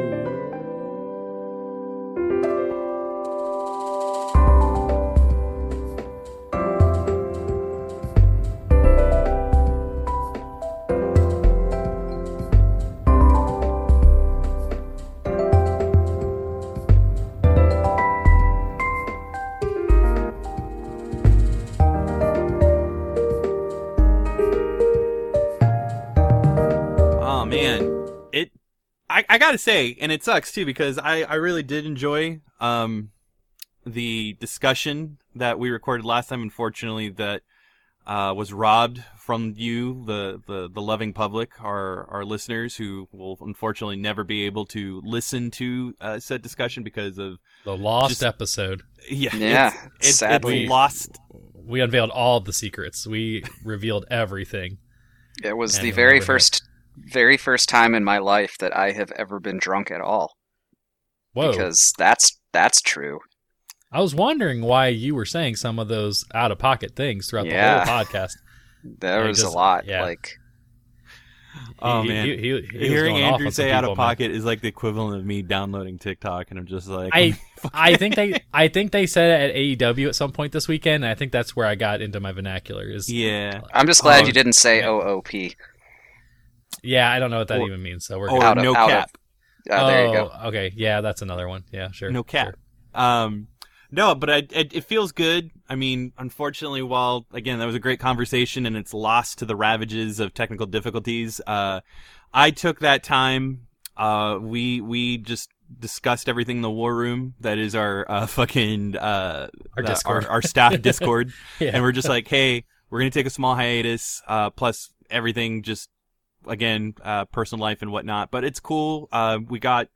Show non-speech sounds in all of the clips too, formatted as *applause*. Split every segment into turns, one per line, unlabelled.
Oh gotta say, and it sucks too because I I really did enjoy um the discussion that we recorded last time. Unfortunately, that uh, was robbed from you, the, the the loving public, our our listeners, who will unfortunately never be able to listen to uh, said discussion because of
The lost
Just-
episode.
yeah,
Yeah,
it's, it's, it's
sadly.
lost.
We unveiled all the secrets. We revealed everything.
It was
And
the very first, very first time in my life that I have ever been drunk at all.
Whoa.
Because that's that's true.
I was wondering why you were saying some of those out of pocket things throughout
Yeah.
the whole podcast. *laughs*
There was
just-
a lot.
yeah.
Like
Oh,
He-
man.
he- he- he
Hearing Andrew
on some
say out
people,
of
man.
pocket is like the equivalent of me downloading TikTok, and I'm just like,
I *laughs* I think they I think they said it at AEW at some point this weekend. And I think that's where I got into my vernacular. Is
yeah,
I'm just glad
Oh,
you didn't say
yeah.
OOP.
Yeah, I don't know what that
Or-
even means. So we're
or
Out of-
no
out of-
cap.
Uh, there you go.
Oh, Okay, yeah, that's another one. Yeah, sure.
no cap.
sure.
Um, no, but I, it, it feels good. I mean, unfortunately, while again that was a great conversation and it's lost to the ravages of technical difficulties, uh, I took that time. Uh, we we just discussed everything in the war room. That is our uh, *laughs* fucking uh,
Our
the-
Discord.
our, our staff *laughs* Discord,
Yeah.
and we're just like, hey, we're gonna take a small hiatus. Uh, plus everything just again, uh, personal life and whatnot. But it's cool. Uh, we got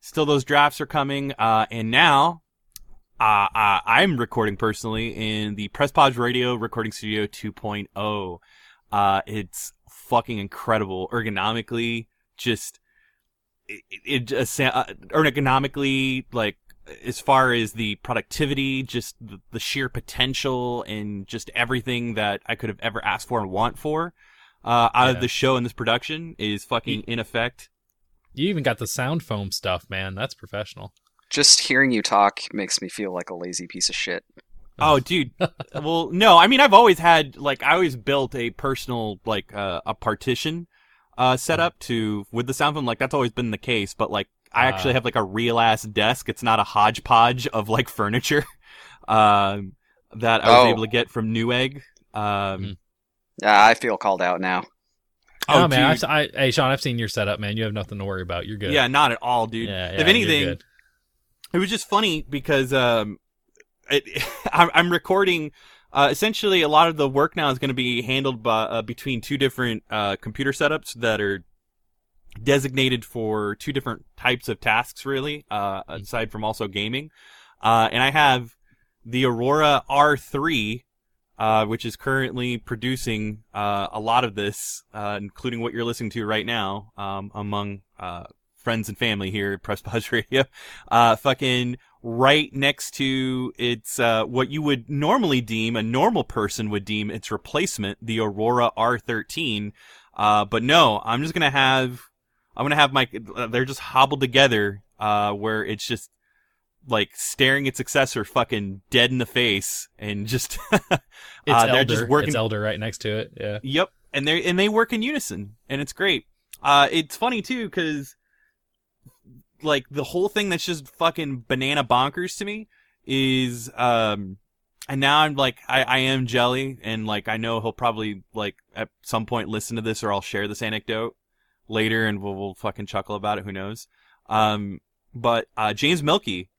still those drafts are coming. Uh, and now, uh, uh, I'm recording personally in the Press Pause Radio Recording Studio 2.0. Uh, it's fucking incredible ergonomically. Just, it, it ergonomically, like, as far as the productivity, just the sheer potential and just everything that I could have ever asked for and want for, uh, out
Yeah.
of the show and this production is fucking in effect.
You even got the sound foam stuff, man. That's professional.
Just hearing you talk makes me feel like a lazy piece of shit.
Oh, dude. *laughs* well, no, I mean, I've always had, like, I always built a personal, like, uh, a partition, uh, setup to, with the sound phone. Like, that's always been the case, but, like, I actually
Ah.
have, like, a real ass desk. It's not a hodgepodge of, like, furniture, *laughs* um, that I was
Oh.
able to get from Newegg. Um,
Mm.
Yeah, I feel called out now.
oh,
Oh, man. I've, I, hey Sean, I've seen your setup, man. You have nothing to worry about. You're good.
Yeah, not at all, dude.
Yeah, yeah,
if anything, it was just funny because um, it, *laughs* I'm, I'm recording. Uh, essentially, a lot of the work now is going to be handled by uh, between two different uh, computer setups that are designated for two different types of tasks. Really, uh, aside from also gaming, uh, and I have the Aurora R3. Uh, which is currently producing uh, a lot of this, uh, including what you're listening to right now, um, among uh, friends and family here at Press Pause *laughs* Radio. Uh, fucking right next to its, uh, what you would normally deem, a normal person would deem its replacement, the Aurora R13. Uh, but no, I'm just gonna have, I'm gonna have my, they're just hobbled together, where it's just, like staring its successor fucking dead in the face and just *laughs*
It's
uh,
Elder.
they're just working
It's Elder right next to it. Yeah.
Yep, and they and they work in unison, and it's great. Uh, it's funny too because like the whole thing that's just fucking banana bonkers to me is um, and now I'm like I I am jelly, and like I know he'll probably like at some point listen to this or I'll share this anecdote later, and we'll we'll fucking chuckle about it. Who knows? Um, but uh, James Milky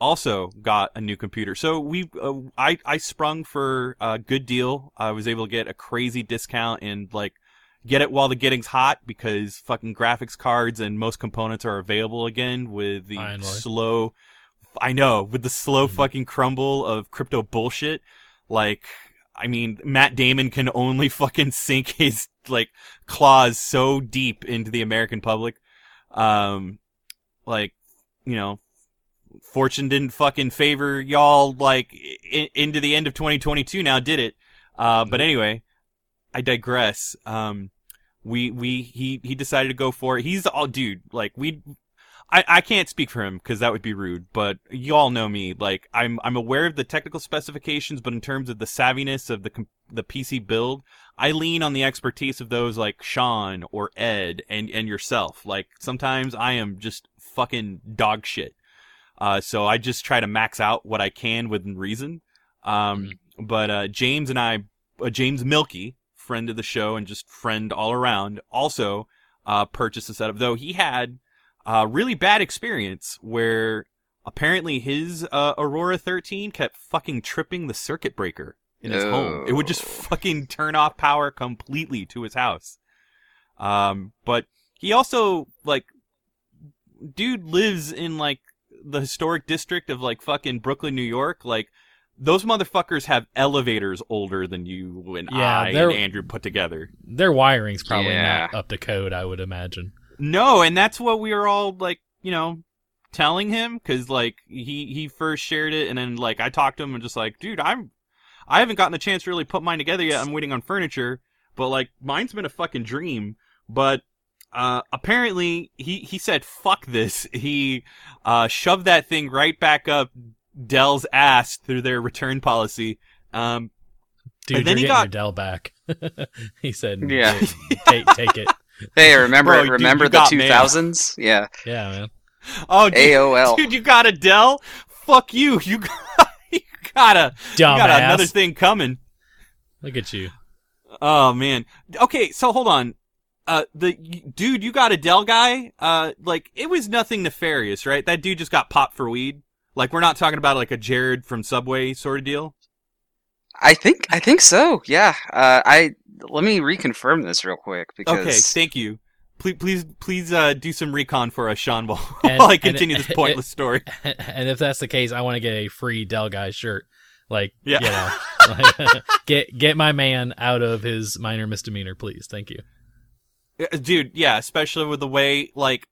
also got a new computer. So we, uh, I, I sprung for a good deal. I was able to get a crazy discount and like get it while the getting's hot because fucking graphics cards and most components are available again with the
Finally.
slow. I know with the slow
Mhm.
fucking crumble of crypto bullshit. Like, I mean, Matt Damon can only *laughs* fucking sink his like claws so deep into the American public. Um, like, you know, fortune didn't fucking favor y'all like I- into the end of 2022 now did it uh but anyway i digress um we we he he decided to go for it he's all dude like we I, I can't speak for him because that would be rude, but you all know me. Like I'm I'm aware of the technical specifications, but in terms of the savviness of the the PC build, I lean on the expertise of those like Sean or Ed and and yourself. Like sometimes I am just fucking dog shit. Uh, so I just try to max out what I can within reason. Um, but uh, James and I, uh, James Milky, friend of the show and just friend all around, also uh, purchased a setup. Though he had a really bad experience where apparently his uh, Aurora 13 kept fucking tripping the circuit breaker in his home. It would just
Oh.
fucking turn off power completely to his house. Um, but he also like, dude lives in like the historic district of like fucking Brooklyn, New York. Like those motherfuckers have elevators older than you and
Yeah,
I and Andrew put together.
Their wiring's probably
Yeah.
not up to code, I would imagine.
No, and that's what we were all like, you know, telling him because like he he first shared it, and then like I talked to him and just like, dude, I'm I haven't gotten the chance to really put mine together yet. I'm waiting on furniture, but like mine's been a fucking dream. But uh apparently he he said fuck this. He uh shoved that thing right back up Dell's ass through their return policy. Um
Dude,
And then
you're
he
getting
got-
your Dell back. *laughs* he said,
Yeah.
take, take it. *laughs*
Hey, remember
Bro,
remember
you
the
got mail.
2000s? Yeah,
Yeah, man.
oh dude,
AOL.
dude, you got a Dell? Fuck you. You *laughs* got, you gotta you got
Dumbass.
another thing coming.
Look at you.
Oh man. Okay, so hold on. Uh, the dude, you got a Dell guy. Uh, like it was nothing nefarious, right? That dude just got popped for weed. Like we're not talking about like a Jared from Subway sort of deal.
I think I think so. Yeah. Uh, I let me reconfirm this real quick because
Okay, thank you. Please, please, please, uh, do some recon for us, Sean, while, *laughs*
And-
while I
and-
continue this *laughs* pointless story. *laughs*
and if that's the case, I want to get a free Dell guy shirt. Like,
Yeah.
you know, like, get get my man out of his minor misdemeanor, please. Thank you.
Uh, Dude, yeah, especially with the way, like,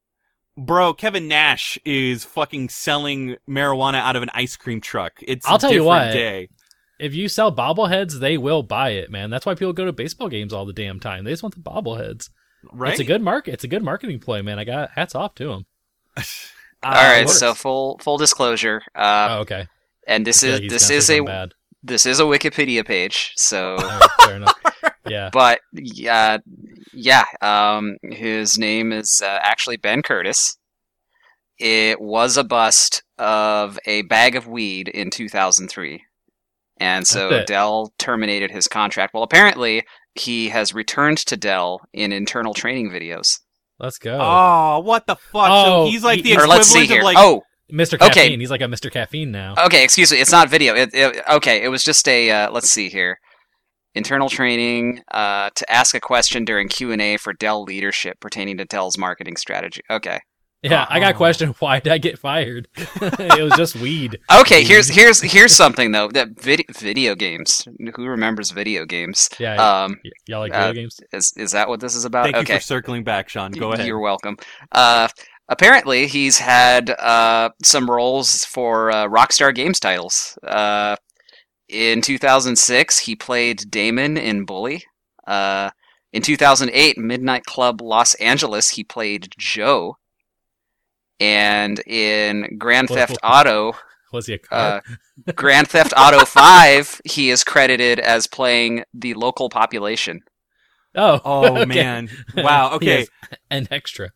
bro, Kevin Nash is fucking selling marijuana out of an ice cream truck. It's
I'll
a
tell you
different
what.
day.
If you sell bobbleheads, they will buy it, man. That's why people go to baseball games all the damn time. They just want the bobbleheads.
Right?
It's a good market. It's a good marketing play, man. I got hats off to them.
Uh, *laughs*
all right. So full full disclosure. Uh,
oh, okay.
and this is
like
this is a
bad.
this is a Wikipedia page. So,
Oh, fair enough. *laughs* Yeah.
but yeah, yeah. Um, his name is uh, actually Ben Curtis. It was a bust of a bag of weed in 2003. And so Dell terminated his contract. Well, apparently he has returned to Dell in internal training videos.
Let's go.
Oh, what the fuck?
Oh,
so he's like the
he-
Or
equivalent
let's see here.
of like
oh,
Mr. Caffeine. okay. He's like a Mr. Caffeine now.
Okay, excuse me. It's not video. It, it, okay, it was just a. Uh, let's see here. Internal training uh, to ask a question during Q and A for Dell leadership pertaining to Dell's marketing strategy. Okay.
Yeah, I got
a
question *laughs* Why did I get fired? *laughs* it was just weed.
Okay. Here's here's here's something though. That vid- video games. Who remembers video games?
Yeah.
Um,
y- y'all like
uh,
video games?
is is that what this is about?
Thank
okay.
you for circling back, Sean. Go ahead.
You're welcome. Uh, apparently, he's had uh, some roles for uh, Rockstar Games titles. Uh, in 2006, he played Damon in Bully. Uh, in 2008, Midnight Club Los Angeles, he played Joe. And in Grand
Whoa.
Theft Auto,
Was he a car?
uh, *laughs* Grand Theft *laughs* Auto 5, he is credited as playing the local population.
oh.
Oh *laughs*
okay.
man! Wow. Okay.
an extra.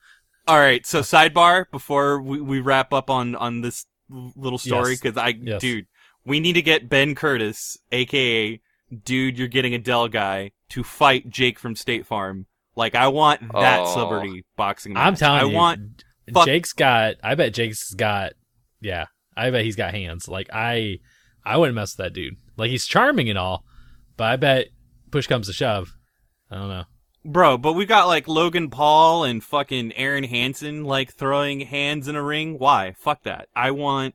All right. So sidebar before we, we wrap up on on this little story
Yes.
because I
Yes.
dude, we need to get Ben Curtis, aka dude, you're getting a Dell guy, to fight Jake from State Farm. Like I want that
Oh.
celebrity boxing match.
I'm telling
I
you,
want fuck-
Jake's got. I bet Jake's got. Yeah, I bet he's got hands. Like I, I wouldn't mess with that dude. Like he's charming and all, but I bet push comes to shove. I don't know.
Bro, but we got like Logan Paul and fucking Aaron Hansen like throwing hands in a ring. Why? Fuck that. I want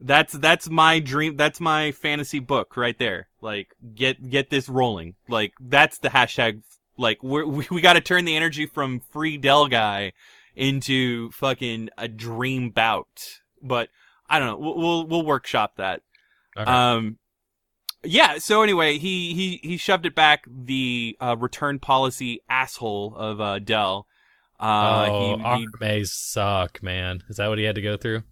that's that's my dream. That's my fantasy book right there. Like get get this rolling. Like that's the hashtag. Like we're, we we got to turn the energy from free Dell guy into fucking a dream bout. But I don't know. We'll we'll, we'll workshop that.
Okay.
Um, yeah. So anyway, he he he shoved it back the uh, return policy asshole of uh, Dell. Uh,
oh,
he- he-
may suck, man. Is that what he had to go through?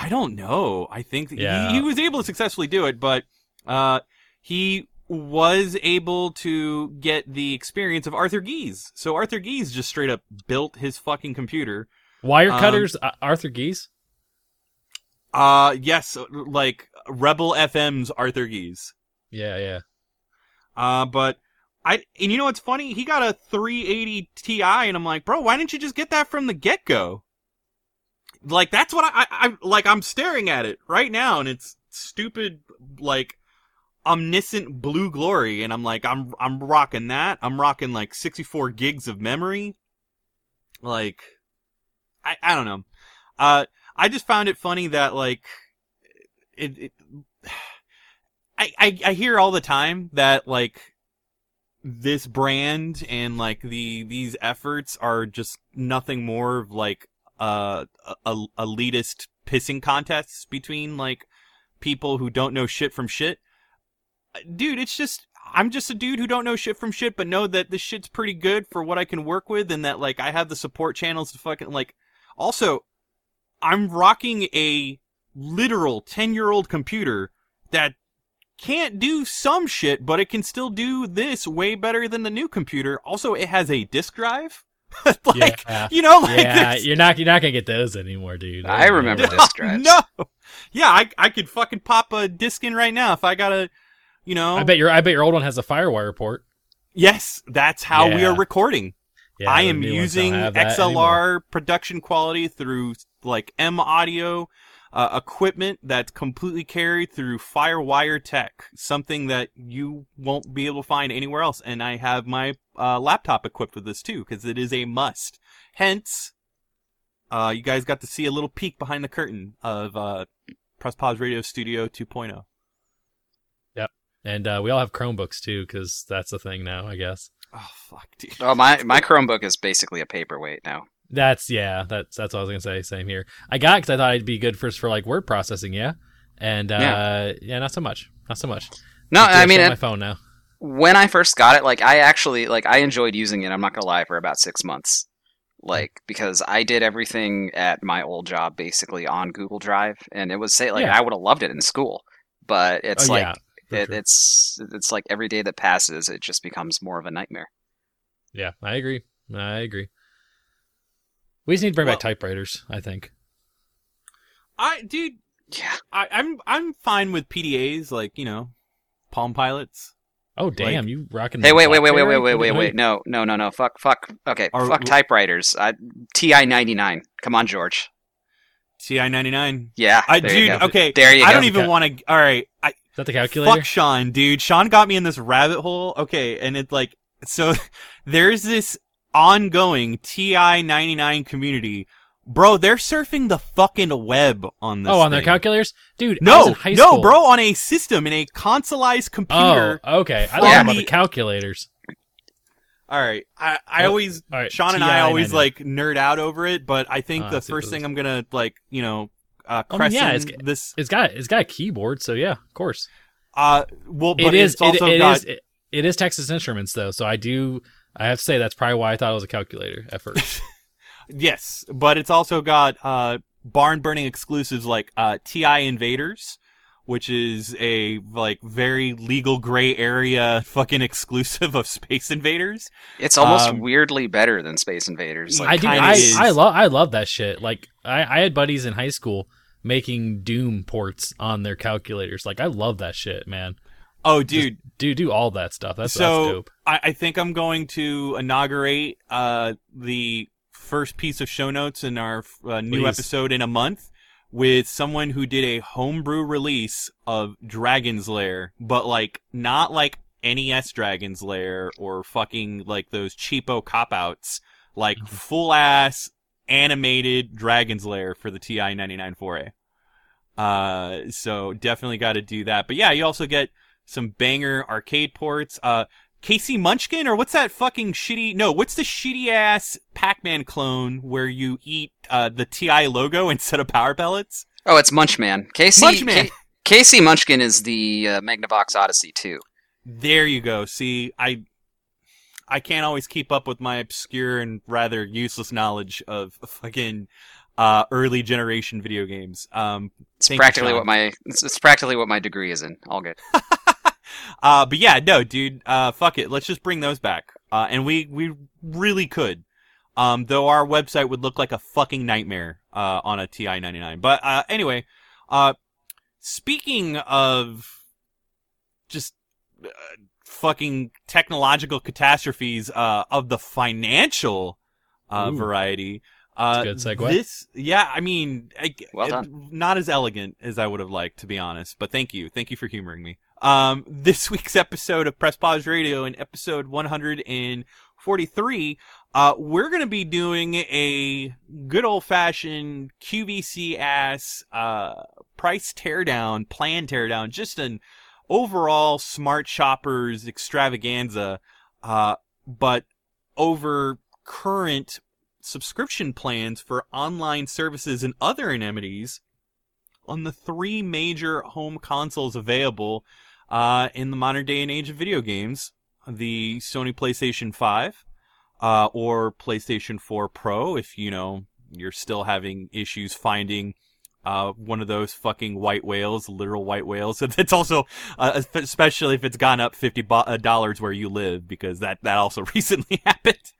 I don't know. I think
Yeah.
he, he was able to successfully do it, but uh, he was able to get the experience of Arthur Gies. So Arthur Gies just straight up built his fucking computer.
Wire
Um,
cutters, uh, Arthur Gies.
Uh, yes, like Rebel FM's Arthur Gies.
Yeah, yeah.
Uh, but I, and you know what's funny? He got a 380 Ti, and I'm like, bro, why didn't you just get that from the get go? Like, that's what I, I, I, like, I'm staring at it right now, and it's stupid, like, omniscient blue glory, and I'm like, I'm, I'm rocking that. I'm rocking, like, 64 gigs of memory. Like, I, I don't know. Uh, I just found it funny that, like, it, it *sighs* I, I, I hear all the time that, like, this brand and like the these efforts are just nothing more of like uh elitist pissing contests between like people who don't know shit from shit dude it's just i'm just a dude who don't know shit from shit but know that this shit's pretty good for what i can work with and that like i have the support channels to fucking like also i'm rocking a literal 10 year old computer that can't do some shit, but it can still do this way better than the new computer. Also, it has a disk drive. *laughs* like,
yeah,
you know, like
yeah.
there's-
You're not, you're not gonna get those anymore, dude.
I remember
no,
disk drives.
No, yeah, I I could fucking pop a disc in right now if I got a, you know.
I bet your, I bet your old one has a FireWire port.
Yes, that's how we are recording.
Yeah,
I am using
don't have that
XLR
anymore.
production quality through like M Audio uh, equipment that's completely carried through FireWire Tech, something that you won't be able to find anywhere else. And I have my uh, laptop equipped with this too, because it is a must. Hence, uh, you guys got to see a little peek behind the curtain of uh, Press Pause Radio Studio 2.0.
Yep, And uh, we all have Chromebooks too, because that's a thing now, I guess.
Oh fuck, dude.
Oh, my my *laughs* Chromebook is basically a paperweight now.
That's yeah, that's that's what I was gonna say. Same here. I got because I thought it'd be good for for like word processing, yeah. And uh, yeah. not so much, not so much.
No, I mean,
my phone now.
when I first got it, like I actually like I enjoyed using it. I'm not gonna lie, for about six months, like because I did everything at my old job basically on Google Drive, and it was say like
Yeah.
I would have loved it in school, but it's
oh
like
yeah,
it,
sure.
it's it's like every day that passes, it just becomes more of a nightmare.
yeah, I agree. I agree. We just need to bring back typewriters. I think.
I, dude,
Yeah,
I, I'm I'm fine with PDAs, like you know, Palm Pilots.
Oh damn,
Like-
you rocking?
Hey,
the
wait, wait, wait, wait, wait, wait, wait, wait. No, no, no, no. Fuck, fuck. Okay,
Are-
fuck typewriters. I, TI ninety nine. Come on, George.
TI ninety nine.
Yeah,
I
there you
dude,
go.
okay.
There you
I
go.
don't even want to. All right, I
Is that the calculator?
fuck Sean, dude. Sean got me in this rabbit hole. Okay, and it's like so. *laughs* There's this ongoing TI ninety nine community, bro. They're surfing the fucking web on this.
oh, on their calculators, dude. I was
No,
in high
no,
school.
bro, on a system in a consoleized computer.
Oh, okay. I
from
thought you were about
the-
the calculators.
All right, I, I
Oh,
always
All right,
Sean and I always like nerd out over it, but I think
Ah,
the
I see what
first thing. I'm gonna like, you know, uh,
I mean, yeah, it's-
this.
It's got it's got a keyboard, so yeah, of course.
Uh, well, but
it is
it's also
it, it
got
is- it- it is Texas Instruments though, so I do I have to say that's probably why I thought it was a calculator at first. *laughs*
yes, but it's also got uh barn burning exclusives like uh TI Invaders, which is a like very legal gray area *laughs* fucking exclusive of Space Invaders.
It's almost
Um,
weirdly better than Space Invaders. Like,
I do I
is.
I love I love that shit. Like I I had buddies in high school making Doom ports on their calculators. Like I love that shit, man.
Oh, dude,
Do do all that stuff. That's
so
that's dope.
I, I think I'm going to inaugurate uh, the first piece of show notes in our uh, new
Please.
episode in a month with someone who did a homebrew release of Dragon's Lair, but like not like NES Dragon's Lair or fucking like those cheapo cop outs, like
Mhm.
full ass animated Dragon's Lair for the TI 99 4A. Uh, so definitely got to do that. But yeah, you also get some banger arcade ports. Uh, K.C. Munchkin or what's that fucking shitty? No, what's the shitty ass Pac-Man clone where you eat uh the TI logo *laughs* instead of power pellets?
oh, it's Munchman. Casey
Munchman.
Ca- K.C. Munchkin is the uh, Magnavox Odyssey too.
There you go. See, I I can't always keep up with my obscure and rather useless knowledge of fucking uh, early generation video games. Um,
It's
Thank you,
practically what my it's, it's practically what my degree is in. All good. *laughs*
uh, but yeah, no, dude, uh, fuck it. Let's just bring those back. Uh, and we, we really could. Um, though our website would look like a fucking nightmare, uh, on a TI 99. But, uh, anyway, uh, speaking of just, uh, fucking technological catastrophes, uh, of the financial, uh,
Ooh.
variety, uh,
That's a good segue.
This, yeah, I mean, I,
Well
it-
done.
not as elegant as I would have liked, to be honest. But thank you, thank you for humoring me. Um, this *laughs* week's episode of Press Pause Radio, in episode 143, uh, we're gonna be doing a good old fashioned QVC ass uh price teardown, plan teardown, just an overall smart shoppers extravaganza, uh, but over current subscription plans for online services and other amenities on the three major home consoles available uh, in the modern day and age of video games the Sony PlayStation 5 uh, or PlayStation 4 Pro if you know you're still having issues finding uh, one of those fucking white whales, literal white whales. *laughs* It's also, uh, especially if it's gone up fifty uh, dollars where you live, because that that also *laughs* recently *laughs* happened.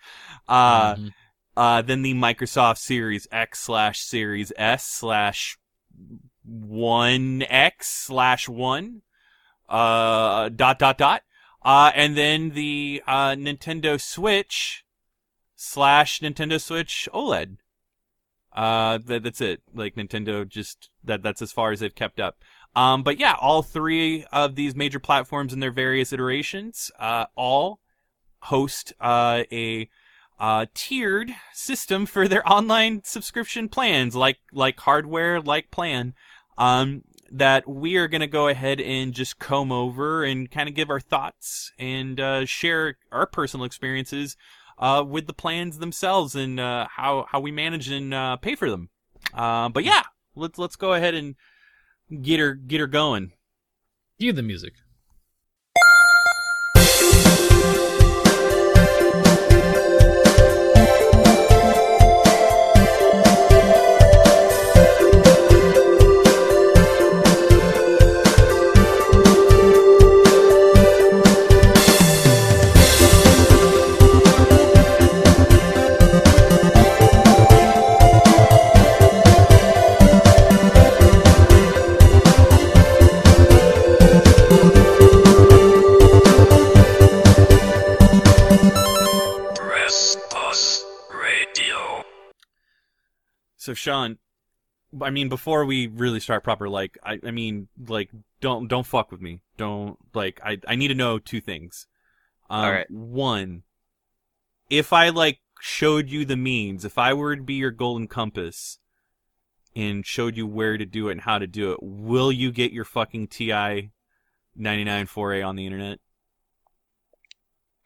Uh,
Mhm.
uh, then the Microsoft Series X slash Series S slash one X slash one, uh, dot dot dot, uh, and then the uh, Nintendo Switch slash Nintendo Switch OLED. Uh, that, that's it. Like Nintendo just that that's as far as they've kept up. Um, but yeah, all three of these major platforms in their various iterations, uh, all host uh, a uh, tiered system *laughs* for their online subscription plans, like like hardware, like plan. Um, that we are going to go ahead and just comb over and kind of give our thoughts and uh, share our personal experiences uh, with the plans themselves and uh, how how we manage and uh, pay for them. Uh, but yeah, let's let's go ahead and get her get her going.
Cue the music.
So Sean, I mean, before we really start proper, like, I, I mean, like, don't don't fuck with me. Don't like, I I need to know two things. Um,
All right.
One, if I like showed you the means, if I were to be your golden compass and showed you where to do it and how to do it, will you get your fucking TI 99 4A on the internet?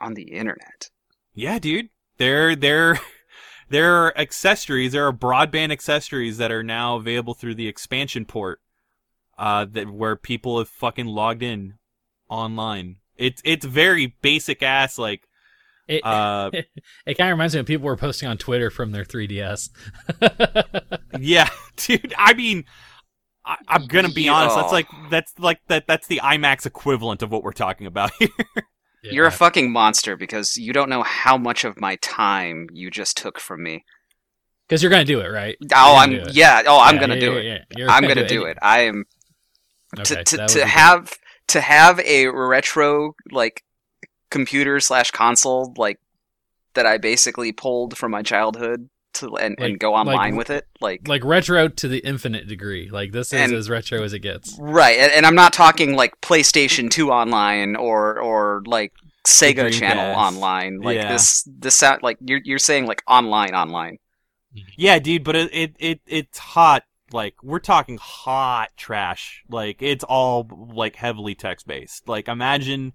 On the internet.
Yeah, dude. There, there, *laughs* there are accessories. There are broadband accessories that are now available through the expansion port. Uh, that where people have fucking logged in online. It's it's very basic ass like
It,
uh *laughs*
it kind of reminds me of people were posting on Twitter from their 3DS. *laughs*
yeah, *laughs* dude. I mean, I, I'm gonna be honest. That's like that's like that that's the IMAX equivalent of what we're talking about here.
You're a fucking monster because you don't know how much of my time you just took from me.
Because you're gonna do it, right?
Oh, I'm
gonna it.
yeah. Oh, I'm
Yeah,
gonna
yeah,
do
yeah,
it.
yeah.
I'm gonna do it. I am
Okay,
to to, to have to have a retro like computer slash console like that I basically pulled from my childhood to and, and go online
like-
with it like
like retro to the infinite degree. Like this is
And-
as retro as it gets.
right and, and I'm not talking like PlayStation 2 online or or like Sega
Dreamcast.
Channel online like
Yeah.
this this sound like you're you're saying like online online mm-hmm.
Yeah, dude, but it, it it it's hot. Like we're talking hot trash. Like it's all like heavily text based. Like imagine,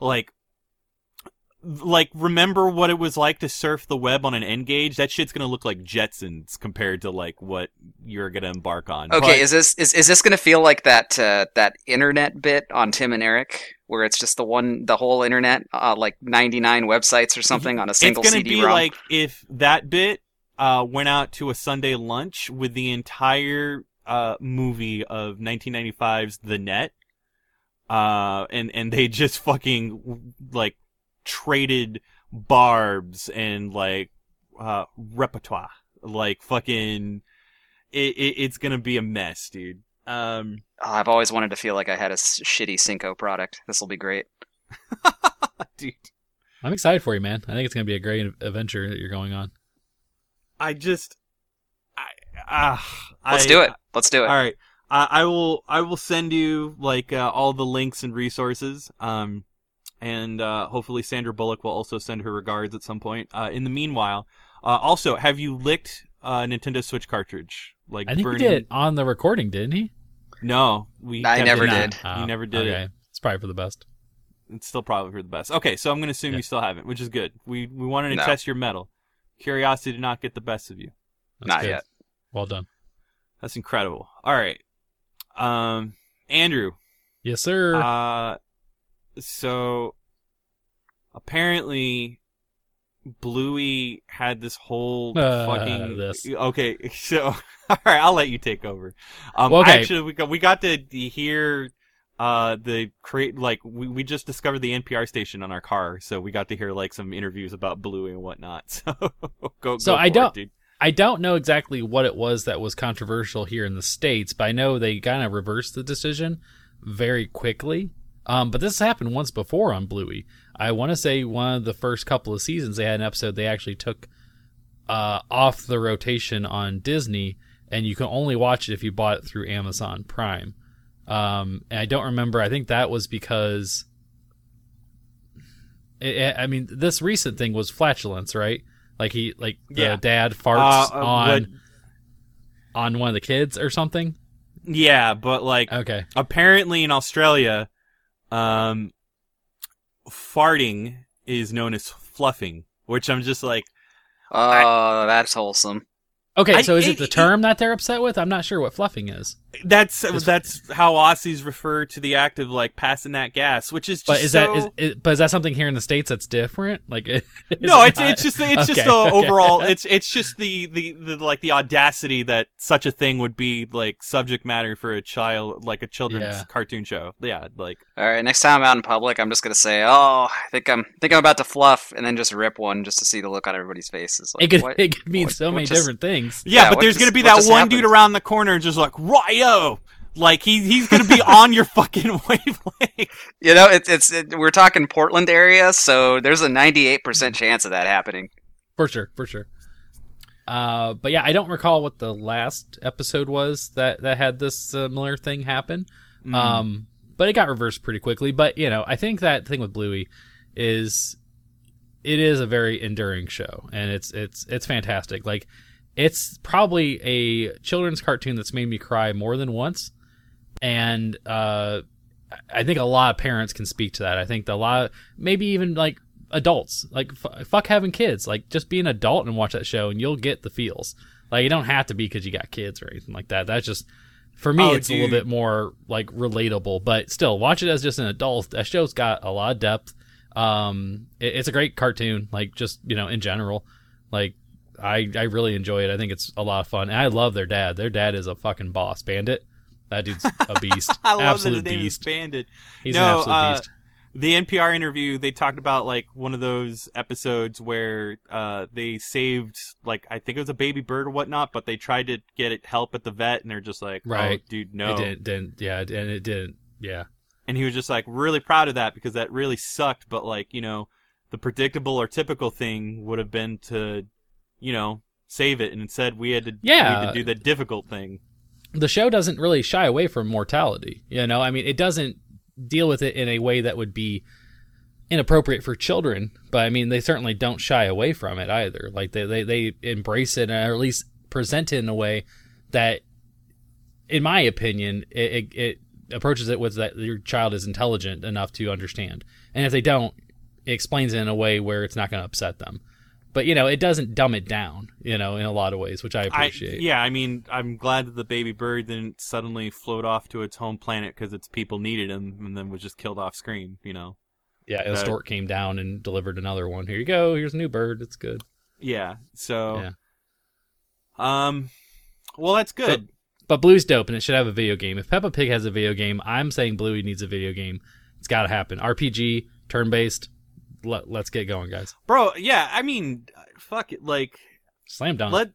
like, like remember what it was like to surf the web on an N-Gage. That shit's gonna look like Jetsons compared to like what you're gonna embark on.
okay
But-
is this is, is this gonna feel like that uh, that internet bit on Tim and Eric where it's just the one, the whole internet, uh, like 99 websites or something on a single CD-ROM?
it's gonna
CD-ROM.
be like if that bit uh, went out to a Sunday lunch with the entire uh, movie of 1995's The Net, uh, and and they just fucking like traded barbs and like uh, repertoire, like fucking. It, it, it's gonna be a mess, dude. Um,
Oh, I've always wanted to feel like I had a shitty Cinco product. This will be great. *laughs*
dude,
I'm excited for you, man. I think it's gonna be a great adventure that you're going on.
I just, I, ah,
Let's
I-
do it. Let's do it.
All right. I, I will I will send you like uh, all the links and resources. Um, and uh, hopefully Sandra Bullock will also send her regards at some point. Uh, in the meanwhile, uh, also have you licked uh, Nintendo Switch cartridge? Like
I think
burning...
he did on the recording, didn't he?
No, we
I never
not.
did.
Oh,
You never did
okay.
it.
It's probably for the best.
It's still probably for the best. Okay, so I'm gonna assume
Yeah.
you still haven't, which is good. We we wanted to
No.
test your mettle. Curiosity did not get the best of you.
That's
Not
good.
yet.
Well done.
That's incredible. All right, um, Andrew.
Yes, sir.
Uh, so apparently, Bluey had this whole
Uh,
fucking.
this.
Okay, *laughs* so all right, I'll let you take over. Um,
Well, okay.
actually, we got we got to hear uh the create like we, we just discovered the NPR station on our car, so we got to hear like some interviews about Bluey and whatnot. *laughs* So go.
So
go
I don't-
It, dude.
I don't know exactly what it was that was controversial here in the states, but I know they kind of reversed the decision very quickly. Um, but this happened once before on Bluey. I want to say one of the first couple of seasons they had an episode they actually took uh, off the rotation on Disney, and you can only watch it if you bought it through Amazon Prime. Um, and I don't remember. I think that was because. I I mean, this recent thing was flatulence, right? Like he, like the
Yeah.
dad farts
Uh, uh,
on
but-
on one of the kids or something.
yeah, but like
Okay,
apparently in Australia, um, farting is known as fluffing, which I'm just like,
Oh, that's wholesome.
okay.
I-
so is it
it-
the
it-
term that they're upset with? I'm not sure what fluffing is.
That's
It's-
that's how Aussies refer to the act of like passing that gas, which is just
But is
so...
that is, is but is that something here in the states that's different? Like, *laughs* is
no,
it
it's
not?
it's just it's just the
okay.
overall it's it's just the, the the like the audacity that such a thing would be like subject matter for a child like a children's
Yeah.
cartoon show. Yeah, like
All right, next time I'm out in public, I'm just gonna say, "Oh, I think I'm think I'm about to fluff," and then just rip one just to see the look on everybody's faces. Like,
it could
what?
it could mean
what-
so
what
many
just-
different things.
yeah,
Yeah,
but there's
just-
gonna be that
just
one dude around the corner just like Ryo, like he he's gonna be on your fucking *laughs* wavelength.
You know, it's it's it, we're talking Portland area, so there's a 98% chance of that happening.
For sure, for sure. Uh, but yeah, I don't recall what the last episode was that that had this similar thing happen.
Mm.
Um, but it got reversed pretty quickly. But you know, I think that thing with Bluey is it is a very enduring show, and it's it's it's fantastic. Like it's probably a children's cartoon that's made me cry more than once, and uh, I think a lot of parents can speak to that. I think a lot, of, maybe even like adults, like f- fuck having kids, like just be an adult and watch that show, and you'll get the feels. Like you don't have to be because you got kids or anything like that. That's just for me,
Oh,
it's a little bit more like relatable. But still, watch it as just an adult. That show's got a lot of depth. Um, it- it's a great cartoon. Like just you know in general, like I I really enjoy it. I think it's a lot of fun. And I love their dad. Their dad is a fucking boss. Bandit. That dude's a *laughs* beast.
I love
absolute
that his name
beast.
is Bandit.
He's
No,
an absolute
uh,
beast.
the NPR interview, they talked about like one of those episodes where uh, they saved like I think it was a baby bird or whatnot, but they tried to get it help at the vet, and they're just like,
Right.
oh, dude, no."
It didn't, didn't. Yeah, and it didn't. Yeah.
And he was just like really proud of that because that really sucked. But like you know, the predictable or typical thing would have been to, you know, save it, and instead we had to we had
Yeah.
to do the difficult thing.
the show doesn't really shy away from mortality. You know, I mean, it doesn't deal with it in a way that would be inappropriate for children, but I mean, they certainly don't shy away from it either. Like they they, they embrace it, or at least present it in a way that, in my opinion, it, it, it approaches it with that your child is intelligent enough to understand, and if they don't, it explains it in a way where it's not going to upset them. But you know, it doesn't dumb it down. You know, in a lot of ways, which I
I,
appreciate.
yeah, I mean, I'm glad that the baby bird didn't suddenly float off to its home planet because its people needed him, and then was just killed off screen. You know.
Yeah,
Uh,
stork came down and delivered another one. Here you go. Here's a new bird. It's good.
Yeah. So.
Yeah.
Um. Well, that's good.
But Blue's dope, and it should have a video game. If Peppa Pig has a video game, I'm saying Bluey needs a video game. It's got to happen. RPG, turn based. Let, let's get going, guys.
Bro, yeah, I mean, fuck it. Like,
Slam dunk.
let,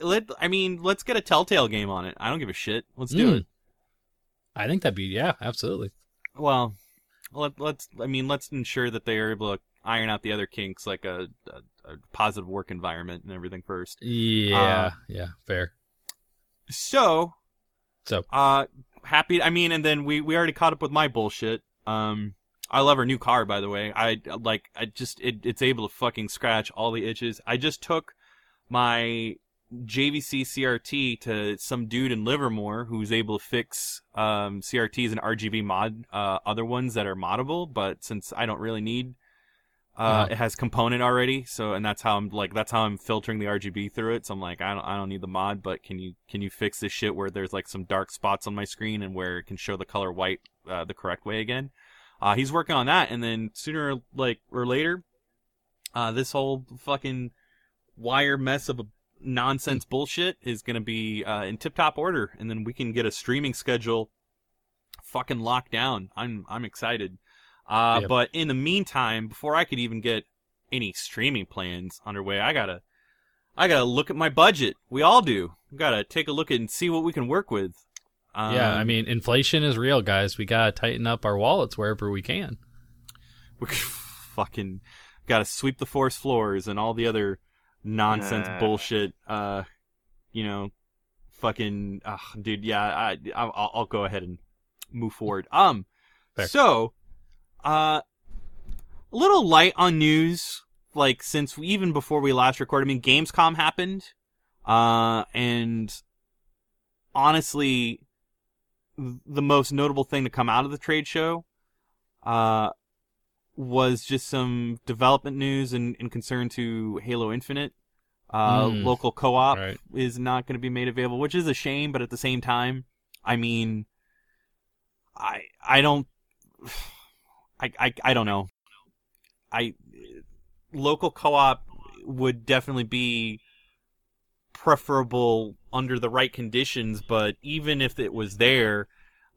let, I mean, let's get a Telltale game on it. I don't give a shit. Let's do
Mm.
it.
I think that'd be yeah, absolutely.
Well, let, let's, I mean, let's ensure that they are able to iron out the other kinks, like a, a, a positive work environment and everything first.
Yeah,
Uh,
yeah, fair.
So,
So
uh, happy. I mean, and then we we already caught up with my bullshit. Um, I love her new car, by the way. I like. I just it, it's able to fucking scratch all the itches. I just took my JVC CRT to some dude in Livermore who's able to fix um, CRTs and RGB mod uh, other ones that are moddable. But since I don't really need, uh,
Uh-huh.
it has component already. So and that's how I'm like that's how I'm filtering the RGB through it. So I'm like I don't I don't need the mod, but can you can you fix this shit where there's like some dark spots on my screen and where it can show the color white uh, the correct way again? Uh, he's working on that, and then sooner like or later, uh, this whole fucking wire mess of a nonsense bullshit is gonna be uh, in tip top order, and then we can get a streaming schedule fucking locked down. I'm I'm excited. Uh,
Yep.
but in the meantime, before I could even get any streaming plans underway, I gotta I gotta look at my budget. We all do. We gotta take a look at and see what we can work with. Um,
yeah, I mean, inflation is real, guys. We gotta tighten up our wallets wherever we can.
we *laughs* fucking gotta sweep the forest floors and all the other nonsense
Uh.
bullshit. Uh, you know, fucking, uh, dude. Yeah, I, I'll, I'll go ahead and move forward. Um,
Fair.
so, uh, a little light on news. Like since we, even before we last recorded, I mean, Gamescom happened, uh, and honestly, the most notable thing to come out of the trade show, uh, was just some development news and, in concern to Halo Infinite. Uh,
Mm.
local co-op
Right.
is not going to be made available, which is a shame. But at the same time, I mean, I I don't, *sighs* I I, I don't know. I local co-op would definitely be preferable under the right conditions, but even if it was there,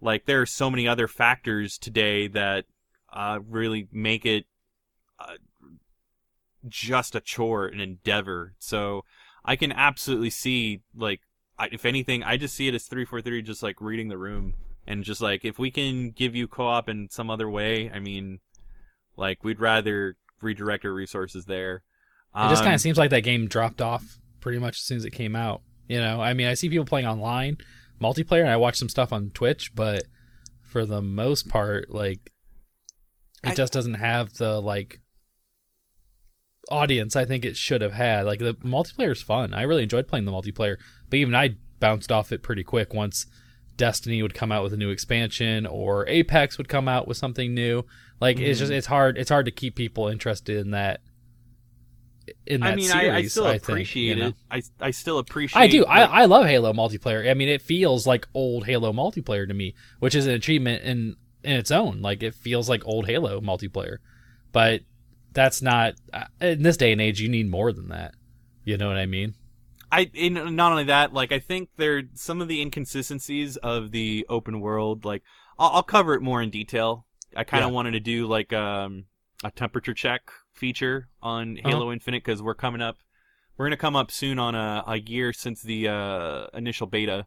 like there are so many other factors today that uh, really make it uh, just a chore, an endeavor. So I can absolutely see, like, I, if anything, I just see it as three four three, just like reading the room, and just like if we can give you co-op in some other way, I mean, like we'd rather redirect our resources there.
It just
Um,
kind of seems like that game dropped off pretty much as soon as it came out. You know, I mean, I see people playing online multiplayer, and I watch some stuff on Twitch, but for the most part, like, it
I-
just doesn't have the like audience I think it should have had. Like, the multiplayer is fun. I really enjoyed playing the multiplayer, but even I bounced off it pretty quick once Destiny would come out with a new expansion or Apex would come out with something new. Like, it's mm-hmm.
just
it's hard. It's hard to keep people interested in that. In that
I mean,
series,
I, I still
I think,
appreciate
you know?
it. I I still appreciate.
I do.
like-
I, I love Halo multiplayer. I mean, it feels like old Halo multiplayer to me, which is an achievement in in its own. Like it feels like old Halo multiplayer, but that's not uh, in this day and age. You need more than that. You know what I mean?
I in, not only that, like I think there some of the inconsistencies of the open world. Like I'll, I'll cover it more in detail. I kind of
Yeah.
wanted to do like um, a temperature check feature on
Uh-huh.
Halo Infinite because we're coming up. We're gonna come up soon on a, a year since the uh, initial beta.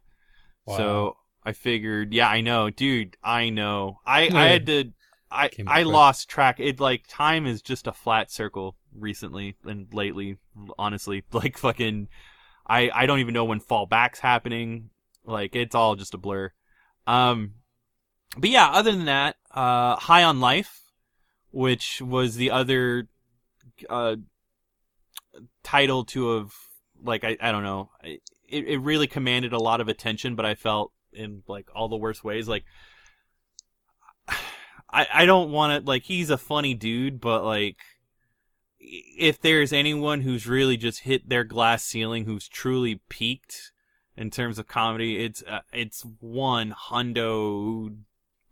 So I figured, yeah, I know, dude, I know. I
Yeah.
I had to. I I
quick.
lost track. It like time is just a flat circle recently and lately. Honestly, *laughs* like fucking, I I don't even know when fallback's happening. Like it's all just a blur. Um, but yeah, other than that, uh, High on Life, which was the other uh title to have like I I don't know. It it really commanded a lot of attention, but I felt in like all the worst ways. Like I I don't want to like he's a funny dude, but like if there's anyone who's really just hit their glass ceiling, who's truly peaked in terms of comedy, it's uh, it's one hundo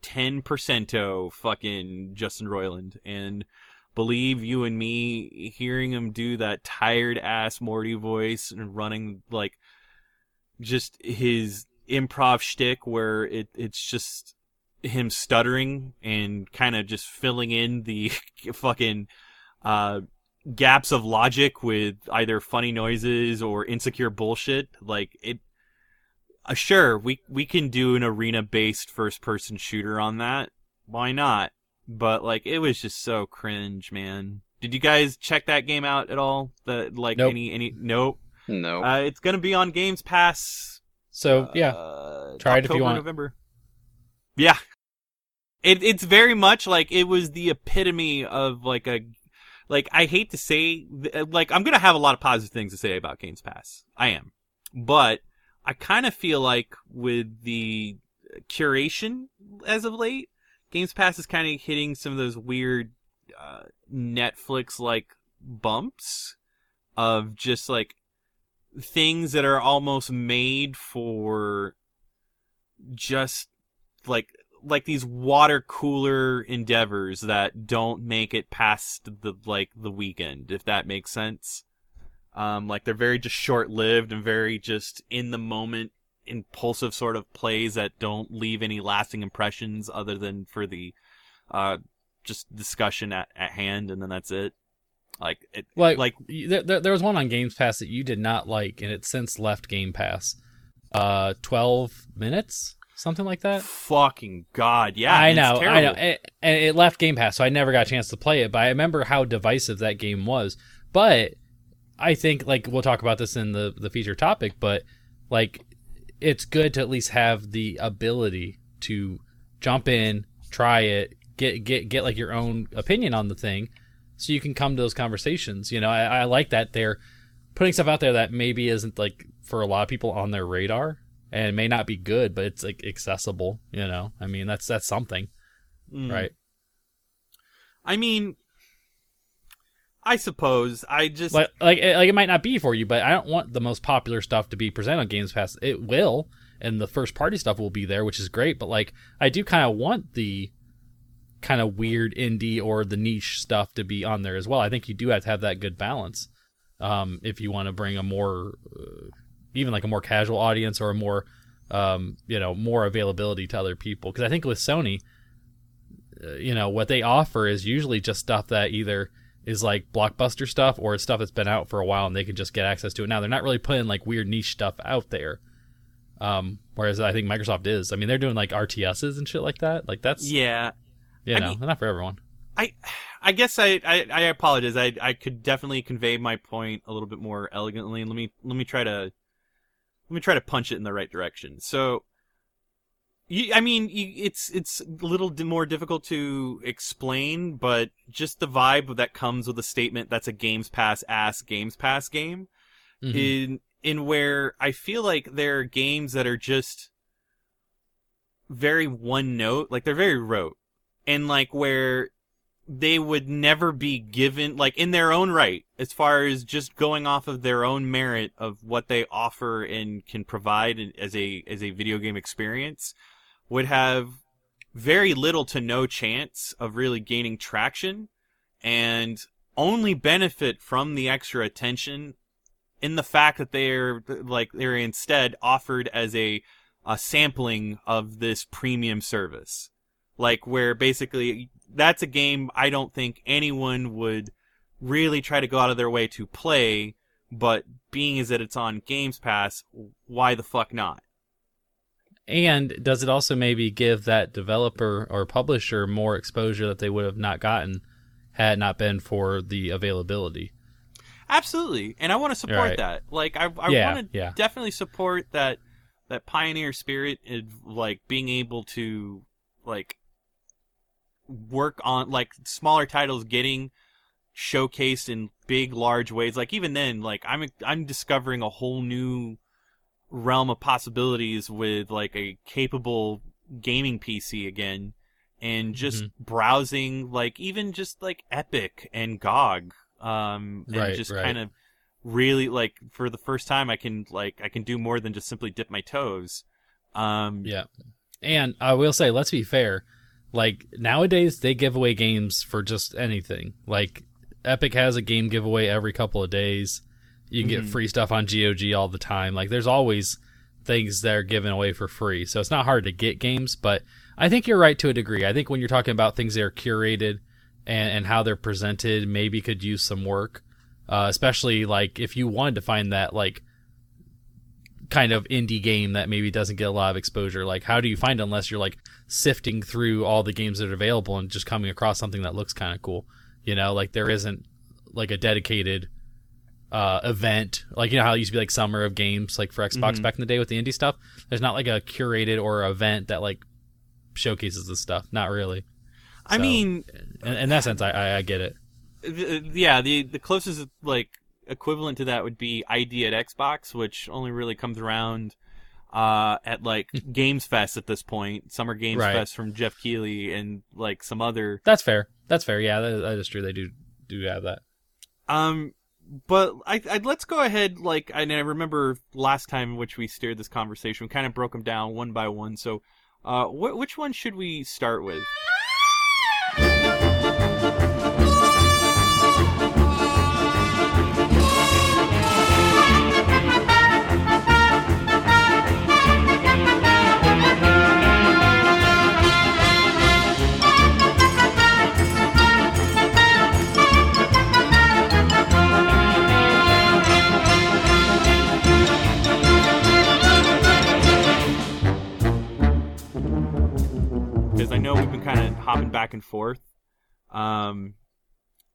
ten percento fucking Justin Roiland and believe you and me hearing him do that tired ass Morty voice and running like just his improv shtick where it it's just him stuttering and kind of just filling in the *laughs* fucking uh gaps of logic with either funny noises or insecure bullshit. Like it uh, sure we we can do an arena based first person shooter on that. Why not but like it was just so cringe man did you guys check that game out at all the like
Nope.
any any nope
No.
uh, it's gonna be on games pass
So yeah,
uh,
Try it if you want.
November. Yeah, it it's very much like it was the epitome of like a like I hate to say like I'm gonna have a lot of positive things to say about Games Pass. I am, but I kind of feel like with the curation as of late, Games Pass is kind of hitting some of those weird uh, Netflix like bumps of just like things that are almost made for just like like these water cooler endeavors that don't make it past the like the weekend if that makes sense. Um like they're very just short lived and very just in the moment impulsive sort of plays that don't leave any lasting impressions other than for the uh just discussion at, at hand and then that's it like it
like
like
there, there, was one on Games Pass that you did not like, and it's since left Game Pass. Uh, twelve minutes, something like that.
fucking god yeah
I
it's
know, I know, and and it left Game Pass, so I never got a chance to play it. But I remember how divisive that game was. But I think, like, we'll talk about this in the the feature topic. But like, it's good to at least have the ability to jump in, try it, get get get like your own opinion on the thing, so you can come to those conversations. You know, I, I like that they're putting stuff out there that maybe isn't like for a lot of people on their radar and may not be good, but it's like accessible. You know, I mean that's that's something,
Mm.
right?
I mean, I suppose I just
Like like it, like it might not be for you, but I don't want the most popular stuff to be presented on Games Pass. It will, and the first party stuff will be there, which is great. But like I do kind of want the kind of weird indie or the niche stuff to be on there as well. I think you do have to have that good balance um, if you want to bring a more uh, even like a more casual audience or a more um, you know more availability to other people. Because I think with Sony, uh, you know what they offer is usually just stuff that either is like blockbuster stuff or it's stuff that's been out for a while and they can just get access to it now. They're not really putting like weird niche stuff out there. Um, whereas I think Microsoft is. I mean, they're doing like RTSs and shit like that. Like that's
yeah.
you
I
know,
mean-
not for everyone.
I I guess I, I, I apologize. I I could definitely convey my point a little bit more elegantly. Let me let me try to let me try to punch it in the right direction. So, I mean, it's it's a little more difficult to explain, but just the vibe that comes with a statement that's a Games Pass ass Games Pass game
Mhm.
in in where I feel like there are games that are just very one note, like they're very rote, and like where they would never be given like in their own right as far as just going off of their own merit of what they offer and can provide as a as a video game experience would have very little to no chance of really gaining traction and only benefit from the extra attention in the fact that they're like they're instead offered as a a sampling of this premium service. Like where basically that's a game I don't think anyone would really try to go out of their way to play but being as that it's on Games Pass why the fuck not
And does it also maybe give that developer or publisher more exposure that they would have not gotten had it not been for the availability?
Absolutely, and I want to support
Right.
that. Like I, I
Yeah,
want to
yeah.
definitely support that that pioneer spirit of like being able to like work on like smaller titles getting showcased in big, large ways. Like even then, like I'm I'm discovering a whole new realm of possibilities with like a capable gaming PC again, and just browsing like even just like Epic and GOG um, and
Right,
just
right.
kind of really like for the first time I can like I can do more than just simply dip my toes. Um,
Yeah. And I will say, let's be fair. Like nowadays, they give away games for just anything. Like Epic has a game giveaway every couple of days. You can
Mhm.
get free stuff on GOG all the time. Like there's always things that are given away for free. So it's not hard to get games, but I think you're right to a degree. I think when you're talking about things that are curated and, and how they're presented, maybe could use some work. Uh, especially like if you wanted to find that like kind of indie game that maybe doesn't get a lot of exposure. Like, how do you find it unless you're like sifting through all the games that are available and just coming across something that looks kind of cool? You know, like there isn't like a dedicated uh, event. Like, you know how it used to be like summer of games, like for Xbox
Mhm.
back in the day with the indie stuff? There's not like a curated or event that like showcases this stuff. Not really.
I mean,
in, in that sense, I, I, I get it.
th- yeah, the the closest like equivalent to that would be ID at Xbox, which only really comes around uh, at like *laughs* Games Fest at this point, Summer Games
Right.
Fest from Jeff Keighley and like some other
That's fair. That's fair. Yeah, that, that is true. They do do have that.
Um, but I, I let's go ahead. Like, and I remember last time in which we steered this conversation, we kind of broke them down one by one. So, uh, wh- which one should we start with? Because I know we've been kind of hopping back and forth. Um,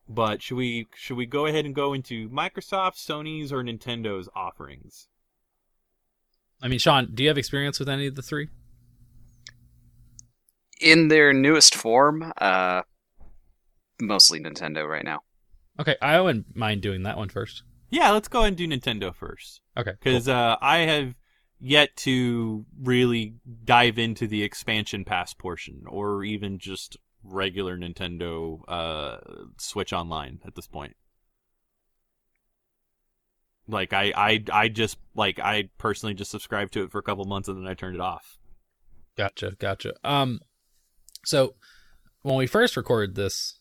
but should we should we go ahead and go into Microsoft, Sony's, or Nintendo's offerings?
I mean, Sean, do you have experience with any of the three?
In their newest form, uh, mostly Nintendo right now.
Okay, I wouldn't mind doing that one first.
Yeah, let's go ahead and do Nintendo first.
Okay,
because uh, I have yet to really dive into the expansion pass portion, or even just regular Nintendo uh, Switch Online at this point. Like I, I, I just like I personally just subscribed to it for a couple months and then I turned it off.
Gotcha, gotcha. Um, so when we first recorded this,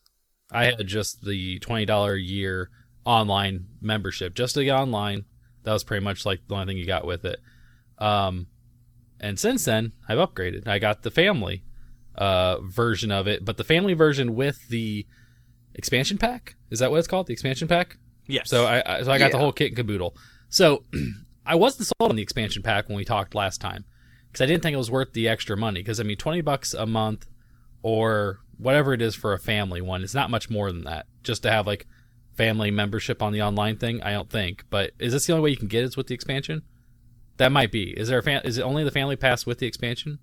I had just the twenty dollar year online membership just to get online. That was pretty much like the only thing you got with it. Um, and since then, I've upgraded. I got the family uh version of it, but the family version with the expansion pack. Is that what it's called? The expansion pack?
Yes.
So I, I so I got the whole kit and caboodle. So *clears throat* I wasn't sold on the expansion pack when we talked last time because I didn't think it was worth the extra money. Because I mean, twenty bucks a month or whatever it is for a family one, it's not much more than that. Just to have like family membership on the online thing, I don't think. But is this the only way you can get it is with the expansion? That might be. Is there a fan? Is it only the family pass with the expansion?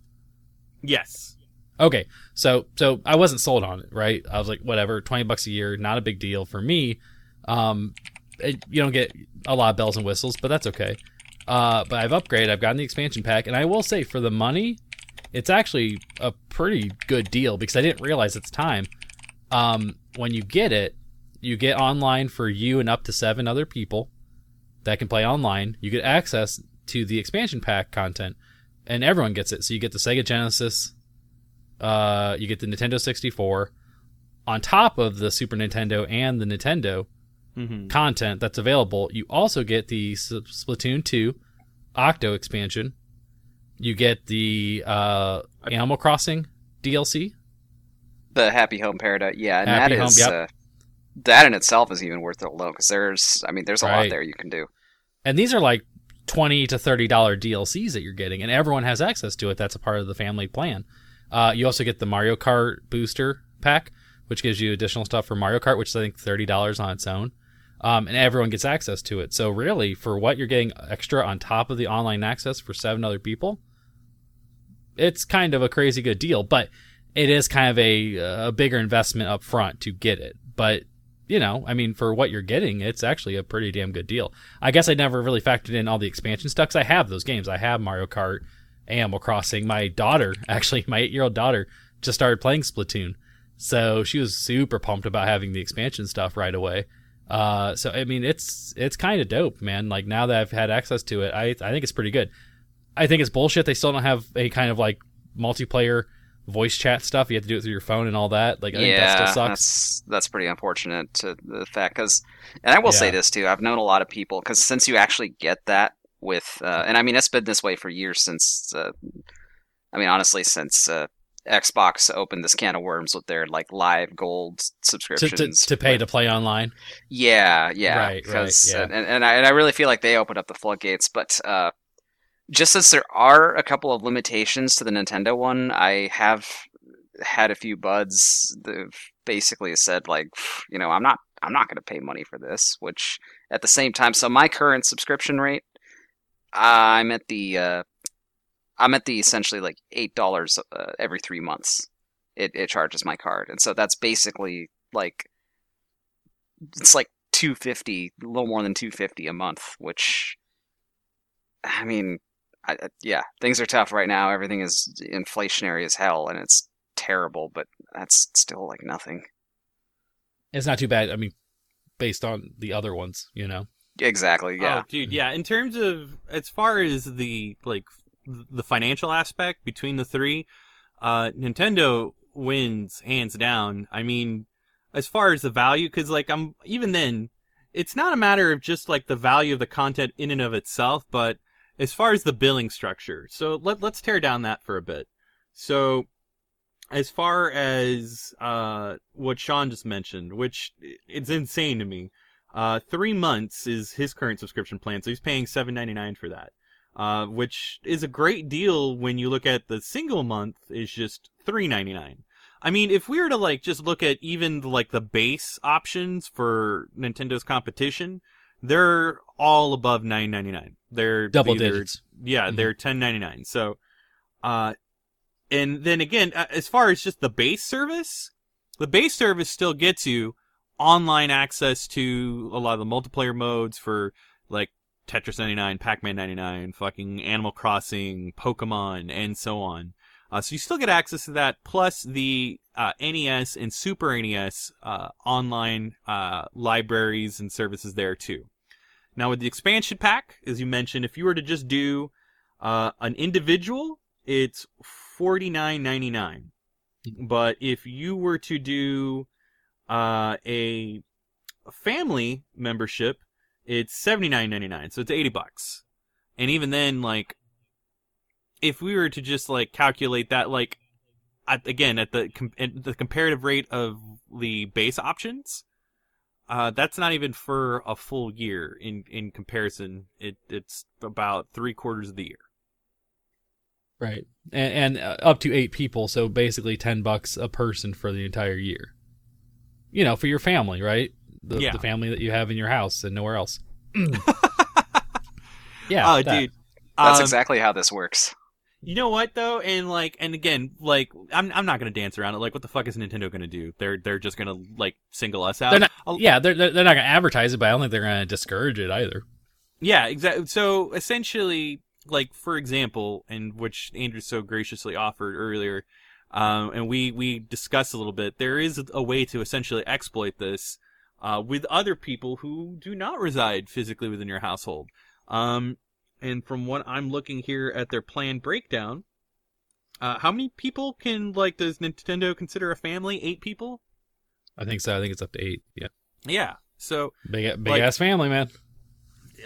yes.
Okay, so so I wasn't sold on it, right? I was like, whatever, twenty bucks a year, not a big deal for me. Um, it, you don't get a lot of bells and whistles, but that's okay. Uh, but I've upgraded. I've gotten the expansion pack, and I will say, for the money, it's actually a pretty good deal because I didn't realize its time. Um, when you get it, you get online for you and up to seven other people that can play online. You get access to the expansion pack content, and everyone gets it. So you get the Sega Genesis, uh, you get the Nintendo 64, on top of the Super Nintendo and the Nintendo
hmm
content that's available. You also get the Splatoon 2 Octo expansion. You get the uh, Animal Crossing DLC.
The Happy Home Paradise, yeah, and
Happy
that
Home,
is
yep.
uh, that in itself is even worth it alone because there's, I mean, there's a
Right.
lot there you can do.
And these are like 20 to 30 dollar DLCs that you're getting and everyone has access to it. That's a part of the family plan. Uh, you also get the Mario Kart booster pack, which gives you additional stuff for Mario Kart, which is I think $30 on its own. Um, and everyone gets access to it. So really, for what you're getting extra on top of the online access for seven other people, it's kind of a crazy good deal. But it is kind of a a bigger investment up front to get it. But you know, I mean, for what you're getting, it's actually a pretty damn good deal. I guess I never really factored in all the expansion stuff 'cause I have those games. I have Mario Kart, Animal Crossing. My daughter, *laughs* actually, my eight year old daughter, just started playing Splatoon. So she was super pumped about having the expansion stuff right away. Uh, so I mean, it's it's kind of dope, man. Like now that I've had access to it, I I think it's pretty good. I think it's bullshit. They still don't have a kind of like multiplayer voice chat stuff. You have to do it through your phone and all that. Like I think that
yeah,
still sucks.
that's that's pretty unfortunate to the fact because, and I will say this too. I've known a lot of people because since you actually get that with, uh, and I mean it's been this way for years since. Uh, I mean honestly, since uh, Xbox opened this can of worms with their like live gold subscriptions
to, to pay
with-
to play online.
Yeah, yeah,
Right, right,
'cause-
yeah.
and and I, and I really feel like they opened up the floodgates. But uh, just since there are a couple of limitations to the Nintendo one, I have had a few buds that basically said like, you know, I'm not I'm not going to pay money for this. Which at the same time, so my current subscription rate, I'm at the uh, I'm at the essentially like eight dollars uh, every three months. It it charges my card, and so that's basically like it's like 250 a little more than 250 a month which i mean I, I- yeah things are tough right now everything is inflationary as hell and it's terrible but that's still like nothing
It's not too bad. I mean, based on the other ones, you know.
exactly yeah
Oh, dude, yeah. In terms of as far as the like the financial aspect between the three, uh, Nintendo wins hands down. I mean, as far as the value, because like I'm even then, it's not a matter of just like the value of the content in and of itself, but as far as the billing structure. So let let's tear down that for a bit. So as far as uh what Sean just mentioned, which it's insane to me. Uh, three months is his current subscription plan, so he's paying seven ninety nine for that. Uh, which is a great deal when you look at the single month is just three ninety nine. I mean, if we were to like just look at even like the base options for Nintendo's competition, they're all above nine ninety nine. They're
Double
either-
digits.
Yeah,
Mhm.
they're ten ninety nine. So, uh, and then again, uh, as far as just the base service, the base service still gets you online access to a lot of the multiplayer modes for like Tetris 99, Pac-Man 99, fucking Animal Crossing, Pokemon, and so on. Uh, so you still get access to that, plus the uh, NES and Super NES uh, online uh, libraries and services there too. Now with the expansion pack, as you mentioned, if you were to just do uh, an individual, it's forty nine ninety nine. But if you were to do uh, a family membership, it's seventy nine ninety nine. So it's eighty bucks. And even then, like, if we were to just like calculate that, like, at, again at the com- at the comparative rate of the base options, uh, that's not even for a full year. In in comparison, it it's about three quarters of the year.
Right. And, and uh, up to eight people, so basically ten bucks a person for the entire year. You know, for your family, right? The,
Yeah.
the family that you have in your house and nowhere else. *laughs* yeah.
oh,
that.
dude.
that's
Um,
exactly how this works
You know what though, and like, and again, like, I'm I'm not gonna dance around it. Like, what the fuck is Nintendo gonna do? They're they're just gonna like single us out.
They're not-
I'll-
Yeah, they're they're they're not gonna advertise it, but I don't think they're gonna discourage it either.
Yeah, exactly. So essentially, like for example, and which Andrew so graciously offered earlier, um, and we we discussed a little bit. There is a way to essentially exploit this uh, with other people who do not reside physically within your household. Um, and from what I'm looking here at their plan breakdown, uh, how many people can like does Nintendo consider a family? Eight people?
I think so. I think it's up to eight. Yeah,
Yeah. So
big big
Like-
ass family, man.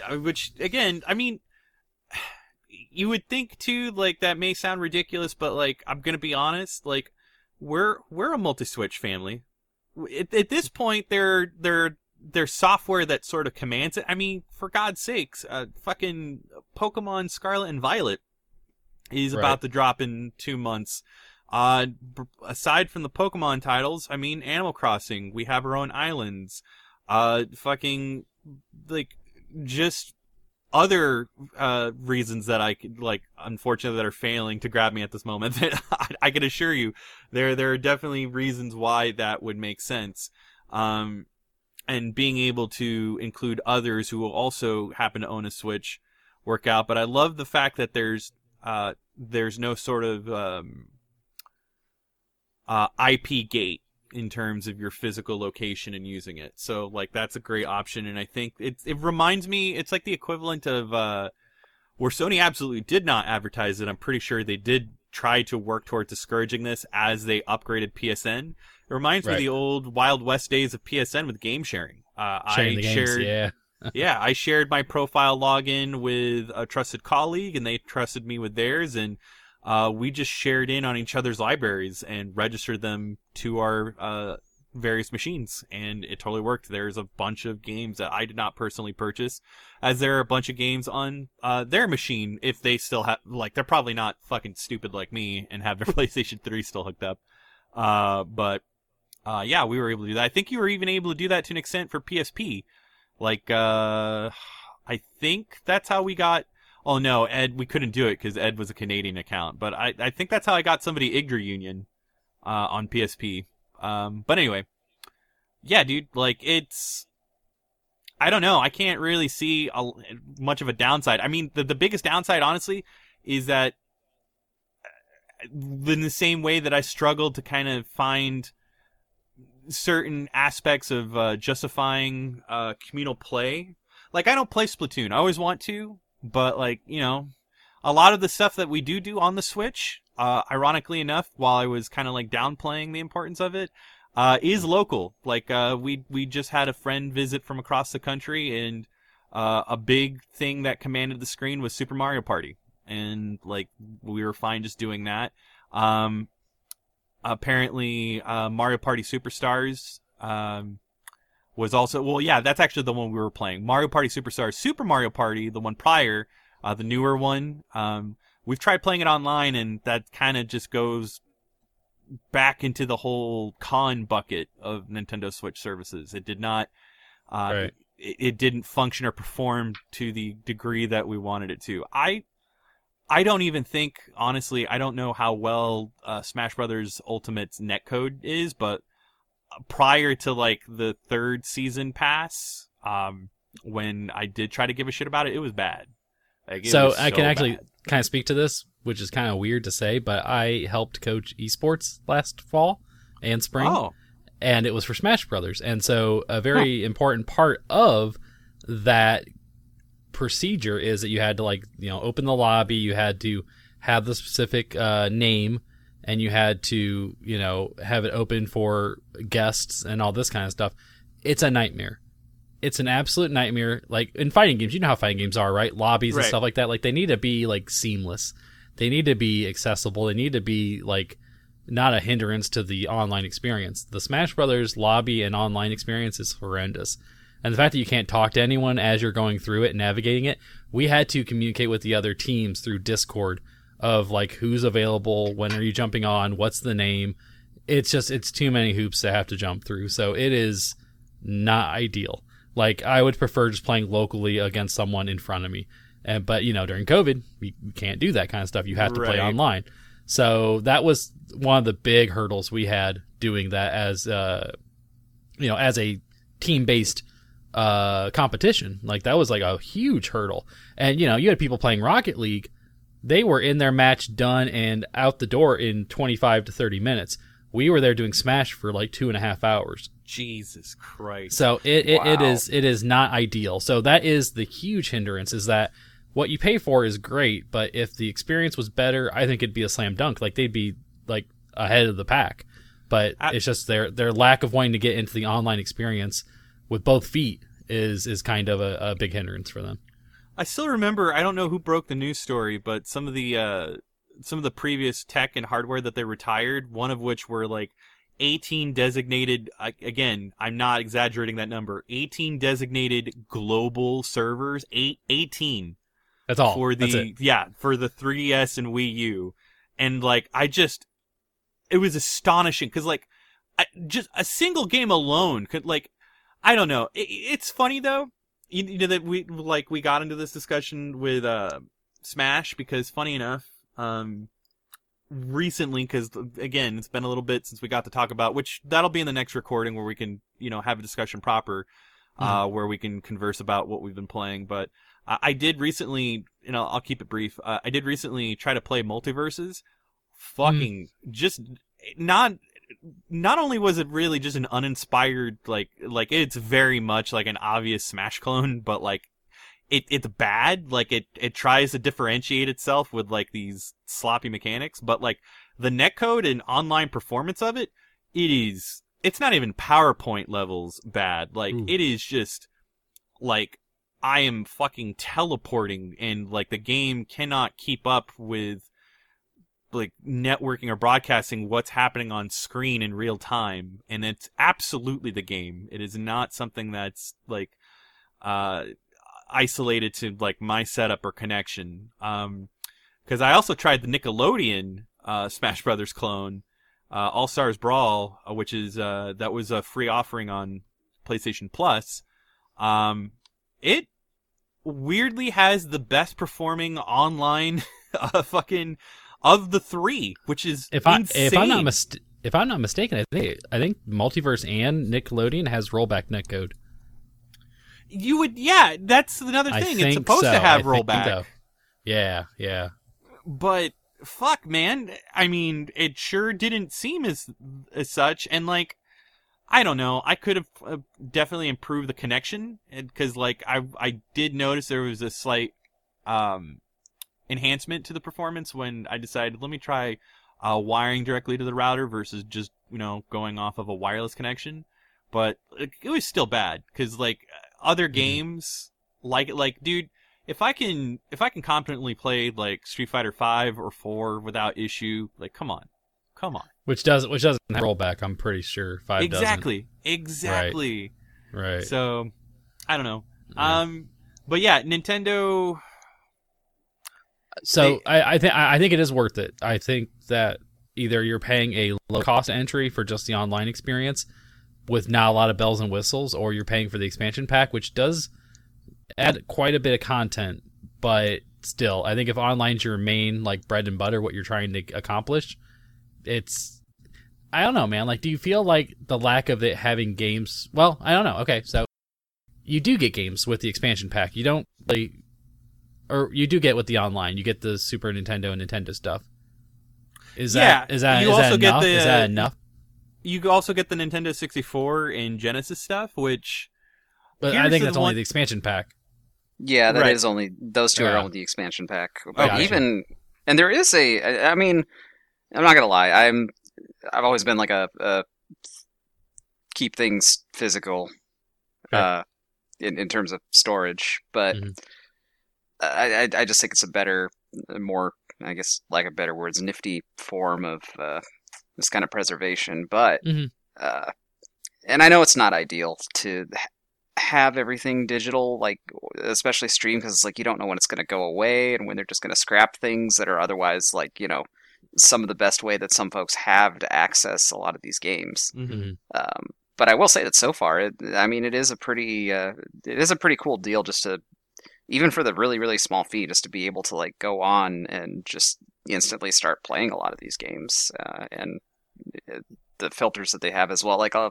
Uh, which again i mean *sighs* you would think too like that may sound ridiculous but like i'm gonna be honest like we're we're a multi-switch family at, at this point they're they're there's software that sort of commands it. I mean for god's sakes uh fucking pokemon scarlet and violet is
Right.
about to drop in two months. Uh b- aside from the pokemon titles i mean animal crossing we have our own islands. Uh fucking like just other uh reasons that I could like unfortunately that are failing to grab me at this moment. *laughs* That I, I can assure you there there are definitely reasons why that would make sense. Um and being able to include others who will also happen to own a switch work out but I love the fact that there's uh there's no sort of um uh IP gate in terms of your physical location and using it. So like that's a great option, and I think it it reminds me it's like the equivalent of uh, where Sony absolutely did not advertise it. I'm pretty sure they did try to work towards discouraging this as they upgraded PSN. It reminds me of the old Wild West days of PSN with game sharing. Uh,
Sharing
I
games,
shared
yeah. *laughs*
yeah, I shared my profile login with a trusted colleague, and they trusted me with theirs, and uh, we just shared in on each other's libraries and registered them to our uh, various machines, and it totally worked. There's a bunch of games that I did not personally purchase, as there are a bunch of games on uh, their machine if they still have like they're probably not fucking stupid like me and have their *laughs* PlayStation 3 still hooked up. Uh, but uh, yeah, we were able to do that. I think you were even able to do that to an extent for PSP. Like, uh, I think that's how we got. Oh no, Ed, we couldn't do it because Ed was a Canadian account. But I, I think that's how I got somebody Igor Union, uh, on PSP. Um, but anyway, yeah, dude, like it's. I don't know. I can't really see a, much of a downside. I mean, the the biggest downside, honestly, is that uh, in the same way that I struggled to kind of find certain aspects of uh, justifying uh, communal play. Like I don't play Splatoon. I always want to, but like you know, a lot of the stuff that we do do on the Switch, uh, ironically enough, while I was kind of like downplaying the importance of it, uh, is local. Like uh, we we just had a friend visit from across the country, and uh, a big thing that commanded the screen was Super Mario Party, and like we were fine just doing that. Um, apparently, uh, Mario Party Superstars um, was also well, yeah, that's actually the one we were playing. Mario Party Superstars, Super Mario Party, the one prior, uh, the newer one. Um, we've tried playing it online, and that kind of just goes back into the whole con bucket of Nintendo Switch services. It did not. Uh,
Right.
it, it didn't function or perform to the degree that we wanted it to. I I don't even think honestly I don't know how well uh, Smash Brothers Ultimate's netcode is, but prior to like the third season pass, um, when I did try to give a shit about it, it was bad. Like, it
So
was
I can actually
bad.
kind of speak to this, which is kind of weird to say, but I helped coach esports last fall and spring.
Oh,
and it was for Smash Brothers. And so a very important part of that procedure is that you had to like you know open the lobby, you had to have the specific uh, name, and you had to you know have it open for guests and all this kind of stuff. It's a nightmare. It's an absolute nightmare. Like in fighting games, you know how fighting games are, right? Lobbies and stuff like that. Like they need to be like seamless. They need to be accessible. They need to be like not a hindrance to the online experience. The Smash Brothers lobby and online experience is horrendous. And the fact that you can't talk to anyone as you're going through it and navigating it, we had to communicate with the other teams through Discord of like who's available, when are you jumping on, what's the name. It's just it's too many hoops to have to jump through. So it is not ideal. Like I would prefer just playing locally against someone in front of me. And but you know, during COVID, you, you can't do that kind of stuff. You have to play online. So that was one of the big hurdles we had doing that as uh you know, as a team based uh competition. Like that was like a huge hurdle. And you know, you had people playing Rocket League, they were in their match done and out the door in twenty five to thirty minutes. We were there doing Smash for like two and a half hours.
Jesus Christ!
So it, it, it
Wow.
is it is not ideal. So that is the huge hindrance is that what you pay for is great, but if the experience was better, I think it'd be a slam dunk. Like they'd be like ahead of the pack. But
I-
it's just their their lack of wanting to get into the online experience with both feet is is kind of a, a big hindrance for them.
I still remember. I don't know who broke the news story, but some of the uh, some of the previous tech and hardware that they retired. One of which were like 18 designated. Again, I'm not exaggerating that number. 18 designated global servers. Eight, 18
That's all.
for
That's
the
it.
yeah for the 3ds and Wii U, and like I just it was astonishing because like I, just a single game alone could like I don't know. It, it's funny though, you, you know that we like we got into this discussion with uh Smash because funny enough, um recently because again it's been a little bit since we got to talk about which that'll be in the next recording where we can you know have a discussion proper uh where we can converse about what we've been playing but I I did recently, you know, I'll keep it brief. Uh, I did recently try to play MultiVersus. Fucking just not not only was it really just an uninspired like like it's very much like an obvious Smash clone, but like it it's bad. Like it it tries to differentiate itself with like these sloppy mechanics, but like the netcode and online performance of it, it is it's not even PowerPoint levels bad. Like
Ooh.
it is just like I am fucking teleporting and like the game cannot keep up with like networking or broadcasting what's happening on screen in real time and it's absolutely the game. It is not something that's like uh isolated to like my setup or connection. Um because i also tried the nickelodeon uh smash brothers clone uh all stars brawl uh, which is uh that was a free offering on playstation plus. Um it weirdly has the best performing online *laughs* uh, fucking of the three, which is
If I
insane.
if I'm not mist- if I'm not mistaken, I think I think MultiVersus and Nickelodeon has rollback netcode.
you would, yeah, that's another thing. It's supposed
so.
to have
I
rollback,
so. Yeah, yeah.
but fuck, man. I mean, it sure didn't seem as as such, and like. I don't know. I could have uh, definitely improved the connection because, like, I I did notice there was a slight um, enhancement to the performance when I decided let me try uh, wiring directly to the router versus just you know going off of a wireless connection. But it, it was still bad because like other games, like like dude, if I can if I can competently play like Street Fighter Five or Four without issue, like come on, come on,
Which doesn't which doesn't have rollback. I'm pretty sure five
exactly, exactly.
doesn't. Right.
So I don't know.
Yeah.
Um, but yeah, Nintendo.
So
They-
I, I think I think it is worth it. I think that either you're paying a low cost entry for just the online experience with not a lot of bells and whistles, or you're paying for the expansion pack, which does add quite a bit of content, but still, I think if online's your main like bread and butter, what you're trying to accomplish, it's I don't know, man. Like, do you feel like the lack of it having games? Well, I don't know. Okay, so you do get games with the expansion pack. You don't like or you do get with the online. You get the Super Nintendo and Nintendo stuff. Is that
Yeah,
is that
you
is that
also get
enough?
the,
is that enough?
You also get the Nintendo 64 and Genesis stuff, which
But I think
the
that's
one-
only the expansion pack.
Yeah, that is
Right.
only those two are only the expansion pack. But
Gotcha.
even and there is a, I mean, I'm not gonna lie. I'm I've always been like a, a keep things physical,
Sure.
uh, in in terms of storage. But
Mhm.
I, I I just think it's a better, more I guess like a better words, nifty form of uh, this kind of preservation. But
Mhm.
uh, and I know it's not ideal to h- have everything digital, like especially stream, because it's like you don't know when it's going to go away and when they're just going to scrap things that are otherwise like you know some of the best way that some folks have to access a lot of these games.
Mhm.
Um, but I will say that so far, it, I mean, it is a pretty, uh, it is a pretty cool deal just to, even for the really, really small fee, just to be able to like go on and just instantly start playing a lot of these games, uh, and uh, the filters that they have as well, like uh,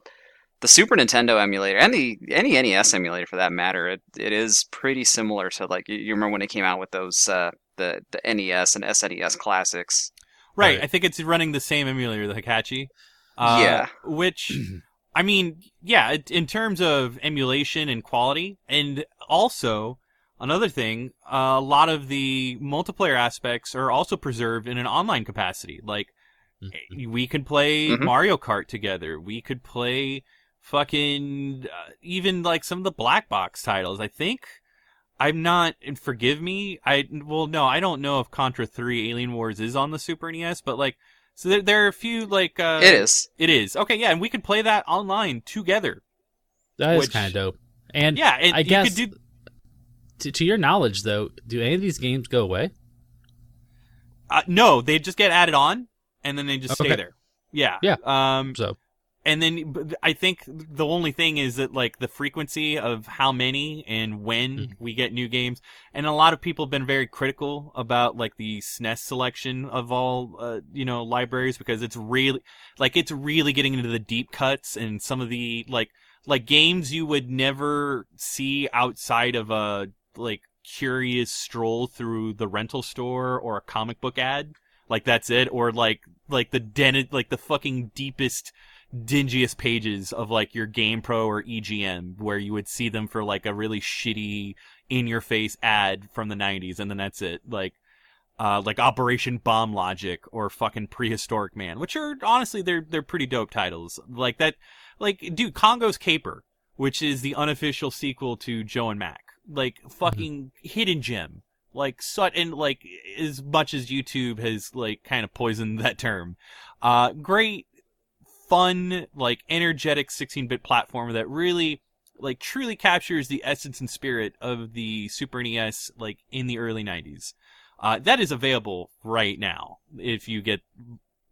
the Super Nintendo emulator and the any NES emulator for that matter. It it is pretty similar to like you, you remember when it came out with those uh, the the NES and SNES classics.
right,
Right.
I think it's running the same emulator, the Hitachi. Uh,
Yeah.
Which, *clears throat* I mean, yeah, in terms of emulation and quality, and also another thing, uh, a lot of the multiplayer aspects are also preserved in an online capacity. Like,
Mhm.
we could play
Mhm.
Mario Kart together. We could play fucking uh, even like some of the black box titles. I think I'm not and forgive me. I well no, I don't know if Contra 3 Alien Wars is on the Super NES, but like so there, there are a few like uh
it is.
It is. Okay, yeah, and we could play that online together.
That is
Which-
kind of dope. And
Yeah, and
I
you
guess
could do
to, to your knowledge, though, do any of these games go away?
uh, no, they just get added on and then they just stay there. Yeah.
Yeah.
Um
So
and then I think the only thing is that like the frequency of how many and when
Mhm.
we get new games, and a lot of people have been very critical about like the SNES selection of all uh, you know libraries because it's really like it's really getting into the deep cuts and some of the like like games you would never see outside of a like curious stroll through the rental store or a comic book ad Like that's it, or like like the den like the fucking deepest dingiest pages of like your GamePro or EGM where you would see them for like a really shitty in your face ad from the 90s and then that's it. Like uh, like Operation Bomb Logic or fucking Prehistorik Man, which are honestly they're they're pretty dope titles. Like that, like dude, Congo's Caper, which is the unofficial sequel to Joe and Mac, like fucking mm-hmm. hidden gem. Like sut and like as much as YouTube has like kind of poisoned that term, uh, great, fun, like energetic 16-bit platformer that really like truly captures the essence and spirit of the Super NES like in the early 90s. Uh, that is available right now if you get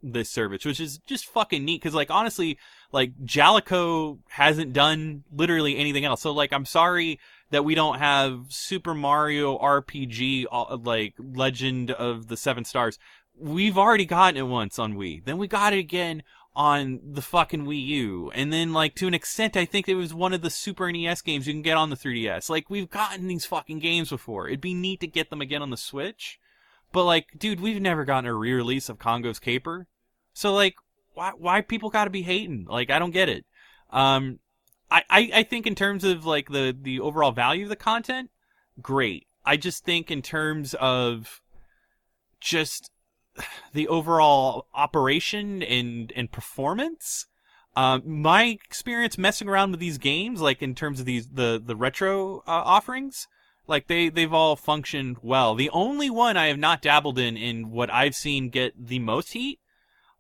this service, which is just fucking neat. Cause like honestly, like Jaleco hasn't done literally anything else. So like, I'm sorry that we don't have Super Mario RPG, uh, like Legend of the Seven Stars. We've already gotten it once on Wii. Then we got it again on the fucking Wii U. And then, like, to an extent, I think it was one of the Super NES games you can get on the 3DS. Like, we've gotten these fucking games before. It'd be neat to get them again on the Switch. But, like, dude, we've never gotten a re release of Congo's Caper. So, like, why, why people gotta be hating? Like, I don't get it. Um, I, I, I think in terms of, like, the, the overall value of the content, great. I just think in terms of just the overall operation and and performance. Um, my experience messing around with these games, like in terms of these the the retro uh, offerings, like they they've all functioned well. The only one I have not dabbled in in what I've seen get the most heat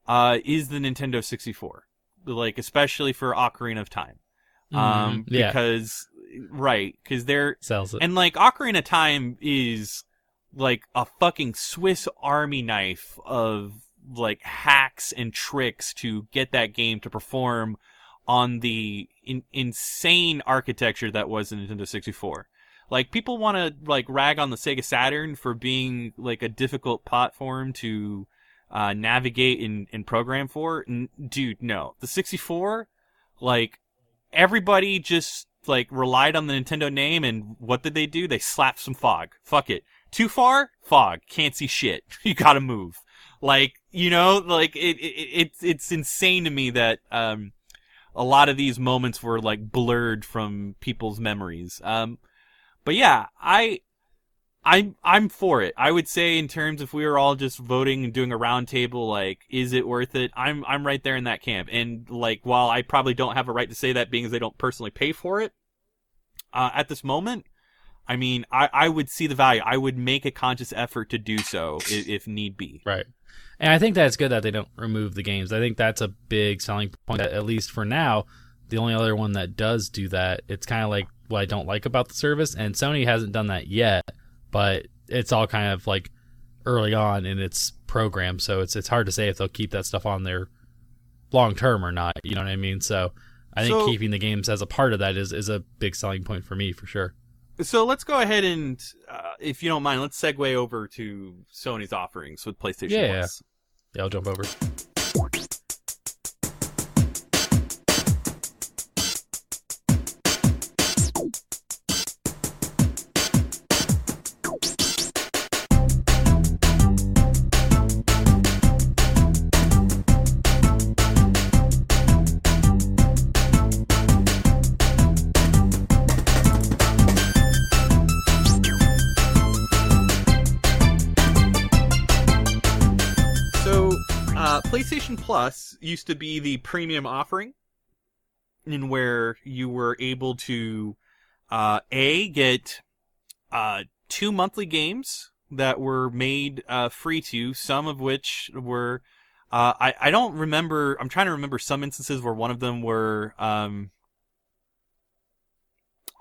uh, is the Nintendo 64, like especially for Ocarina of Time. Um, mm, yeah. because right because they're
sells it
and like Ocarina of Time is like a fucking Swiss Army knife of like hacks and tricks to get that game to perform on the in- insane architecture that was the Nintendo 64. Like people want to like rag on the Sega Saturn for being like a difficult platform to uh, navigate and, and program for. N- dude, no. The 64, like everybody just like relied on the Nintendo name and what did they do? They slapped some fog. Fuck it. Too far? Fog. Can't see shit. *laughs* You gotta move. Like, you know, like it, it, it's, it's insane to me that, um, a lot of these moments were like blurred from people's memories. Um, but yeah, I, I'm, I'm for it. I would say in terms if we were all just voting and doing a roundtable, like, is it worth it? I'm, I'm right there in that camp. And like, while I probably don't have a right to say that being as they don't personally pay for it, uh, at this moment, I mean, I, I would see the value. I would make a conscious effort to do so if, if need be.
Right. And I think that's good that they don't remove the games. I think that's a big selling point. That at least for now, the only other one that does do that, it's kind of like what I don't like about the service. And Sony hasn't done that yet, but it's all kind of like early on in its program, so it's it's hard to say if they'll keep that stuff on there long term or not. You know what I mean? So I think so, keeping the games as a part of that is is a big selling point for me for sure.
So let's go ahead and, uh, if you don't mind, let's segue over to Sony's offerings with PlayStation
yeah, Plus. Yeah, yeah I'll jump over.
Plus used to be the premium offering, in where you were able to uh, a get uh, two monthly games that were made uh, free to you, some of which were uh, I I don't remember. I'm trying to remember some instances where one of them were um,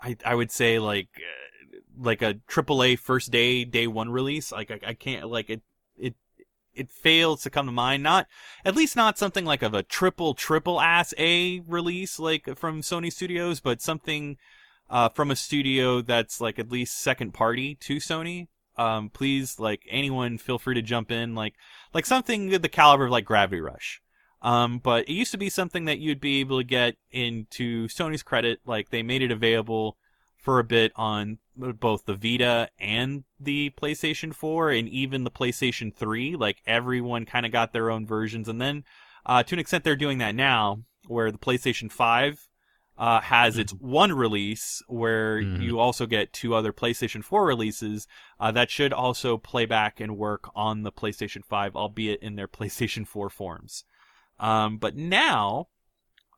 I I would say like uh, like a AAA first day day one release. Like I, I can't like it it fails to come to mind. Not at least not something like of a triple triple ass A release like from Sony Studios, but something uh, from a studio that's like at least second party to Sony. Um, please, like anyone, feel free to jump in. Like like something the caliber of like Gravity Rush. Um, but it used to be something that you'd be able to get into Sony's credit. Like they made it available for a bit on both the Vita and the PlayStation 4 and even the PlayStation 3. Like everyone kind of got their own versions, and then uh, to an extent they're doing that now, where the PlayStation 5 uh, has its one release where
Mhm.
you also get two other PlayStation 4 releases uh, that should also play back and work on the PlayStation 5, albeit in their *laughs* PlayStation 4 forms. Um, but now,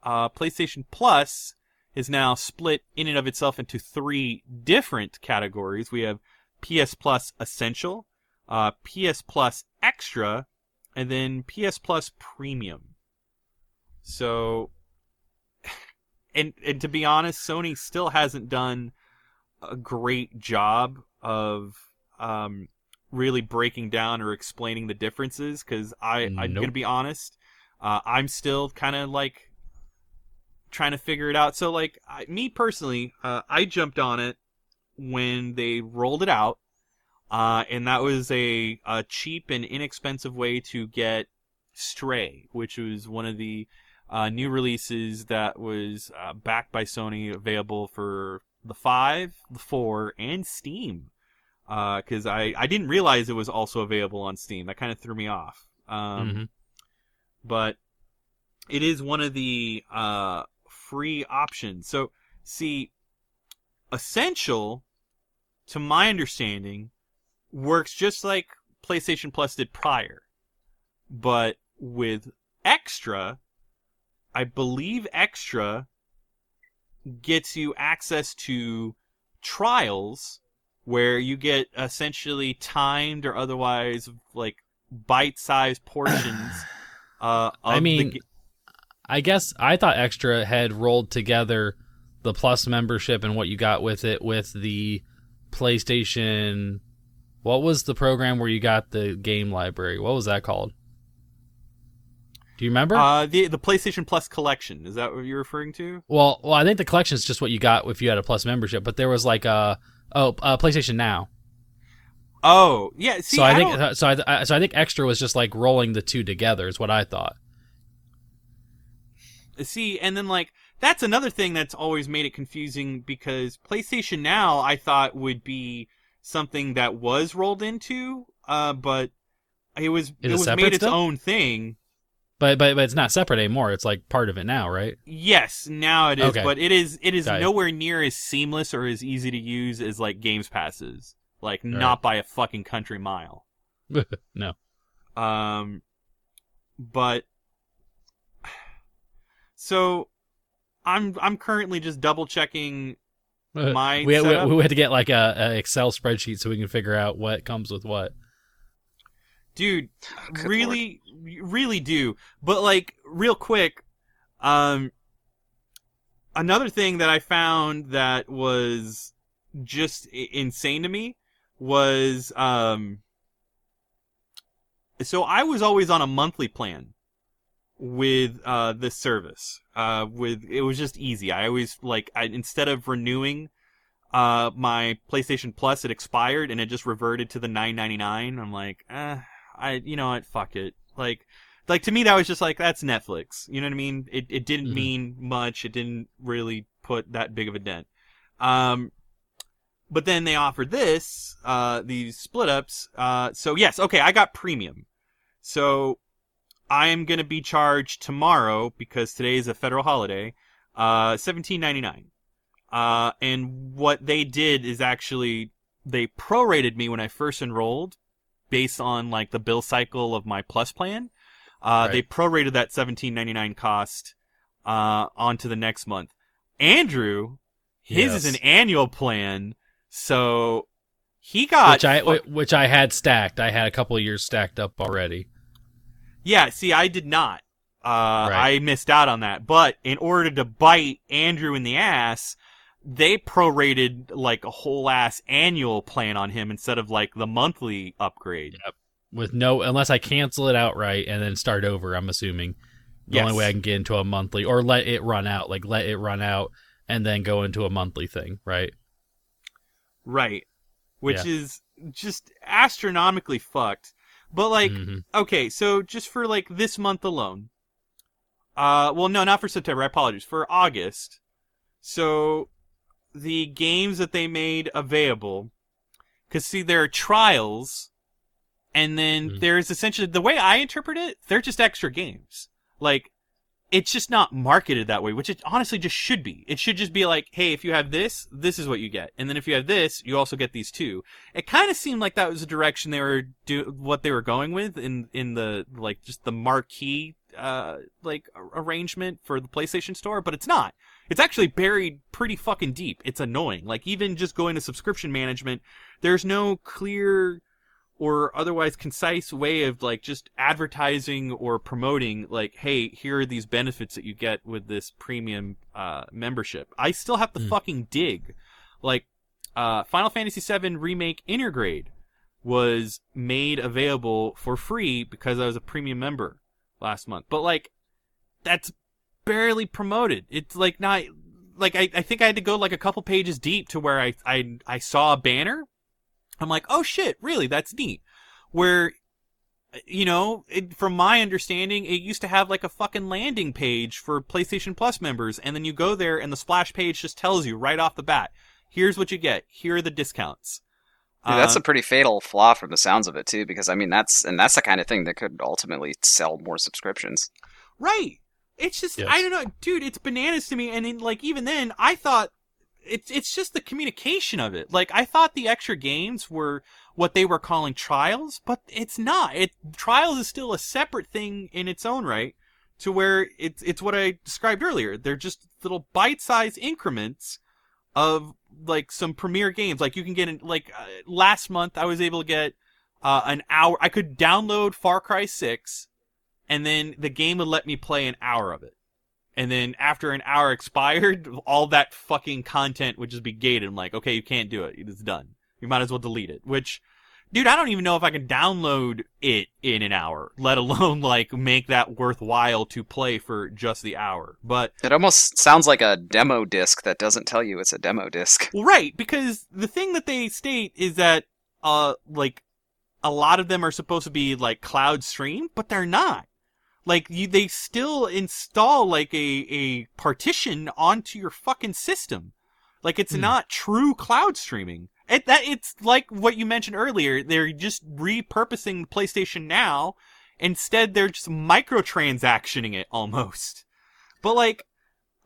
uh, PlayStation Plus is now split in and of itself into three different categories. We have PS Plus Essential, uh, PS Plus Extra, and then PS Plus Premium. So, *sighs* and and to be honest, Sony still hasn't done a great job of um, really breaking down or explaining the differences. Because I I'm gonna be honest, uh, I'm still kind of like trying to figure it out. So like I, me personally, uh, I jumped on it when they rolled it out. Uh, and that was a, a cheap and inexpensive way to get Stray, which was one of the uh, new releases that was uh, backed by Sony, available for the 5, the 4, and Steam. Because I, I didn't realize it was also available on Steam. That kind of threw me off. Um,
Mhm.
But it is one of the uh, free options. So, see, Essential, to my understanding, works just like PlayStation Plus did prior. But with Extra, I believe Extra gets you access to trials where you get essentially timed or otherwise like bite-sized *coughs* portions uh, of
I mean, I guess I thought Extra had rolled together the Plus membership and what you got with it with the PlayStation. What was the program where you got the game library? What was that called? Do you remember?
uh, the the PlayStation Plus collection. Is that what you're referring to?
well, well, I think the collection is just what you got if you had a Plus membership, but there was like a oh, uh, PlayStation Now.
Oh, yeah. See,
so I, think
don't-
so. I, I- so I think Extra was just like rolling the two together. Is what I thought.
See, and then like that's another thing that's always made it confusing because PlayStation Now I thought would be something that was rolled into, uh, but it was it
it
was made its own thing.
But, but but it's not separate anymore. It's like part of it now, right?
Yes, now it is,
Okay.
but it is it is
Got it.
nowhere near as seamless or as easy to use as like Games Passes. Like
Right.
not by a fucking country mile. *laughs*
no.
Um, but so I'm I'm currently just double checking My
we, we,
setup-
we had to get like a, a Excel spreadsheet so we can figure out what comes with what.
dude *sighs*
Good
really really do. But like real quick um another thing that i found that was just insane to me was um so i was always on a monthly plan with uh this service uh with it was just easy. I always like I, instead of renewing uh my PlayStation Plus it expired and it just reverted to the 9.99 I'm like eh, I you know what? Fuck it. Like like to me that was just like that's Netflix. You know what I mean? It it didn't
Mhm.
mean much. It didn't really put that big of a dent. Um but then they offered this uh these split ups uh so yes okay I got premium. So I am going to be charged tomorrow because today is a federal holiday uh 17.99 uh, and what they did is actually they prorated me when I first enrolled based on like the bill cycle of my plus plan. Uh,
Right.
they prorated that seventeen ninety nine cost uh, onto the next month. Andrew, his is an annual plan, so he got
which I
fu-
which I had stacked. I had a couple of years stacked up already.
Yeah, see, I did not. Uh,
Right.
I missed out on that. But in order to bite Andrew in the ass, they prorated like a whole ass annual plan on him instead of like the monthly upgrade. Yep.
With no, unless I cancel it outright and then start over. I'm assuming the
Yes.
only way I can get into a monthly or let it run out, like let it run out and then go into a monthly thing, right?
Right. Which
Yeah.
is just astronomically fucked. But like,
Mhm.
okay, so just for like this month alone. Uh, well, no, not for September. I apologize. For August. So the games that they made available. Because see, there are trials, and then
Mhm.
there's essentially the way I interpret it, they're just extra games. Like it's just not marketed that way, which it honestly just should be. It should just be like, hey, if you have this, this is what you get, and then if you have this, you also get these two. It kind of seemed like that was the direction they were do what they were going with in in the like just the marquee uh like arrangement for the PlayStation Store, but it's not. It's actually buried pretty fucking deep. It's annoying. Like even just going to subscription management, there's no clear or otherwise concise way of like just advertising or promoting like hey here are these benefits that you get with this premium uh membership. I still have to
Hmm.
fucking dig. Like uh final fantasy VII remake intergrade was made available for free because i was a premium member last month. But like that's barely promoted. It's like not like I, I think i had to go like a couple pages deep to where i i, I saw a banner I'm like, oh shit, really? That's neat. Where, you know, it, from my understanding, it used to have like a fucking landing page for PlayStation Plus members, and then you go there and the splash page just tells you right off the bat, here's what you get. Here are the discounts.
Dude, that's
Uh,
a pretty fatal flaw from the sounds of it too, because I mean that's and that's the kind of thing that could ultimately sell more subscriptions.
Right. It's just
Yes.
I don't know, dude. It's bananas to me. And then, like even then, I thought it's it's just the communication of it. Like I thought the extra games were what they were calling trials, but it's not. It trials is still a separate thing in its own right. To where it's it's what I described earlier. They're just little bite-sized increments of like some premier games. Like you can get in like uh, last month I was able to get uh, an hour. I could download Far Cry Six and then the game would let me play an hour of it. And then after an hour expired, *laughs* all that fucking content would just be gated. I'm like, okay, you can't do it. It's done. You might as well delete it. Which, dude, I don't even know if I can download it in an hour, *laughs* let alone like make that worthwhile to play for just the hour. But
It almost sounds like a demo disc that doesn't tell you it's a demo disc. *laughs*
Well, right, because the thing that they state is that, uh, like, a lot of them are supposed to be like cloud stream, but they're not. Like, you, they still install like a, a partition onto your fucking system. Like, it's
Hmm.
not true cloud streaming. It, that, it's like what you mentioned earlier. They're just repurposing PlayStation Now. Instead, they're just microtransactioning it almost. But like,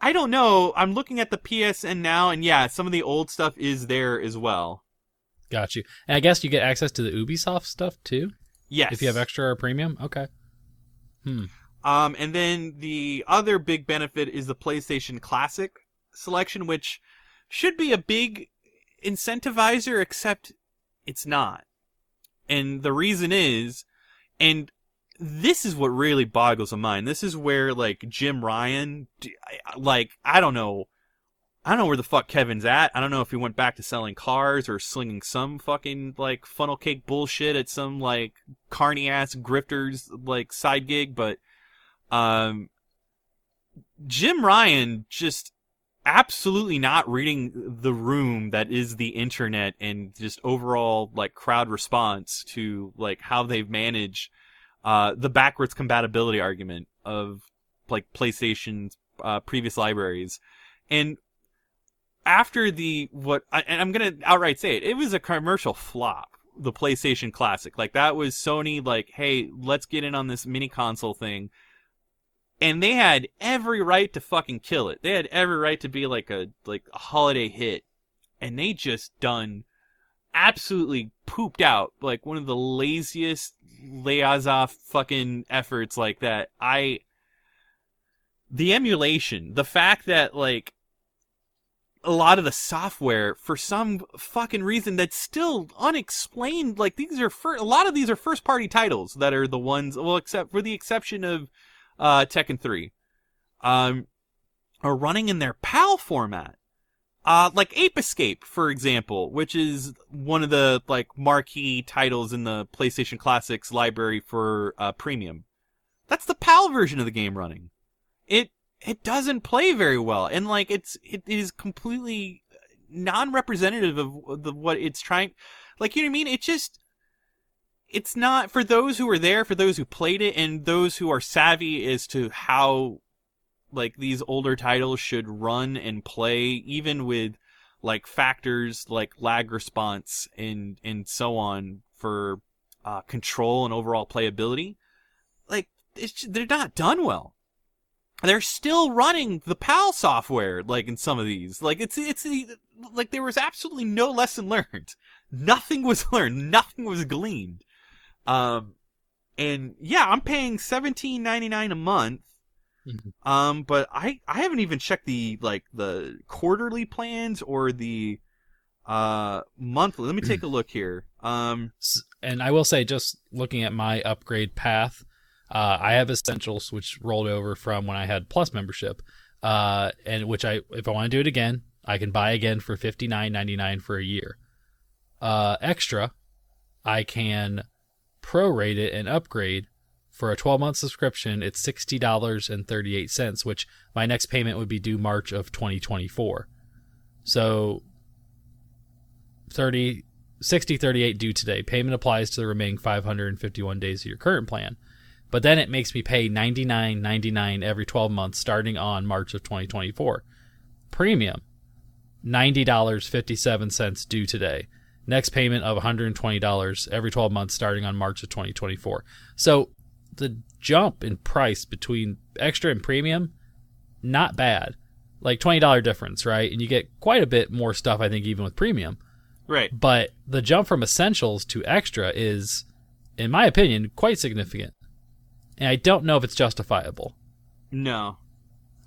I don't know. I'm looking at the PSN now, and yeah, some of the old stuff is there as well.
Got you. And I guess you get access to the Ubisoft stuff too
Yes.
if you have extra or premium. Okay.
Um, and then the other big benefit is the PlayStation Classic selection, which should be a big incentivizer, except it's not. And the reason is, and this is what really boggles the mind. This is where like Jim Ryan, like I don't know, I don't know where the fuck Kevin's at. I don't know if he went back to selling cars or slinging some fucking like funnel cake bullshit at some like carny ass grifters like side gig, but um, Jim Ryan just absolutely not reading the room that is the internet and just overall like crowd response to like how they've managed uh the backwards compatibility argument of like PlayStation's uh, previous libraries and after the what and I'm gonna outright say it it was a commercial flop the PlayStation Classic like that was Sony like hey let's get in on this mini console thing and they had every right to fucking kill it. They had every right to be like a like a holiday hit, and they just done absolutely pooped out like one of the laziest layers fucking efforts like that. I the emulation, the fact that like a lot of the software for some fucking reason that's still unexplained like these are fir- a lot of these are first party titles that are the ones well except for the exception of uh, Tekken 3, um, are running in their PAL format. Uh, like Ape Escape, for example, which is one of the, like, marquee titles in the PlayStation Classics library for, uh, premium. That's the PAL version of the game running. It, it doesn't play very well, and, like, it's, it is completely non-representative of the, what it's trying, like, you know what I mean? It just, it's not for those who were there, for those who played it, and those who are savvy as to how like these older titles should run and play, even with like factors like lag response and and so on for uh, control and overall playability, like it's they're not done well. They're still running the PAL software, like in some of these. Like it's it's like there was absolutely no lesson learned. Nothing was *laughs* learned. Nothing was gleaned. Um, and yeah, I'm paying seventeen ninety nine a month.
Mhm.
Um, but I I haven't even checked the like the quarterly plans or the uh monthly. Let me take *clears throat* a look here. Um,
And I will say, just looking at my upgrade path, uh, I have Essentials, which rolled over from when I had Plus membership, uh, and which I, if I want to do it again, I can buy again for fifty nine ninety nine for a year. Uh, extra, I can prorate it and upgrade for a twelve month subscription. It's sixty dollars and thirty eight cents, which my next payment would be due March of twenty twenty four. So 30 60 38 due today. Payment applies to the remaining 551 days of your current plan. But then it makes me pay 99.99 every 12 months starting on March of 2024. Premium $90.57 due today. Next payment of $120 every 12 months starting on March of 2024. So the jump in price between extra and premium not bad. Like $20 difference, right? And you get quite a bit more stuff I think even with premium
right.
but the jump from essentials to extra is in my opinion quite significant and i don't know if it's justifiable.
No.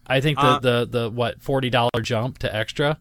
i think the
Uh,
the, the what $40 jump to extra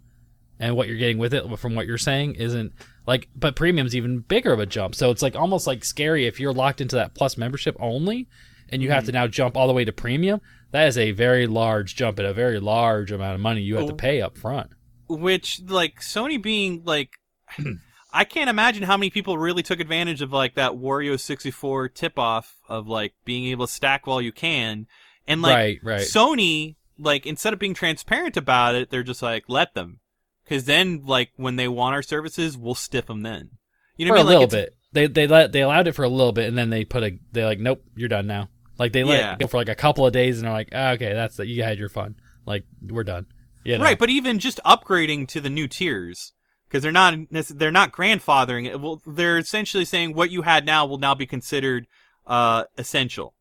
and what you're getting with it from what you're saying isn't like but premium's even bigger of a jump. So it's like almost like scary if you're locked into that plus membership only and you have to now jump all the way to premium. That is a very large jump and a very large amount of money you have to
Oh.
pay up front.
Which like Sony being like *clears throat* I can't imagine how many people really took advantage of like that Wario 64 tip off of like being able to stack while you can and like
right right
Sony like instead of being transparent about it they're just like let them cuz then like when they want our services we'll stiff them then you know
for
what I
a
mean?
A
little
bit. They they let they allowed it for a little bit, and then they put a they like nope, you're done now. Like they let
Yeah.
it go for like a couple of days, and they're like, ah, okay, that's it. You had your fun. Like we're done. You know?
Right, but even just upgrading to the new tiers because they're not they're not grandfathering it. Well, they're essentially saying what you had now will now be considered uh essential,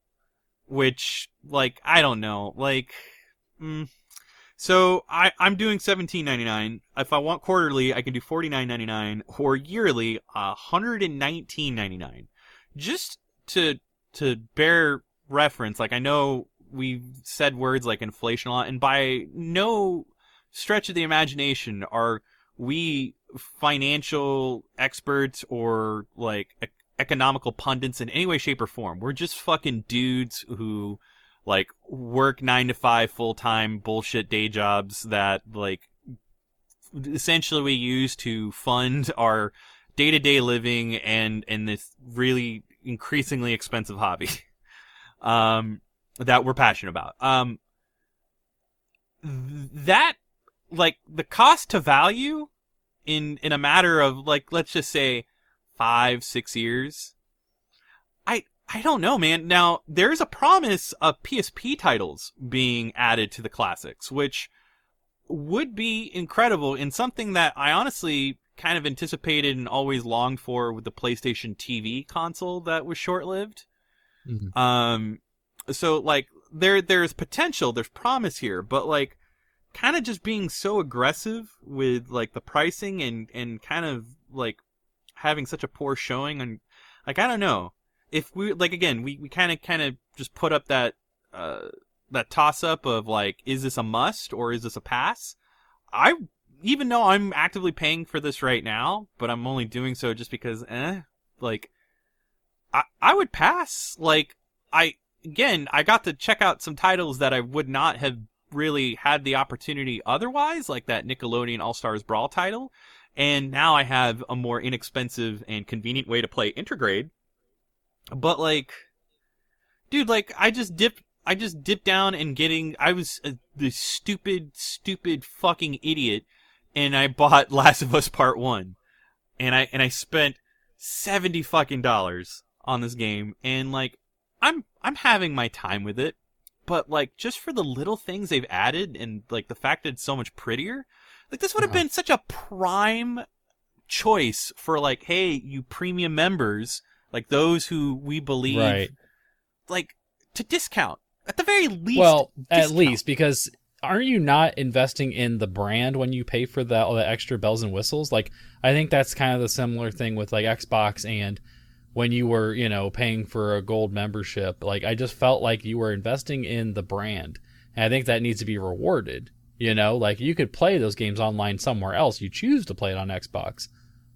which like I don't know, like. Mm, so I I'm doing seventeen ninety nine. If I want quarterly, I can do forty nine ninety nine, or yearly, hundred and nineteen ninety nine. Just to to bear reference, like I know we've said words like inflation a lot, and by no stretch of the imagination are we financial experts or like e- economical pundits in any way, shape, or form. We're just fucking dudes who like work nine to five full time bullshit day jobs that like essentially we use to fund our day to day living and and this really increasingly expensive hobby *laughs* um that we're passionate about. Um that like the cost to value in in a matter of like let's just say five six years. I i don't know man. Now there's a promise of psp titles being added to the classics which would be incredible and something that i honestly kind of anticipated and always longed for with the playstation tv console that was short-lived.
Mhm.
um so like there there's potential there's promise here but like kind of just being so aggressive with like the pricing and and kind of like having such a poor showing and like I don't know. If we like again we we kind of kind of just put up that uh that toss up of like is this a must or is this a pass? I even though I'm actively paying for this right now but I'm only doing so just because eh like I I would pass. Like I again I got to check out some titles that I would not have really had the opportunity otherwise, like that Nickelodeon All Stars Brawl title. And now I have a more inexpensive and convenient way to play Intergrade. But like, dude, like I just dipped, I just dipped down and getting, I was the stupid, stupid fucking idiot, and I bought *laughs* Last of Us Part One, and I and I spent seventy fucking dollars on this game, and like, I'm I'm having my time with it but like just for the little things they've added and like the fact that it's so much prettier Like this would have
Uh-huh.
been such a prime choice for like, hey, you premium members, like those who we believe,
Right.
like to discount at the very least.
Well, at least because aren't you not investing in the brand when you pay for the all the extra bells and whistles? Like I think that's kind of the similar thing with like Xbox and when you were, you know, paying for a gold membership. Like I just felt like you were investing in the brand. And I think that needs to be rewarded. You know, like you could play those games online somewhere else. You choose to play it on Xbox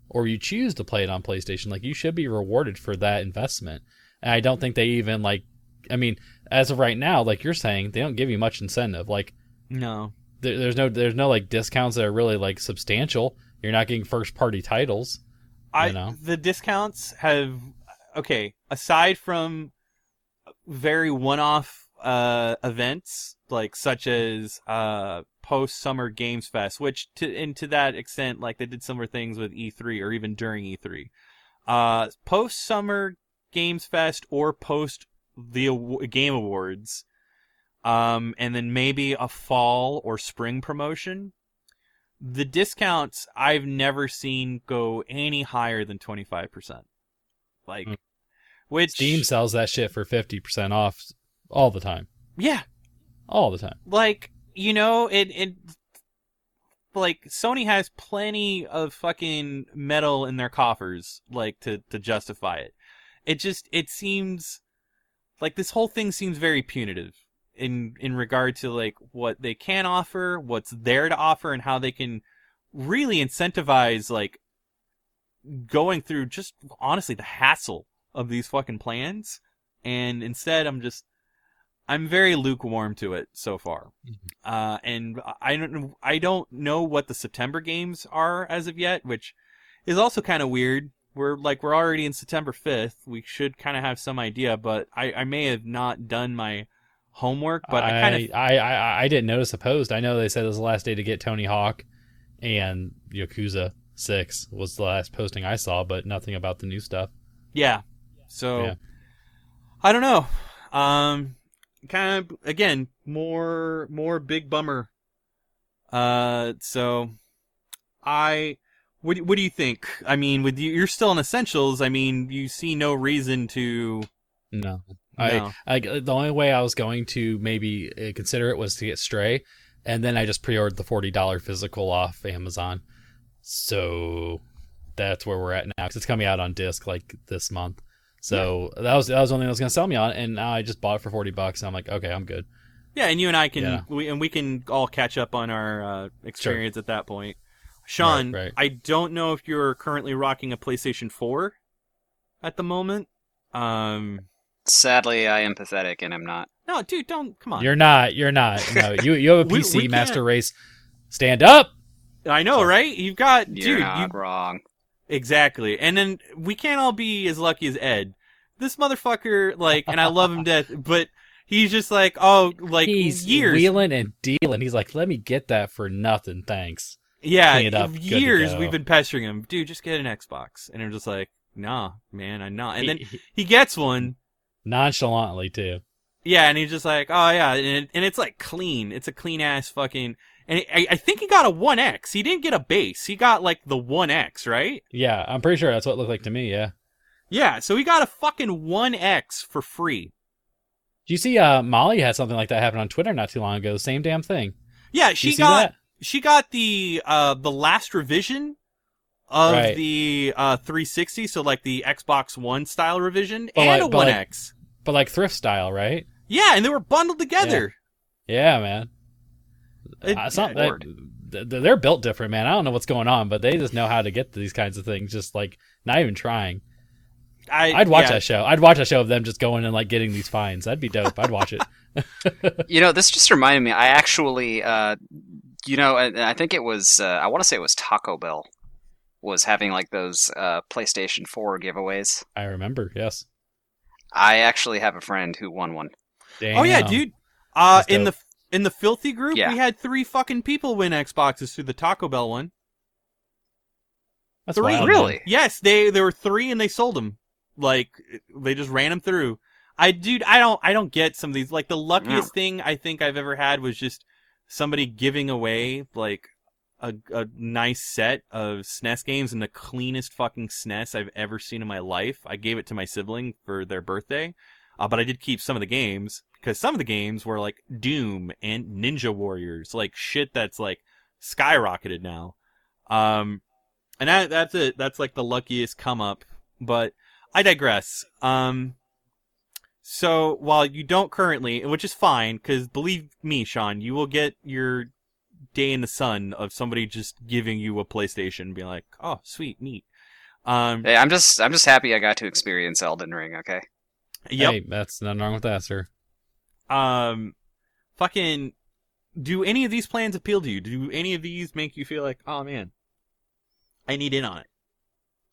or you choose to play it on PlayStation. Like you should be rewarded for that investment. And I don't think they even like I mean, as of right now, like you're saying, they don't give you much incentive. Like
no,
there, there's no there's no like discounts that are really like substantial. You're not getting first party titles.
I
know?
the discounts have okay. Aside from very one-off uh, events like such as uh, post Summer Games Fest, which to and to that extent, like they did similar things with E3 or even during E3. Uh, post Summer Games Fest or post the aw- Game Awards, um, and then maybe a fall or spring promotion the discounts I've never seen go any higher than 25%. Like
Mm.
which
Steam sells that shit for fifty percent off all the time.
yeah,
All the time.
like you know, it it like Sony has plenty of fucking metal in their coffers like to to justify it. It just it seems like this whole thing seems very punitive in in regard to like what they can offer, what's there to offer and how they can really incentivize like going through just honestly the hassle of these fucking plans and instead I'm just I'm very lukewarm to it so far. Uh, and I don't know, I don't know what the September games are as of yet, which is also kind of weird. We're like we're already in September 5th. We should kind of have some idea, but I, I may have not done my homework, but I, kind of
I, I I didn't notice opposed. I know they said it was the last day to get Tony Hawk and Yakuza Six was the last posting I saw, but nothing about the new stuff.
Yeah. So
Yeah.
I don't know. Um kind of again, more more big bummer. Uh so I what what do you think? I mean, with you you're still in essentials. I mean, you see no reason to
No.
No.
I like the only way I was going to maybe uh, consider it was to get Stray, and then I just pre-ordered the forty dollar physical off Amazon. So that's where we're at now because it's coming out on disc like this month. So that was that was the only thing that was going to sell me on, and now I just bought it for forty bucks. And I'm like, okay, I'm good.
Yeah, and you and I can
Yeah.
we and we can all catch up on our uh, experience at that point. Sean,
Right, right.
I don't know if you're currently rocking a PlayStation 4 at the moment. Um
Sadly, I am pathetic and I'm not.
No, dude, don't come on.
You're not. You're not. *laughs* No, you you have a
We-
PC
we
Master
can't-
Race. Stand up.
I know, right? You've got
You're
dude,
not
you
wrong.
exactly. And then we can't all be as lucky as Ed. This motherfucker like and I love him to death, *laughs* but he's just like, oh, like
He's
years.
wheeling and dealing. He's like, let me get that for nothing, thanks.
yeah,
clean it up, good to
years
go.
we've been pestering him. Dude, just get an Xbox. And I'm just like, "Nah, man, I'm not." And then
He- he-
he gets one.
Nonchalantly too.
Yeah, and he's just like, "Oh yeah," and, it, and it's like clean. It's a clean ass fucking. And I, I think he got a One X. He didn't get a base. He got like the One X, right?
Yeah, I'm pretty sure that's what it looked like to me. Yeah.
Yeah, so he got a fucking One X for free.
Do you see? Uh, Molly had something like that happen on Twitter not too long ago. Same damn thing.
Yeah, she got
that?
she got the uh the last revision of
Right.
the uh 360, so like the Xbox One style revision
But
and
like-
a One
like-
X.
but like thrift style, right?
Yeah, and they were bundled together.
Yeah, man.
It-
Uh, some-
yeah,
they, they're built different, man. I don't know what's going on, but they just know how to get to these kinds of things. Just like not even trying.
I,
I'd watch
yeah.
that show. I'd watch a show of them just going and like getting these fines. That'd be dope. I'd watch it. *laughs*
You know, this just reminded me. I actually, uh, you know, and and I think it was. Uh, I want to say it was Taco Bell was having like those uh, PlayStation 4 giveaways.
I remember. Yes.
I actually have a friend who won one.
Oh yeah, dude. Uh, in the in the filthy group,
Yeah.
we had three fucking people win Xboxes through the Taco Bell one.
That's
three,
wild,
Really?
man.
Yes, they there were three and they sold them. Like they just ran them through. I dude, I don't I don't get some of these. Like the luckiest thing I think I've ever had was just somebody giving away like a, a nice set of SNES games and the cleanest fucking SNES I've ever seen in my life. I gave it to my sibling for their birthday, uh, but I did keep some of the games because some of the games were like Doom and Ninja Warriors, like shit that's like skyrocketed now. Um, and that that's it. That's like the luckiest come up. But I digress. Um, so while you don't currently, which is fine, because believe me, Sean, you will get your day in the sun of somebody just giving you a PlayStation, being like, "Oh, sweet, neat." Um,
Hey, I'm just I'm just happy I got to experience Elden Ring. Okay.
yep.
Hey, that's nothing wrong with that, sir.
Um, fucking, do any of these plans appeal to you? Do any of these make you feel like, oh man, I need in on it?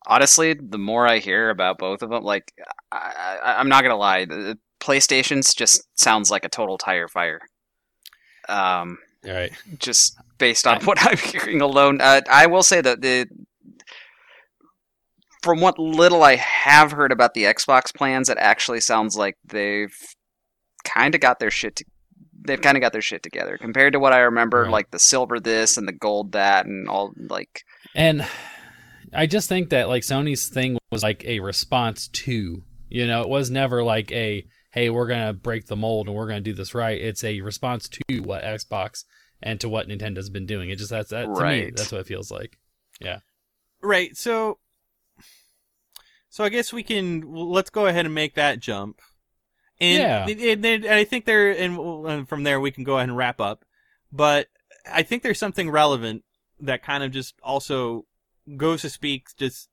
Honestly, the more I hear about both of them, like I, I, I'm not gonna lie, the, the PlayStation's just sounds like a total tire fire. Um,
All right.
just based on what *laughs* I'm hearing alone. Uh, I will say that the from what little I have heard about the Xbox plans, it actually sounds like they've kind of got their shit. To, they've kind of got their shit together compared to what I remember,
Right.
like the silver this and the gold that, and all like.
And I just think that like Sony's thing was like a response to, you know, it was never like a hey, we're going to break the mold and we're going to do this right. It's a response to what Xbox and to what Nintendo's been doing. It just that's that to me that's what it feels like. Yeah.
Right. So, so I guess we can let's go ahead and make that jump. And,
Yeah.
and, and I think there, and and from there we can go ahead and wrap up. But I think there's something relevant that kind of just also goes to speak just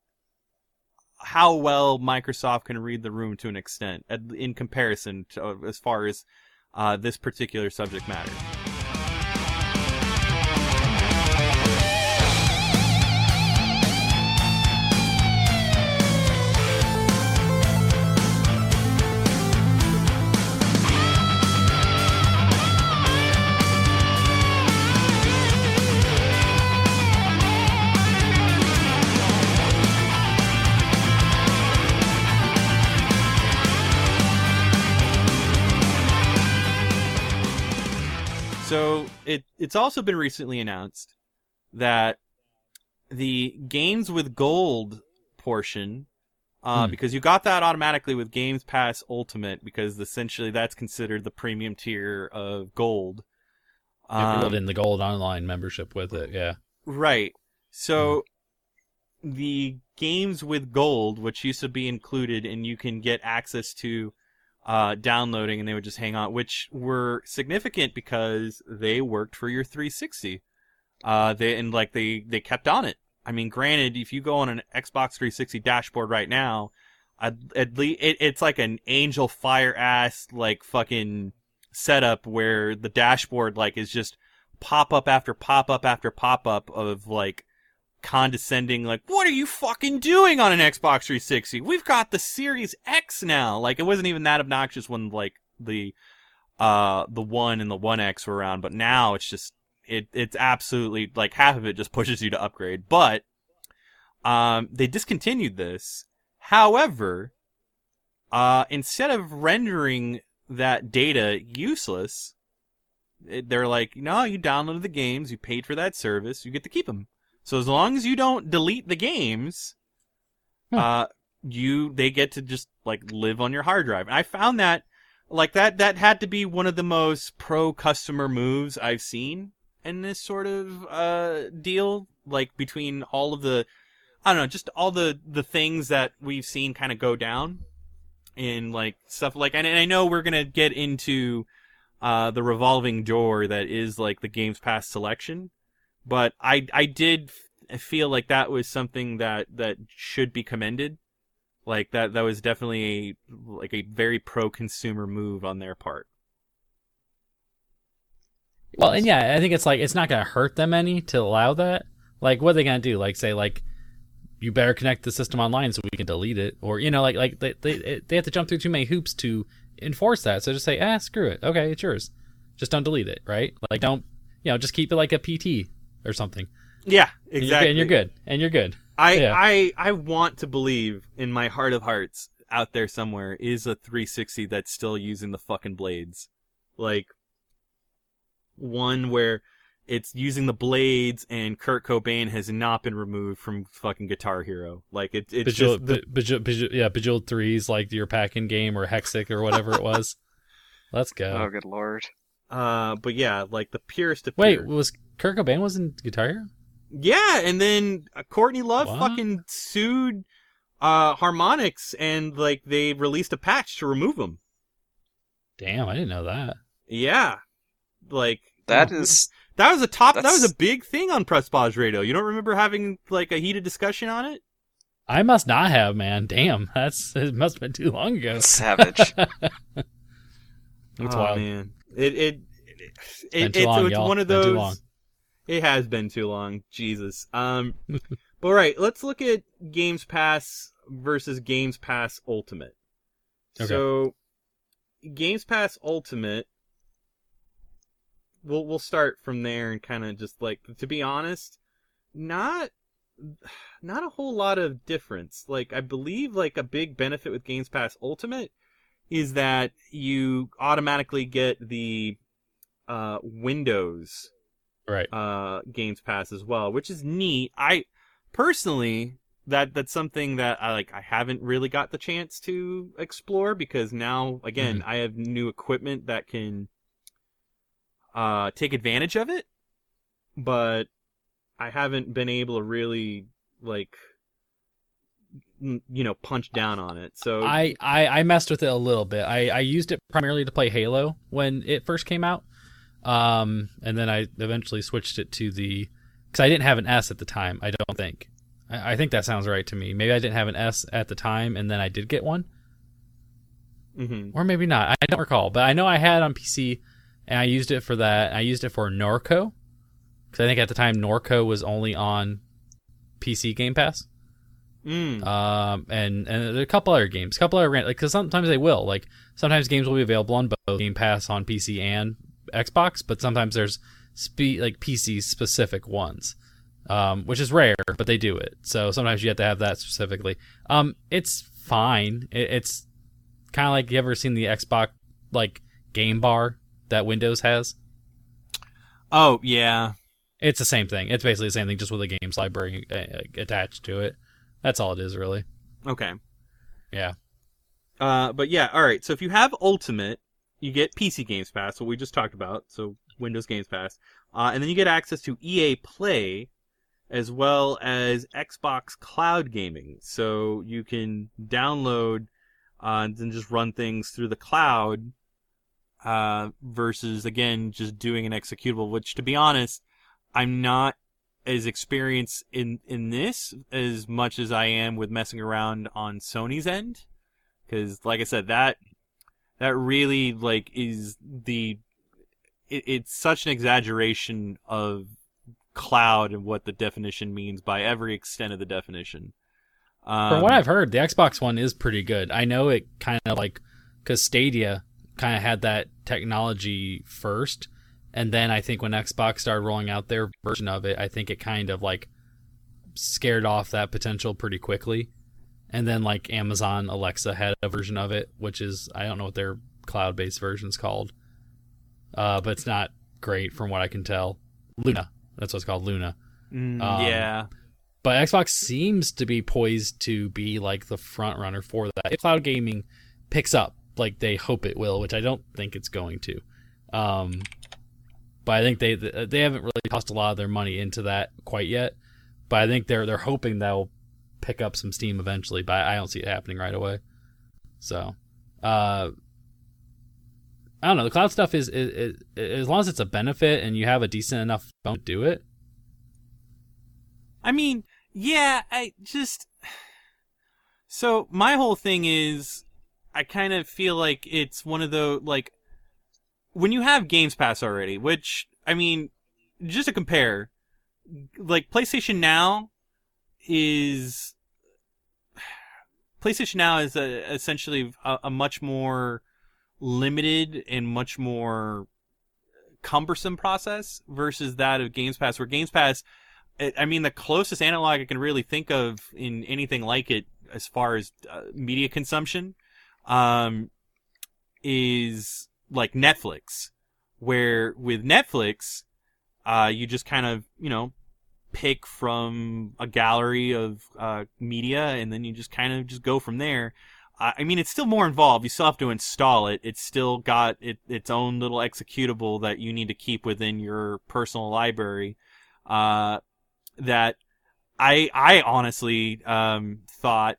how well Microsoft can read the room to an extent in comparison to as far as uh, this particular subject matter. It it's also been recently announced that the games with gold portion, uh,
Hmm.
because you got that automatically with Games Pass Ultimate, because essentially that's considered the premium tier of gold.
You
Um,
build in the gold online membership with it. Yeah.
Right. So the games with gold, which used to be included, and you can get access to uh, downloading, and they would just hang on, which were significant because they worked for your 360. Uh, they and like they they kept on it. I mean, granted, if you go on an Xbox 360 dashboard right now, at, at least it, it's like an Angelfire ass like fucking setup where the dashboard like is just pop up after pop up after pop up of like condescending like what are you fucking doing on an Xbox 360 we've got the Series X now. Like it wasn't even that obnoxious when like the uh the 1 and the 1X were around but now it's just it it's absolutely like half of it just *laughs* pushes you to upgrade. But um they discontinued this. However uh instead of rendering that data useless they're like, no, you downloaded the games, you paid for that service, you get to keep them. So as long as you don't delete the games,
Hmm.
uh, you they get to just like live on your hard drive. And I found that like that that had to be one of the most pro customer moves I've seen in this sort of uh deal. Like between all of the, I don't know, just all the the things that we've seen kind of go down in like stuff like and, and I know we're gonna get into uh the revolving door that is like the Games Pass selection, but I I did feel like that was something that that should be commended. Like that that was definitely a, like a very pro consumer move on their part.
Well, and yeah, I think it's like it's not going to hurt them any to allow that. Like, what are they going to do? Like, say, like, you better connect the system online so we can delete it, or you know, like, like they they they have to jump through too many hoops to enforce that. So just say, ah, screw it. Okay, it's yours. Just don't delete it, right? Like, don't you know, just keep it like a PT or something.
Yeah,
And you're
exactly.
And you're good. And you're good.
I,
Yeah.
I I want to believe in my heart of hearts out there somewhere is a 360 that's still using the fucking blades. Like one where it's using the blades, and Kurt Cobain has not been removed from fucking Guitar Hero. Like it, it's
Bejeweled,
just the,
Be- Beje- Beje- yeah, Bejeweled Threes, like your packing game or Hexic or whatever it was. *laughs* Let's go.
Oh, good lord.
uh, but yeah, like the purest of
Wait,
pure.
was Kurt Cobain was in Guitar Hero?
Yeah, and then uh, Courtney Love
What?
fucking sued uh Harmonix, and like they released a patch to remove them.
Damn, I didn't know that.
Yeah, like
That is
that was a top. That was a big thing on Press Pause Radio. You don't remember having like a heated discussion on it?
I must not have, man. Damn, *laughs* that's it must have been too long ago.
savage. *laughs*
It's
oh,
wild.
man. It it, it,
been
it it's,
long,
it's
y'all.
one of
Been too
those. It has been too long. Jesus. Um, *laughs* but right, let's look at Games Pass versus Games Pass Ultimate.
Okay.
So, Games Pass Ultimate. We'll we'll start from there and kind of just like to be honest, not *sighs* not a whole lot of difference. Like I believe like a big benefit with Games Pass Ultimate is that you automatically get the uh, Windows
Right.
uh, Games Pass as well, which is neat. I personally that that's something that I like. I haven't really got the chance to explore because now again I have new equipment that can uh, take advantage of it, but I haven't been able to really like you know punch down on it. So
I, I I messed with it a little bit. I I used it primarily to play Halo when it first came out, um, and then I eventually switched it to the because I didn't have an S at the time. I don't think. I, I think that sounds right to me. Maybe I didn't have an S at the time, and then I did get one,
Mm-hmm.
or maybe not. I don't recall, but I know I had on PC, and I used it for that. I used it for Norco because I think at the time Norco was only on PC Game Pass.
Mm.
um, and and a couple other games, a couple other like because sometimes they will like sometimes games will be available on both Game Pass on PC and Xbox, but sometimes there's spe- like PC specific ones, um, which is rare, but they do it. So sometimes you have to have that specifically. Um, it's fine. It, it's kind of like you ever seen the Xbox like game bar that Windows has.
Oh yeah,
It's the same thing. It's basically the same thing, just with a games library uh, attached to it. That's all it is, really.
okay.
Yeah.
Uh, but yeah, all right. So if you have Ultimate, you get PC Games Pass, what we just talked about. So Windows Games Pass, uh, and then you get access to EA Play, as well as Xbox Cloud Gaming. So you can download uh, and just run things through the cloud, uh, versus again just doing an executable. Which, to be honest, I'm not as experienced in in this as much as I am with messing around on Sony's end because like i said that that really like is the it, it's such an exaggeration of cloud and what the definition means by every extent of the definition um,
From what I've heard, the Xbox One is pretty good. I know it kind of like because Stadia kind of had that technology first, and then I think when Xbox started rolling out their version of it, I think it kind of like scared off that potential pretty quickly. And then like Amazon Alexa had a version of it, which is I don't know what their cloud-based version's called, uh, but it's not great from what I can tell. Luna, that's what it's called, Luna.
mm,
um,
yeah
But Xbox seems to be poised to be like the front runner for that. If cloud gaming picks up like they hope it will, which I don't think it's going to. Um, but I think they they haven't really tossed a lot of their money into that quite yet. But I think they're they're hoping that'll pick up some steam eventually. But I don't see it happening right away. So, uh, I don't know. The cloud stuff is, is, is as long as it's a benefit and you have a decent enough phone to do it.
i mean yeah i just so my whole thing is i kind of feel like it's one of the like when you have games pass already which i mean just to compare like PlayStation Now is PlayStation Now is a, essentially a, a much more limited and much more cumbersome process versus that of Games Pass, where Games Pass, I mean, the closest analog I can really think of in anything like it as far as uh, media consumption, um, is like Netflix, where with Netflix, Uh, you just kind of, you know, pick from a gallery of uh, media, and then you just kind of just go from there. I mean, it's still more involved. You still have to install it. It's still got it, its own little executable that you need to keep within your personal library. Uh, that I I honestly um, thought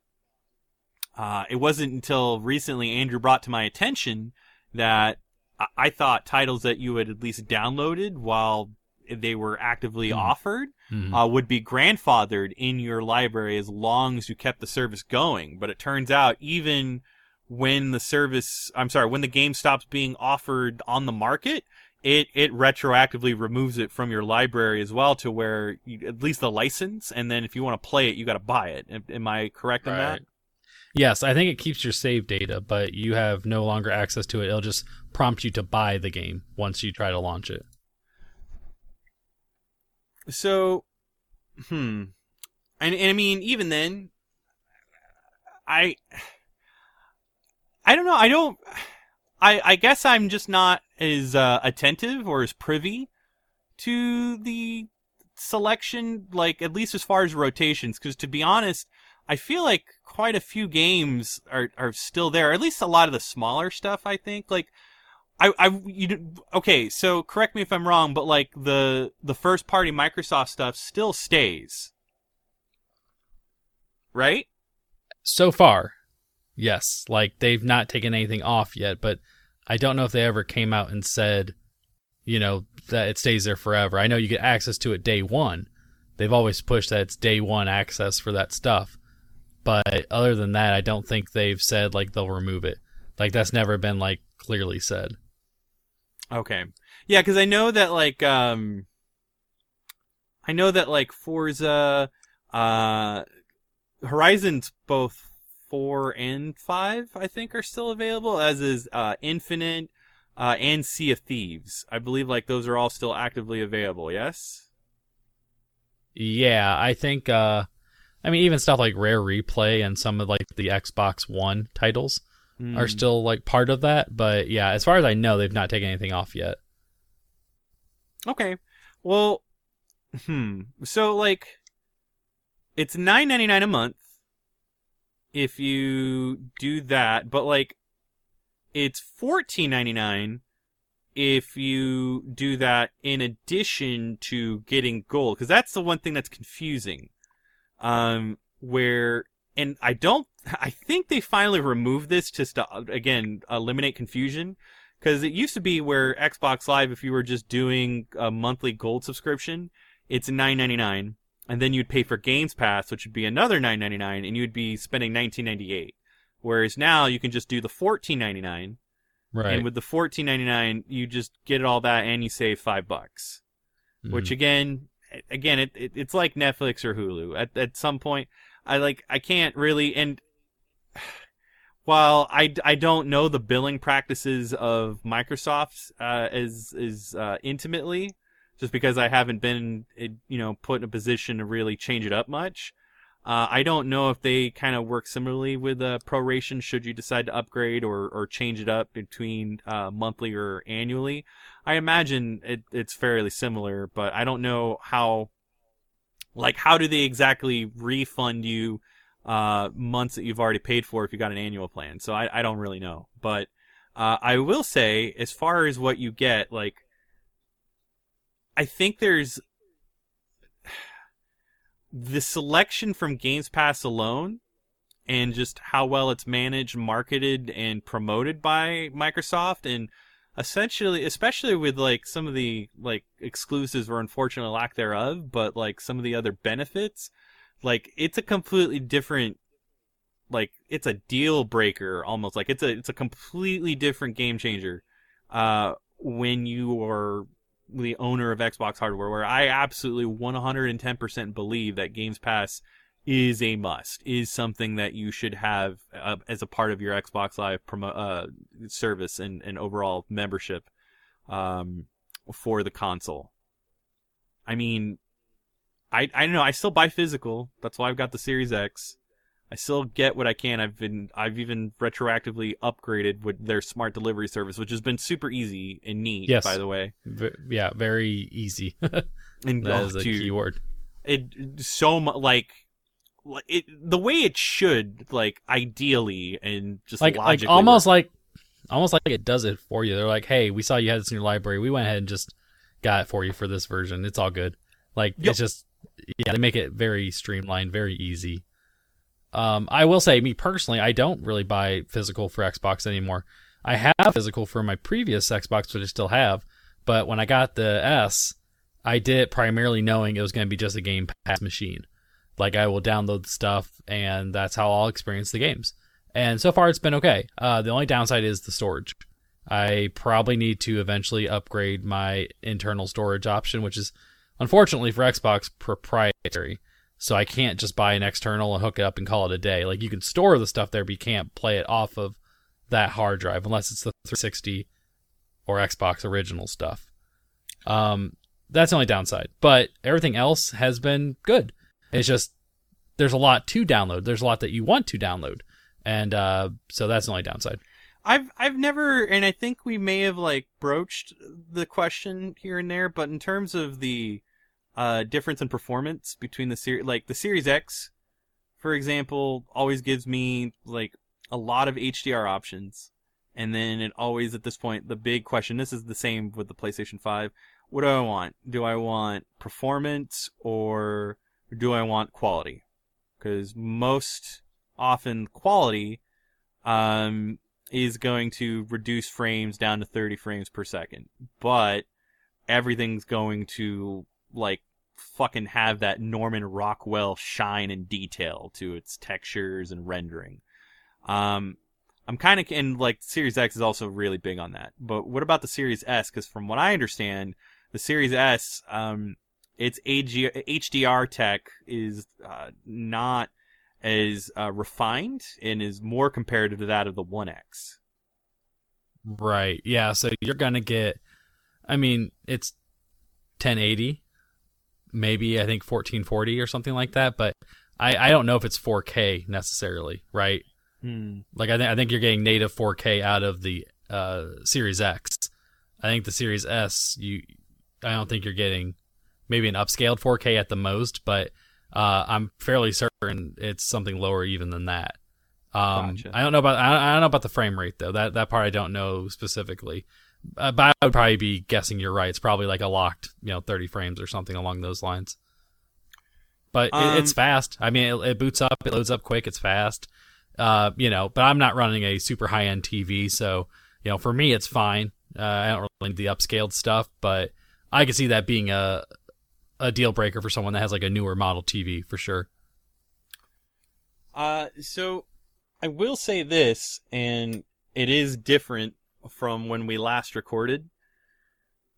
uh, it wasn't until recently Andrew brought to my attention that I, I thought titles that you had at least downloaded while they were actively
Mhm.
offered
Mhm.
uh, would be grandfathered in your library as long as you kept the service going. But it turns out even when the service, I'm sorry, when the game stops being offered on the market, it, it retroactively removes it from your library as well to where you, at least the license, and then if you want to play it, you got to buy it. Am, am I correct in that?
Yes, I think it keeps your save data, but you have no longer access to it. It'll just prompt you to buy the game once you try to launch it.
So, hmm, and, and I mean, even then, I, I don't know. I don't. I I guess I'm just not as uh, attentive or as privy to the selection, like at least as far as rotations. Because to be honest, I feel like quite a few games are are still there. At least a lot of the smaller stuff. I think like. I, I, you, okay, so correct me if I'm wrong, but like the the first party Microsoft stuff still stays, right?
So far, yes. Like they've not taken anything off yet, but I don't know if they ever came out and said, you know, that it stays there forever. I know you get access to it day one. They've always pushed that it's day one access for that stuff. But other than that, I don't think they've said like they'll remove it. Like that's never been like clearly said.
Okay. Yeah, because I know that like um, I know that like Forza, uh, Horizons both four and five I think are still available, as is uh Infinite, uh, and Sea of Thieves. I believe like those are all still actively available. Yes.
Yeah, I think uh I mean even stuff like Rare Replay and some of like the Xbox One titles are
Hmm.
still like part of that, but yeah, as far as I know, they've not taken anything off yet.
Okay. Well, hmm. So like, it's nine ninety nine a month if you do that, but like, it's fourteen ninety nine if you do that in addition to getting gold, because that's the one thing that's confusing. Um, where and I don't, I think they finally removed this just to again eliminate confusion because it used to be where Xbox Live, if you were just doing a monthly gold subscription, it's nine ninety nine, and then you'd pay for Games Pass, which would be another nine ninety nine, and you'd be spending nineteen ninety eight. Whereas now you can just do the fourteen ninety nine,
Right.
and with the fourteen ninety nine, you just get all that and you save five bucks. Which
Mhm.
again, again, it, it it's like Netflix or Hulu. At at some point, I like I can't really and while I, I don't know the billing practices of Microsoft uh, as as uh, intimately, just because I haven't been you know put in a position to really change it up much. Uh, I don't know if they kind of work similarly with uh, proration should you decide to upgrade or, or change it up between uh, monthly or annually. I imagine it, it's fairly similar, but I don't know how, like, how do they exactly refund you uh, months that you've already paid for if you got an annual plan? So I, I don't really know. But uh, I will say, as far as what you get, like, I think there's *sighs* the selection from Games Pass alone and just how well it's managed, marketed, and promoted by Microsoft and essentially especially with like some of the like exclusives or unfortunately lack thereof, but like some of the other benefits, like it's a completely different like it's a deal breaker almost. Like it's a it's a completely different game changer uh when you are the owner of Xbox hardware where I absolutely 110% believe that Games Pass is a must, is something that you should have uh, as a part of your Xbox Live promo- uh, service and, and overall membership um, for the console. I mean, I I don't know. I still buy physical. That's why I've got the Series X. I still get what I can. I've been I've even retroactively upgraded with their smart delivery service, which has been super easy and neat.
Yes.
by the way,
V- yeah, very easy. *laughs* that
and
is
oh,
a
dude,
key word.
it so much like like it the way it should like ideally and just
Like like almost
work.
like almost like it does it for you. They're like, "Hey, we saw you had this in your library. We went ahead and just got it for you for this version. It's all good." Like
Yep.
it's just yeah, they make it very streamlined, very easy. Um, I will say, me personally, I don't really buy physical for Xbox anymore. I have physical for my previous Xbox, which I still have. But when I got the S, I did it primarily knowing it was going to be just a Game Pass machine. Like I will download the stuff, and that's how I'll experience the games. And so far, it's been okay. Uh, the only downside is the storage. I probably need to eventually upgrade my internal storage option, which is unfortunately for Xbox proprietary. So I can't just buy an external and hook it up and call it a day. Like you can store the stuff there, but you can't play it off of that hard drive unless it's the 360 or Xbox original stuff. Um, that's the only downside. But everything else has been good. It's just there's a lot to download. There's a lot that you want to download, and uh, so that's the only downside.
I've I've never, and I think we may have like broached the question here and there, but in terms of the uh, difference in performance between the series, like the Series X, for example, always gives me like a lot of HDR options, and then it always at this point the big question. This is the same with the PlayStation Five. What do I want? Do I want performance or do I want quality? Because most often quality um, is going to reduce frames down to 30 frames per second. But everything's going to like fucking have that Norman Rockwell shine and detail to its textures and rendering. Um, I'm kind of and like Series X is also really big on that. But what about the Series S? Because from what I understand, the Series S, um, its AG- HDR tech is uh, not as uh, refined and is more comparative to that of the One X.
Right. Yeah. So you're gonna get. I mean, it's 1080, maybe I think 1440 or something like that. But I I don't know if it's 4K necessarily. Right.
Hmm.
Like I think I think you're getting native 4K out of the uh, Series X. I think the Series S, you, I don't think you're getting maybe an upscaled 4K at the most, but uh, I'm fairly certain it's something lower even than that. Um,
Gotcha.
I don't know about I don't, I don't know about the frame rate though. That that part I don't know specifically. Uh, but I would probably be guessing you're right. It's probably like a locked, you know, 30 frames or something along those lines. But
Um,
it, it's fast. I mean, it, it boots up, it loads up quick, it's fast. Uh, you know, but I'm not running a super high end TV, so you know, for me, it's fine. Uh, I don't really need the upscaled stuff, but I could see that being a a deal breaker for someone that has like a newer model TV for sure.
Uh, so I will say this, and it is different from when we last recorded.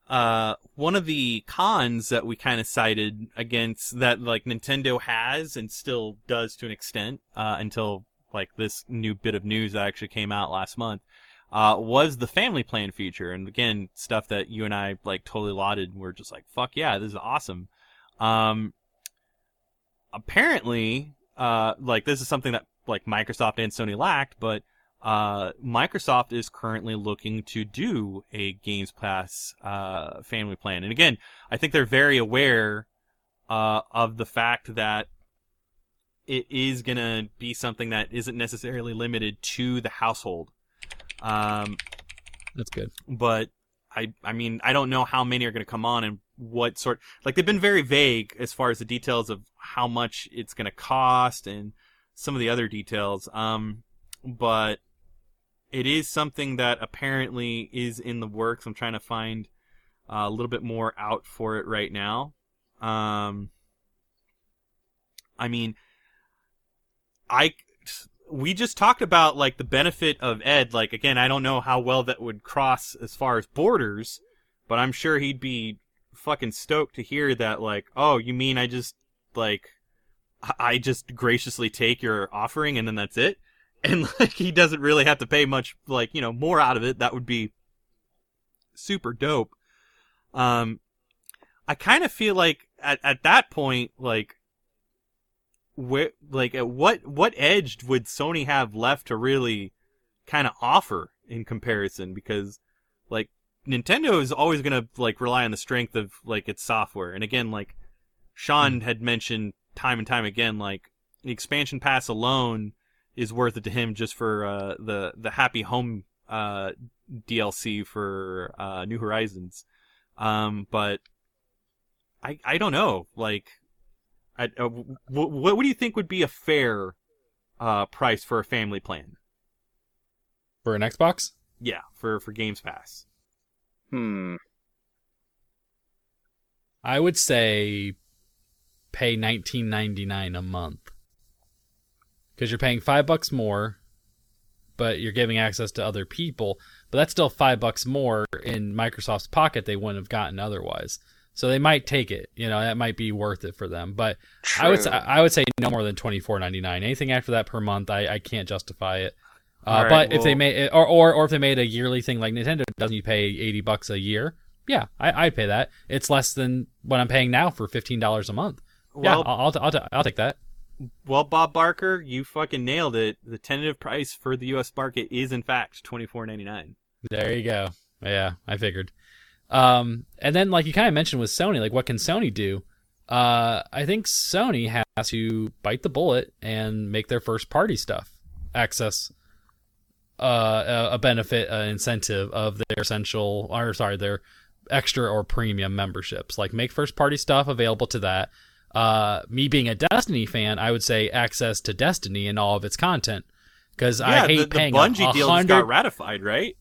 Uh, one of the cons that we kind of cited against that, like Nintendo has and still does to an extent, uh, until like this new bit of news that actually came out last month, uh, was the family plan feature. And again, stuff that you and I like totally lauded. And We're just like, fuck yeah, this is awesome. Um, apparently, uh, like this is something that like Microsoft and Sony lacked, but uh, Microsoft is currently looking to do a Games Pass uh, family plan. And again, I think they're very aware uh, of the fact that it is to be something that isn't necessarily limited to the household. Um,
That's good.
but I I mean I don't know how many are going to come on and what sort like they've been very vague as far as the details of how much it's going to cost and some of the other details um but it is something that apparently is in the works I'm trying to find uh, a little bit more out for it right now um I mean I we just talked about like the benefit of Ed. Like again, I don't know how well that would cross as far as borders, but I'm sure he'd be fucking stoked to hear that. Like, oh, you mean I just like I- just graciously take your offering and then that's it, *laughs* and like he doesn't really have to pay much, like you know, more out of it. That would be super dope. Um, I kind of feel like at at that point, like where like at what what edge would Sony have left to really kind of offer in comparison? Because like Nintendo is always gonna like rely on the strength of like its software, and again, like Sean had mentioned time and time again, like the expansion pass alone is worth it to him just for uh, the the Happy Home uh, DLC for uh, New Horizons. Um, but I I don't know. Like, I, uh, w- what what do you think would be a fair uh, price for a family plan?
For an Xbox?
Yeah, for for Games Pass.
Hmm.
I would say pay 19.99 a month. Cuz you're paying 5 bucks more but you're giving access to other people, but that's still 5 bucks more in Microsoft's pocket they wouldn't have gotten otherwise. So they might take it, you know, that might be worth it for them. But
True.
I would say, I would say no more than 24.99. Anything after that per month, I, I can't justify it. Uh,
right,
but if they
well-
made or, or or if they made a yearly thing like Nintendo doesn't, you pay 80 bucks a year. Yeah, I I'd pay that. It's less than what I'm paying now for $15 a month. yeah, I'll, I'll, I'll, I'll take that.
well, Bob Barker, you fucking nailed it. The tentative price for the U.S. market is in fact twenty four ninety nine.
There you go. Yeah, I figured. Um, and then like you kind of mentioned with Sony, like what can Sony do? Uh, I think Sony has to bite the bullet and make their first party stuff access uh, a- a benefit, an incentive of their essential, or sorry, their extra or premium memberships. Like make first party stuff available to that. Uh, me being a Destiny fan, I would say access to Destiny and all of its content because I hate
the, the
paying
Bungie deal got ratified, right?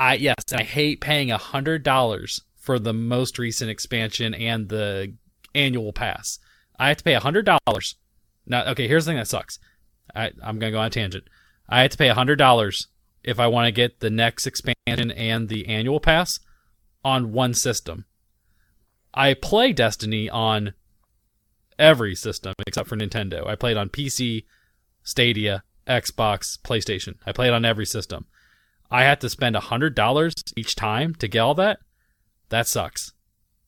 I yes, I hate paying a hundred dollars for the most recent expansion and the annual pass. I have to pay a hundred dollars. Now, okay, here's the thing that sucks. I, I'm gonna go on a tangent. I have to pay a hundred dollars if I want to get the next expansion and the annual pass on one system. I play Destiny on every system except for Nintendo. I played on PC, Stadia, Xbox, PlayStation. I played it on every system. I had to spend a hundred dollars each time to get all that. That sucks.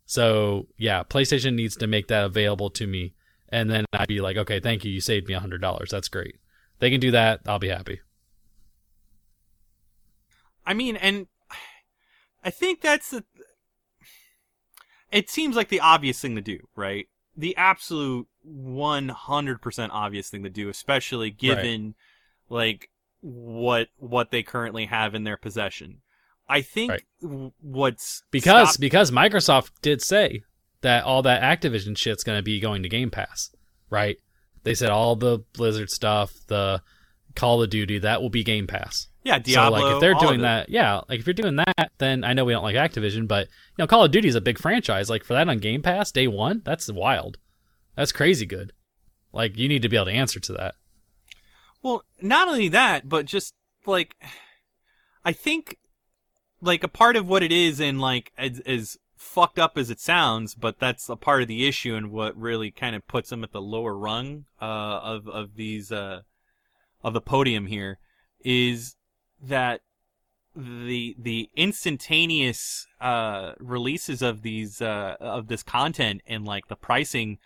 So yeah, PlayStation needs to make that available to me, and then I'd be like, okay, thank you, you saved me a hundred dollars. That's great. They can do that. I'll be happy.
I mean, and I think that's the. It seems like the obvious thing to do, right? The absolute one hundred percent obvious thing to do, especially given like what what they currently have in their possession. I think
Right.
what's
Because
stop-
because Microsoft did say that all that Activision shit's going to be going to Game Pass, right? They said all the Blizzard stuff, the Call of Duty, that will be Game Pass.
yeah, Diablo.
so like if they're doing that, yeah, like if you're doing that, then I know we don't like Activision, but you know Call of Duty is a big franchise. Like for that on Game Pass day one, that's wild. That's crazy good. Like you need to be able to answer to that.
Well, not only that, but just like I think like a part of what it is and like as, as fucked up as it sounds, but that's a part of the issue and what really kind of puts them at the lower rung uh, of of these uh, of the podium here is that the the instantaneous uh, releases of these uh, of this content and like the pricing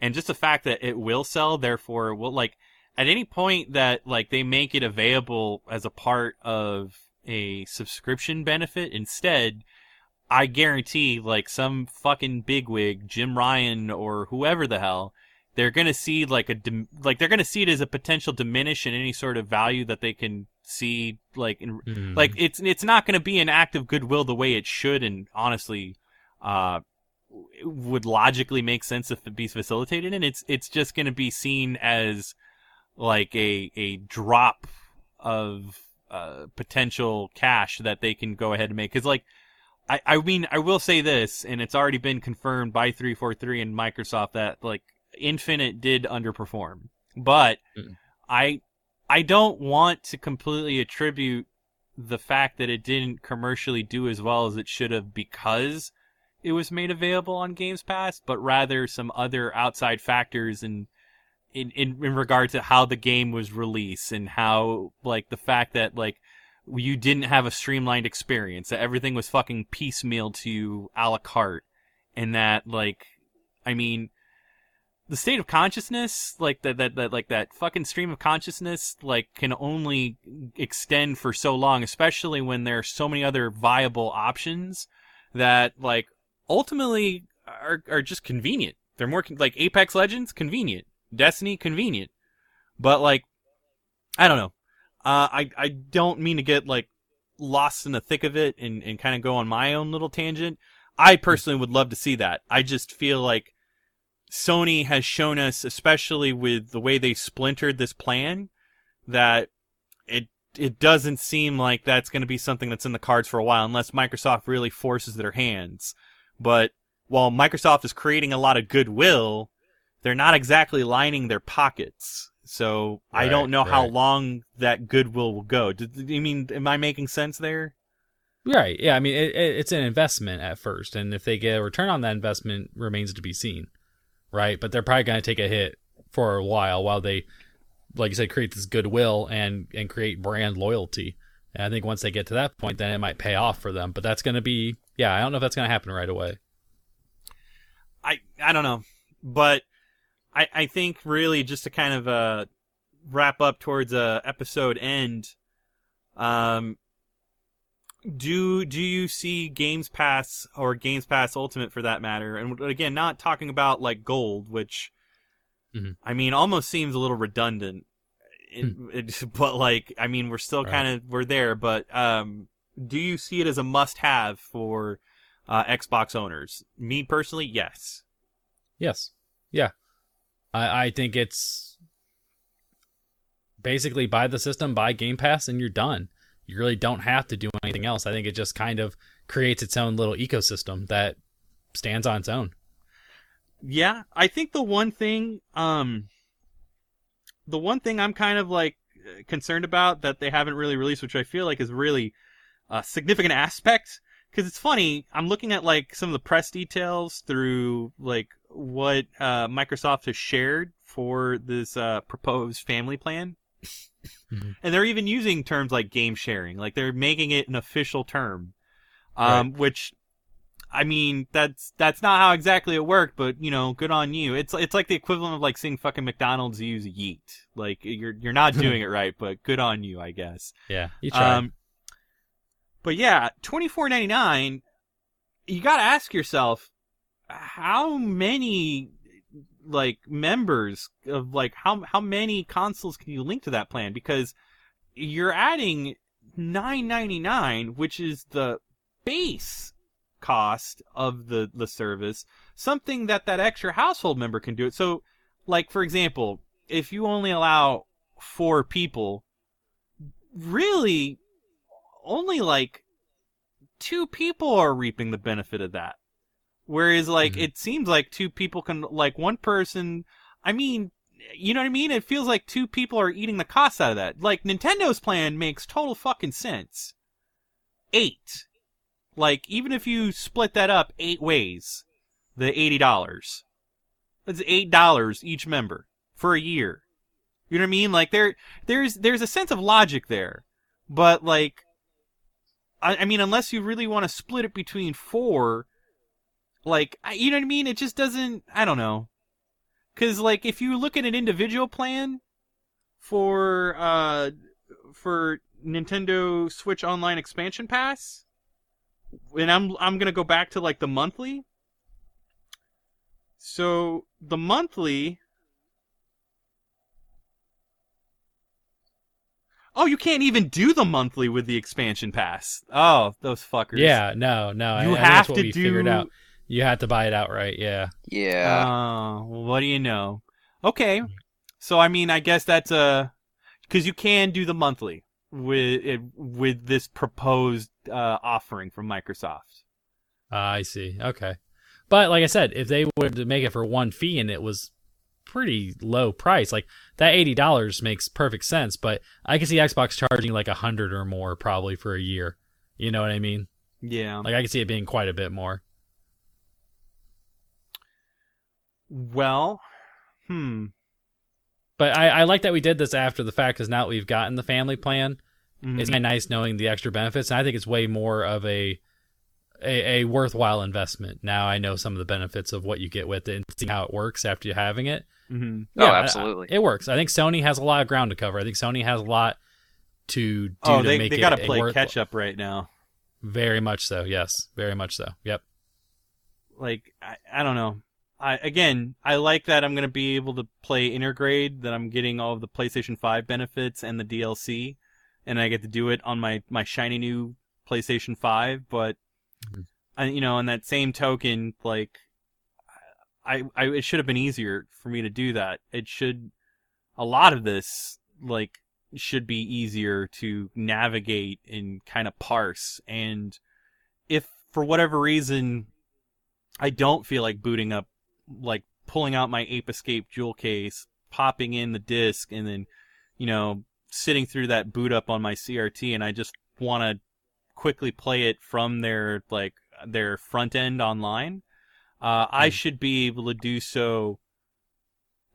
and just the fact that it will sell, therefore will like at any point that like they make it available as a part of a subscription benefit instead i guarantee like some fucking bigwig jim ryan or whoever the hell they're gonna see like a like they're gonna see it as a potential diminish in any sort of value that they can see like in
Mm.
like it's it's not going to be an act of goodwill the way it should and honestly uh would logically make sense if it be facilitated and it's it's just going to be seen as like a a drop of uh potential cash that they can go ahead and make cuz like I, I mean I will say this and it's already been confirmed by 343 and Microsoft that like Infinite did underperform but
Mm.
I I don't want to completely attribute the fact that it didn't commercially do as well as it should have because it was made available on Games Pass, but rather some other outside factors and in, in in regard to how the game was released and how like the fact that like you didn't have a streamlined experience that everything was fucking piecemeal to you a la carte and that like I mean the state of consciousness, like that, that, that, like that fucking stream of consciousness, like can only extend for so long, especially when there are so many other viable options that, like, ultimately are are just convenient. They're more like Apex Legends, convenient. Destiny, convenient. But like, I don't know. Uh, I I don't mean to get like lost in the thick of it and and kind of go on my own little tangent. I personally would love to see that. I just feel like Sony has shown us, especially with the way they splintered this plan, that it it doesn't seem like that's going to be something that's in the cards for a while, unless Microsoft really forces their hands. But while Microsoft is creating a lot of goodwill, they're not exactly lining their pockets. So I don't know how long that goodwill will go. Do you mean am I making sense there?
Right. Yeah. I mean, it, it, it's an investment at first, and if they get a return on that investment, remains to be seen. Right. But they're probably going to take a hit for a while while they, like you said, create this goodwill and and create brand loyalty. And I think once they get to that point, then it might pay off for them. But that's going to be, yeah, I don't know if that's going to happen right away.
I I don't know, but I I think really just to kind of uh wrap up towards a episode end. Um, do do you see Games Pass or Games Pass Ultimate for that matter? And again, not talking about like gold, which
Mhm.
I mean almost seems a little redundant. It, it, *laughs* but like I mean we're still kind of we're there, but um, do you see it as a must-have for uh, Xbox owners? Me personally, yes.
Yes. Yeah. I, I think it's basically buy the system, buy Game Pass, and you're done. You really don't have to do anything else. I think it just kind of creates its own little ecosystem that stands on its own.
Yeah, I think the one thing, um, the one thing I'm kind of like concerned about that they haven't really released, which I feel like is really a significant *laughs* aspect, because it's funny. I'm looking at like some of the press details through like what uh, Microsoft has shared for this uh, proposed family plan,
Mhm.
and they're even using terms like game sharing, like they're making it an official term, um, which I mean, that's that's not how exactly it worked, but you know, good on you. It's it's like the equivalent of like seeing fucking McDonald's use yeet. Like you're you're not *laughs* doing it right, but good on you, I guess.
Yeah, you try.
Um, but yeah, twenty four ninety nine. You got to ask yourself, how many like members of like how how many consoles can you link to that plan? Because you're adding nine ninety nine, which is the base cost of the the service, something that that extra household member can do it. So, like for example, if you only allow four people, really only like two people are reaping the benefit of that. Whereas like
Mhm.
it seems like two people can like one person I mean you know what I mean? It feels like two people are eating the cost out of that. Like Nintendo's plan makes total fucking sense. Eight. Like even if you split that up eight ways, the eighty dollars. That's eight dollars each member for a year. You know what I mean? Like there there's there's a sense of logic there. But like I, I mean unless you really want to split it between four like I- you know what I mean? It just doesn't I don't know. Cuz like if you look at an individual plan for uh for Nintendo Switch Online expansion pass and I'm I'm to go back to like the monthly so the monthly Oh, you can't even do the monthly with the expansion pass. Oh, those fuckers.
yeah, no, no. I-
You
I, think that's
have
what
to
we
do
figured out. You had to buy it outright. Yeah.
Yeah.
Oh, well, what do you know? Okay. So I mean, I guess that's a cuz you can do the monthly with it, with this proposed uh, offering from Microsoft.
Ah, I see. Okay. But like I said, if they were to make it for one fee and it was pretty low price, like that eighty dollars makes perfect sense. But I can see Xbox charging like a hundred or more probably for a year. You know what I mean?
Yeah.
Like I can see it being quite a bit more.
Well, hmm.
But I, I like that we did this after the fact because now that we've gotten the family plan,
Mhm.
it's kind of nice knowing the extra benefits. And I think it's way more of a a, a worthwhile investment. Now I know some of the benefits of what you get with it and see how it works after you having it.
Hmm
Oh,
Yeah, I-
absolutely.
it works. I think Sony has a lot of ground to cover. I think Sony has a lot to do
Oh,
to
they
make
they
it
got to
a
play
worth-
catch up right now.
Very much so. Yes, very much so. Yep.
Like I, I don't know. I again, I like that I'm gonna be able to play Intergrade. That I'm getting all of the PlayStation Five benefits and the DLC, and I get to do it on my my shiny new PlayStation Five. But
Mhm.
I, you know, on that same token, like I, I it should have been easier for me to do that. It should a lot of this like should be easier to navigate and kind of parse and if for whatever reason I don't feel like booting up like pulling out my Ape Escape jewel case, popping in the disc and then you know sitting through that boot up on my CRT and I just want to quickly play it from their like their front end online uh, I
Hmm.
should be able to do so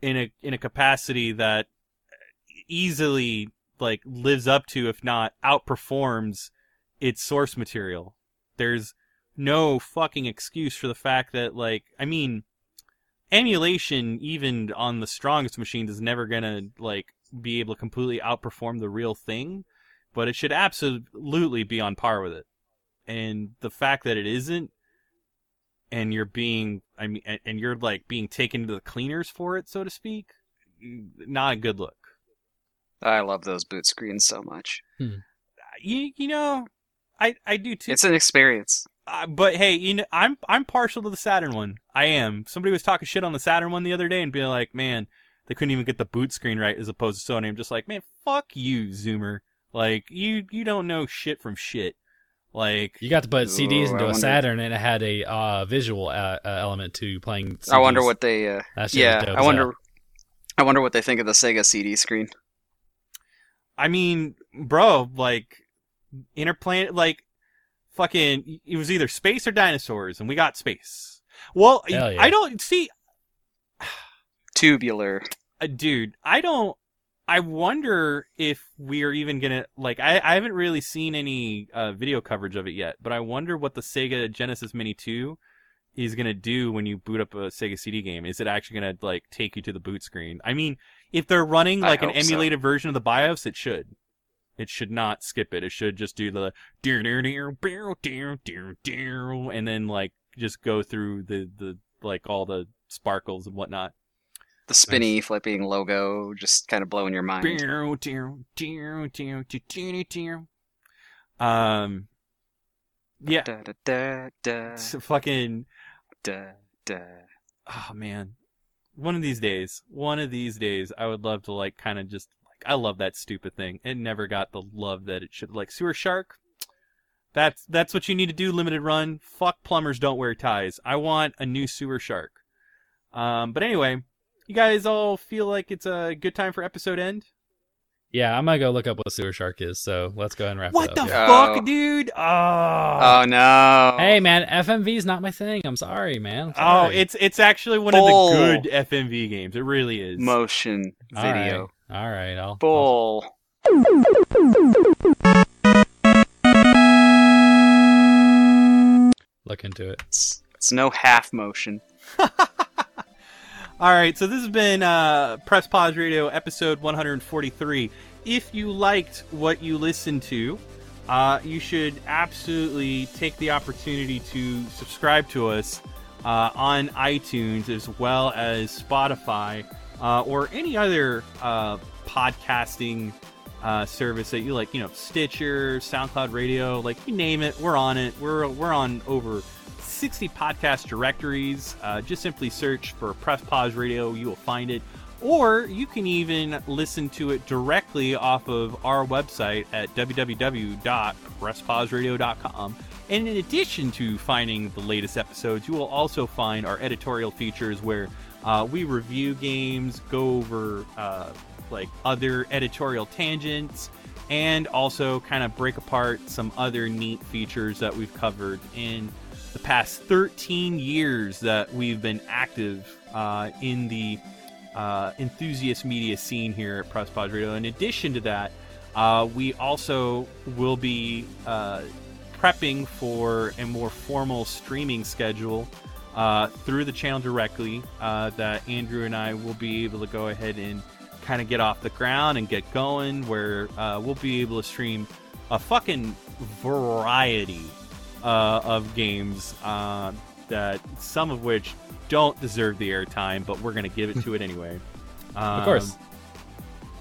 in a in a capacity that easily like lives up to, if not outperforms, its source material. There's no fucking excuse for the fact that like I mean, emulation even on the strongest machines is never gonna like be able to completely outperform the real thing, but it should absolutely be on par with it. And the fact that it isn't and you're being I mean and, and you're like being taken to the cleaners for it, so to speak, not a good look.
I love those boot screens so much.
You you know, I I do too.
It's an experience.
Uh, but hey, you know, I'm I'm partial to the Saturn one. I am. Somebody was talking shit on the Saturn one the other day and being like, "Man, they couldn't even get the boot screen right," as opposed to Sony. I'm just like, "Man, fuck you, Zoomer. Like, you you don't know shit from shit. Like,
You got to put CDs
Ooh,
into a
wonder-
Saturn, and it had a uh, visual uh, uh, element to playing. CDs.
I wonder what they. Uh,
That
yeah,
dope
I wonder.
hell.
I wonder what they think of the Sega CD screen.
I mean, bro, like, interplanet, like, fucking, it was either space or dinosaurs, and we got space. Well,
yeah.
I don't see. *sighs*
Tubular.
uh, dude, I don't. I wonder if we are even gonna like. I, I haven't really seen any uh, video coverage of it yet, but I wonder what the Sega Genesis Mini Two is gonna do when you boot up a Sega CD game. Is it actually gonna like take you to the boot screen? I mean, if they're running like an
hope so.
emulated version of the BIOS, it should. It should not skip it. It should just do the dear dear dear dear dear dear dear, and then like just go through the the like all the sparkles and whatnot.
The spinny flipping logo just kind of blowing your mind.
Um, yeah,
Da, da, da, da,
it's a fucking.
da, da.
Oh man, one of these days, one of these days, I would love to like kind of just like I love that stupid thing. It never got the love that it should. Like sewer shark. That's that's what you need to do. Limited run. Fuck plumbers don't wear ties. I want a new sewer shark. Um, but anyway, you guys all feel like it's a good time for episode end.
Yeah, I'm gonna go look up what Sewer Shark is. So let's go ahead and wrap
What
it
the
up.
Yeah.
fuck,
Oh.
dude? Oh,
Oh no!
Hey man, FMV is not my thing. I'm sorry, man. I'm
oh, it's it's actually one
Bull.
of the good FMV games. It really is.
motion
All right.
video.
All right, I'll. I'll- look into it.
It's, it's no half motion. *laughs*
All right, so this has been uh, Press Pause Radio episode 143. If you liked what you listened to, uh, you should absolutely take the opportunity to subscribe to us uh, on iTunes as well as Spotify uh, or any other uh, podcasting uh, service that you like. You know, Stitcher, SoundCloud Radio, like you name it, we're on it. We're we're on over 60 podcast directories. Uh, just simply search for Press Pause Radio, you will find it. Or you can even listen to it directly off of our website at www.presspauseradio.com. And in addition to finding the latest episodes, you will also find our editorial features where uh, we review games, go over uh, like other editorial tangents, and also kind of break apart some other neat features that we've covered in the past 13 years that we've been active uh, in the uh, enthusiast media scene here at Press Pause Radio. In addition to that, uh, we also will be uh, prepping for a more formal streaming schedule uh, through the channel directly uh, that Andrew and I will be able to go ahead and kind of get off the ground and get going, where we'll be able to stream a fucking variety uh, of games uh, that some of which don't deserve the airtime, but we're gonna give it to it anyway. Um, *laughs*
Of course.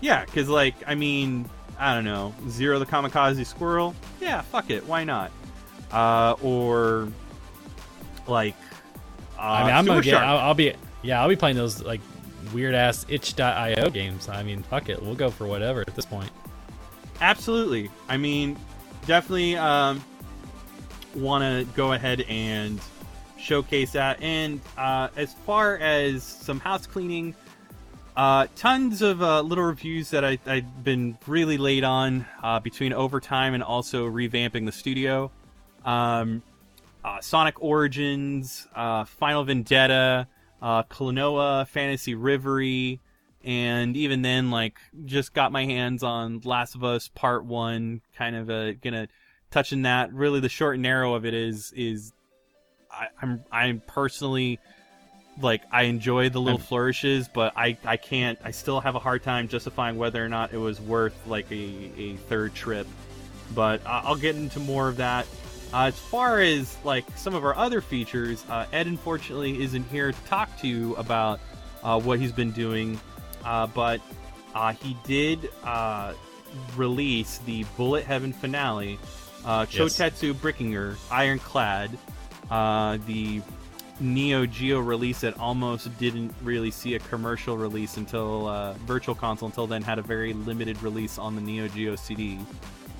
Yeah, because like I mean, I don't know, Zero the Kamikaze Squirrel. Yeah, fuck it, why not? Uh, or like, uh,
I mean, I'm
Super
gonna get. I'll, I'll be. Yeah, I'll be playing those like weird ass itch.io games. I mean, fuck it, we'll go for whatever at this point.
Absolutely. I mean, definitely um, want to go ahead and showcase that. And uh, as far as some house cleaning, uh, tons of uh, little reviews that I, I've been really late on uh, between overtime and also revamping the studio. Um, uh, Sonic Origins, uh, Final Vendetta, uh, Klonoa, Phantasy Reverie, and even then, like, just got my hands on Last of Us Part One. Kind of uh, gonna touching that. Really, the short and narrow of it is is I, I'm I'm personally like I enjoy the little
I'm-
flourishes, but I I can't. I still have a hard time justifying whether or not it was worth like a a third trip. But uh, I'll get into more of that. Uh, as far as like some of our other features, uh, Ed unfortunately isn't here to talk to you about uh, what he's been doing, uh, but uh, he did uh, release the Bullet Heaven finale, uh,
Yes.
Brikinger, Ironclad, uh, the Neo Geo release that almost didn't really see a commercial release until uh, Virtual Console. Until then, had a very limited release on the Neo Geo CD.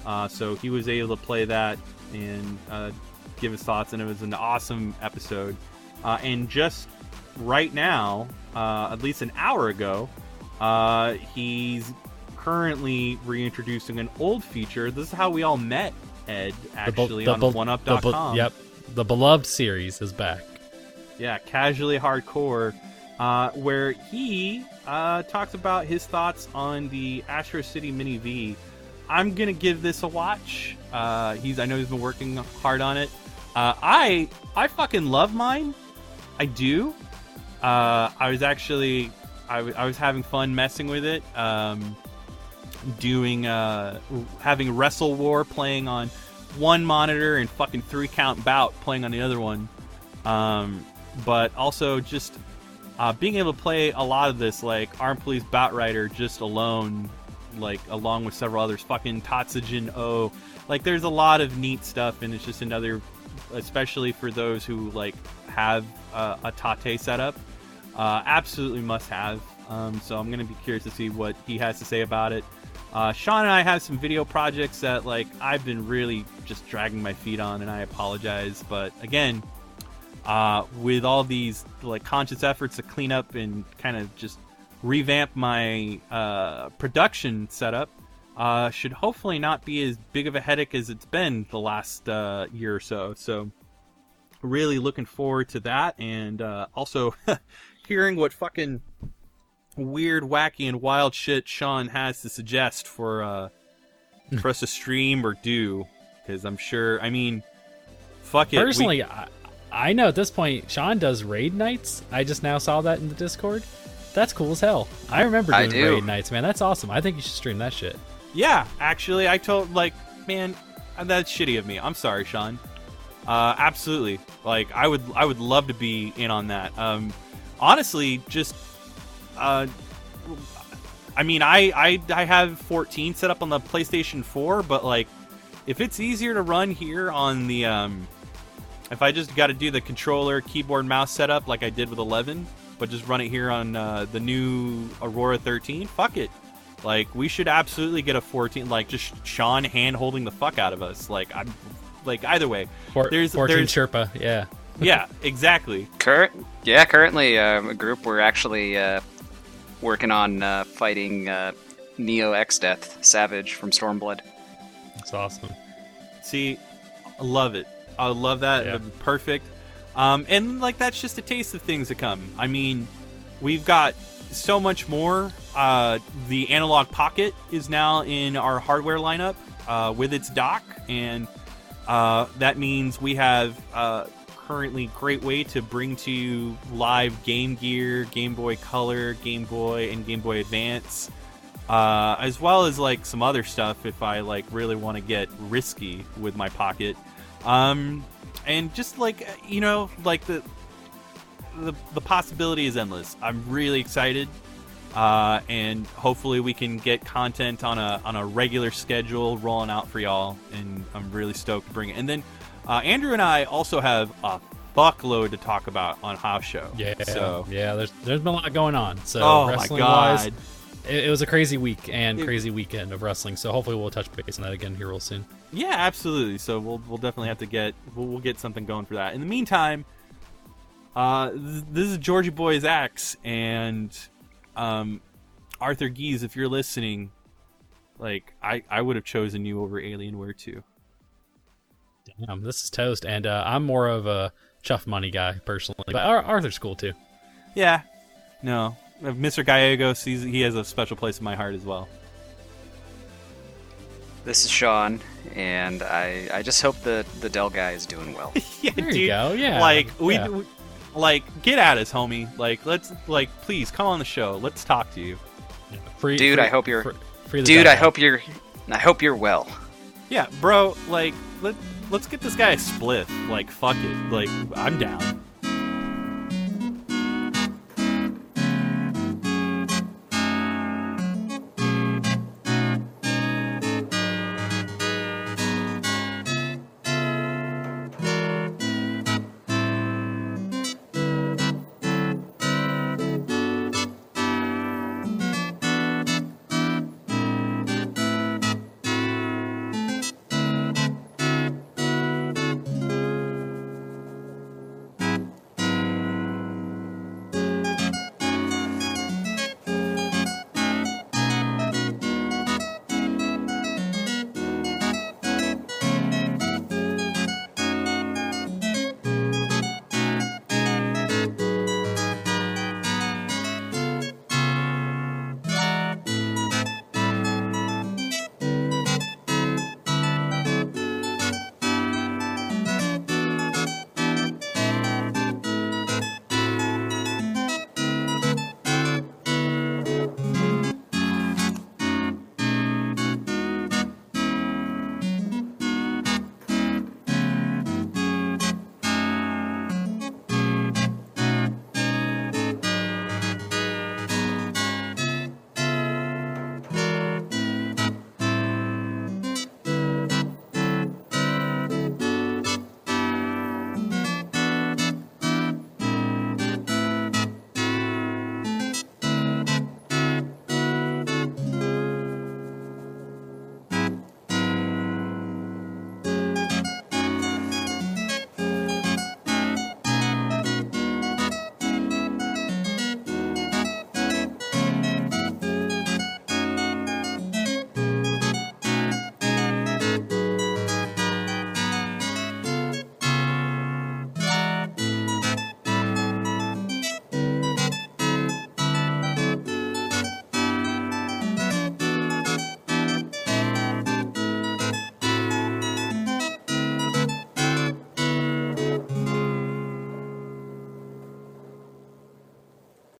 Uh, so he was able to play that and uh, give his thoughts, and it was an awesome episode. Uh, and just right now, uh, at least an hour ago, uh, he's currently reintroducing an old feature. This is how we all met Ed,
The
actually,
the
on
the
1UP.com.
bel- Yep, the beloved series is back.
Yeah, casually hardcore, uh, where he uh, talks about his thoughts on the Astro City Mini V. I'm gonna give this a watch. Uh, he's I know he's been working hard on it. Uh, I I fucking love mine. I do. Uh, I was actually I, w- I was having fun messing with it. Um, doing uh, having Wrestle War playing on one monitor and fucking three count bout playing on the other one. Um, but also just uh, being able to play a lot of this like Armed Police Batrider just alone, like along with several others, fucking Tatsujin O. Like there's a lot of neat stuff, and it's just another, especially for those who like have uh, a Tate setup, uh, absolutely must have. Um, so I'm gonna be curious to see what he has to say about it. Uh, Sean and I have some video projects that like I've been really just dragging my feet on, and I apologize. But again, uh, with all these like conscious efforts to clean up and kind of just revamp my uh, production setup, uh, should hopefully not be as big of a headache as it's been the last uh, year or so. So, really looking forward to that, and uh, also *laughs* hearing what fucking weird, wacky, and wild shit Sean has to suggest for uh, for us to stream or do. Because I'm sure, I mean, fuck it. we-
Personally, I, I know at this point Sean does raid nights. I just now saw that in the Discord. That's cool as hell. I remember
I
doing
do.
raid nights, man. That's awesome. I think you should stream that shit.
Yeah, actually, I told like, man, that's shitty of me. I'm sorry, Sean. Uh, absolutely. Like, I would, I would love to be in on that. Um, honestly, just, uh, I mean, I, I, I have 14 set up on the PlayStation 4, but like, if it's easier to run here on the, um, if I just got to do the controller, keyboard, mouse setup like I did with 11, but just run it here on uh, the new Aurora 13, fuck it. Like we should absolutely get a 14. Like just Sean hand holding the fuck out of us. Like I'm, like either way.
For,
There's-
Fortune
there's-
Sherpa, yeah.
Yeah, exactly.
Current, yeah, currently um, a group we're actually uh, working on uh, fighting uh, Neo X Death Savage from Stormblood.
It's awesome.
See, I love it. I love that.
Yeah.
Perfect. Um, and like that's just a taste of things to come. I mean, we've got so much more. Uh, the Analogue Pocket is now in our hardware lineup uh, with its dock, and Uh, that means we have uh, currently great way to bring to you live Game Gear, Game Boy Color, Game Boy, and Game Boy Advance, uh, as well as like some other stuff if I like really want to get risky with my pocket. Um, and just like you know, like the the the possibility is endless. I'm really excited. Uh, and hopefully we can get content on a on a regular schedule rolling out for y'all. And I'm really stoked to bring it. And then uh, Andrew and I also have a fuckload to talk about on House Show.
Yeah,
So
yeah. There's there's been a lot going on. So
oh my
wrestling
god.
wise, it, it was a crazy week and
It-
crazy weekend of wrestling. So hopefully we'll touch base on that again here real soon.
Yeah, absolutely. So we'll we'll definitely have to get we'll, we'll get something going for that. In the meantime, uh, this is Georgie Boy's Axe and um, Arthur Gies. If you're listening, like I I would have chosen you over Alienware too.
Damn, this is toast, and uh, I'm more of a chuff money guy personally, but Ar- Arthur's cool too.
Yeah, no, Uh, Mr. Gallegos. He's, he has a special place in my heart as well.
This is Sean, and I, I just hope the, the Dell guy is doing well. *laughs*
yeah,
There
dude.
you go. Yeah,
Like we,
yeah.
we- like get at us, homie. Like let's like please come on the show. Let's talk to you.
Yeah. Free,
Dude,
free-
I hope you're-
free- free
Dude, I
guy.
hope you're I hope you're well.
Yeah, bro. Like let let's get this guy a spliff. Like fuck it. Like I'm down.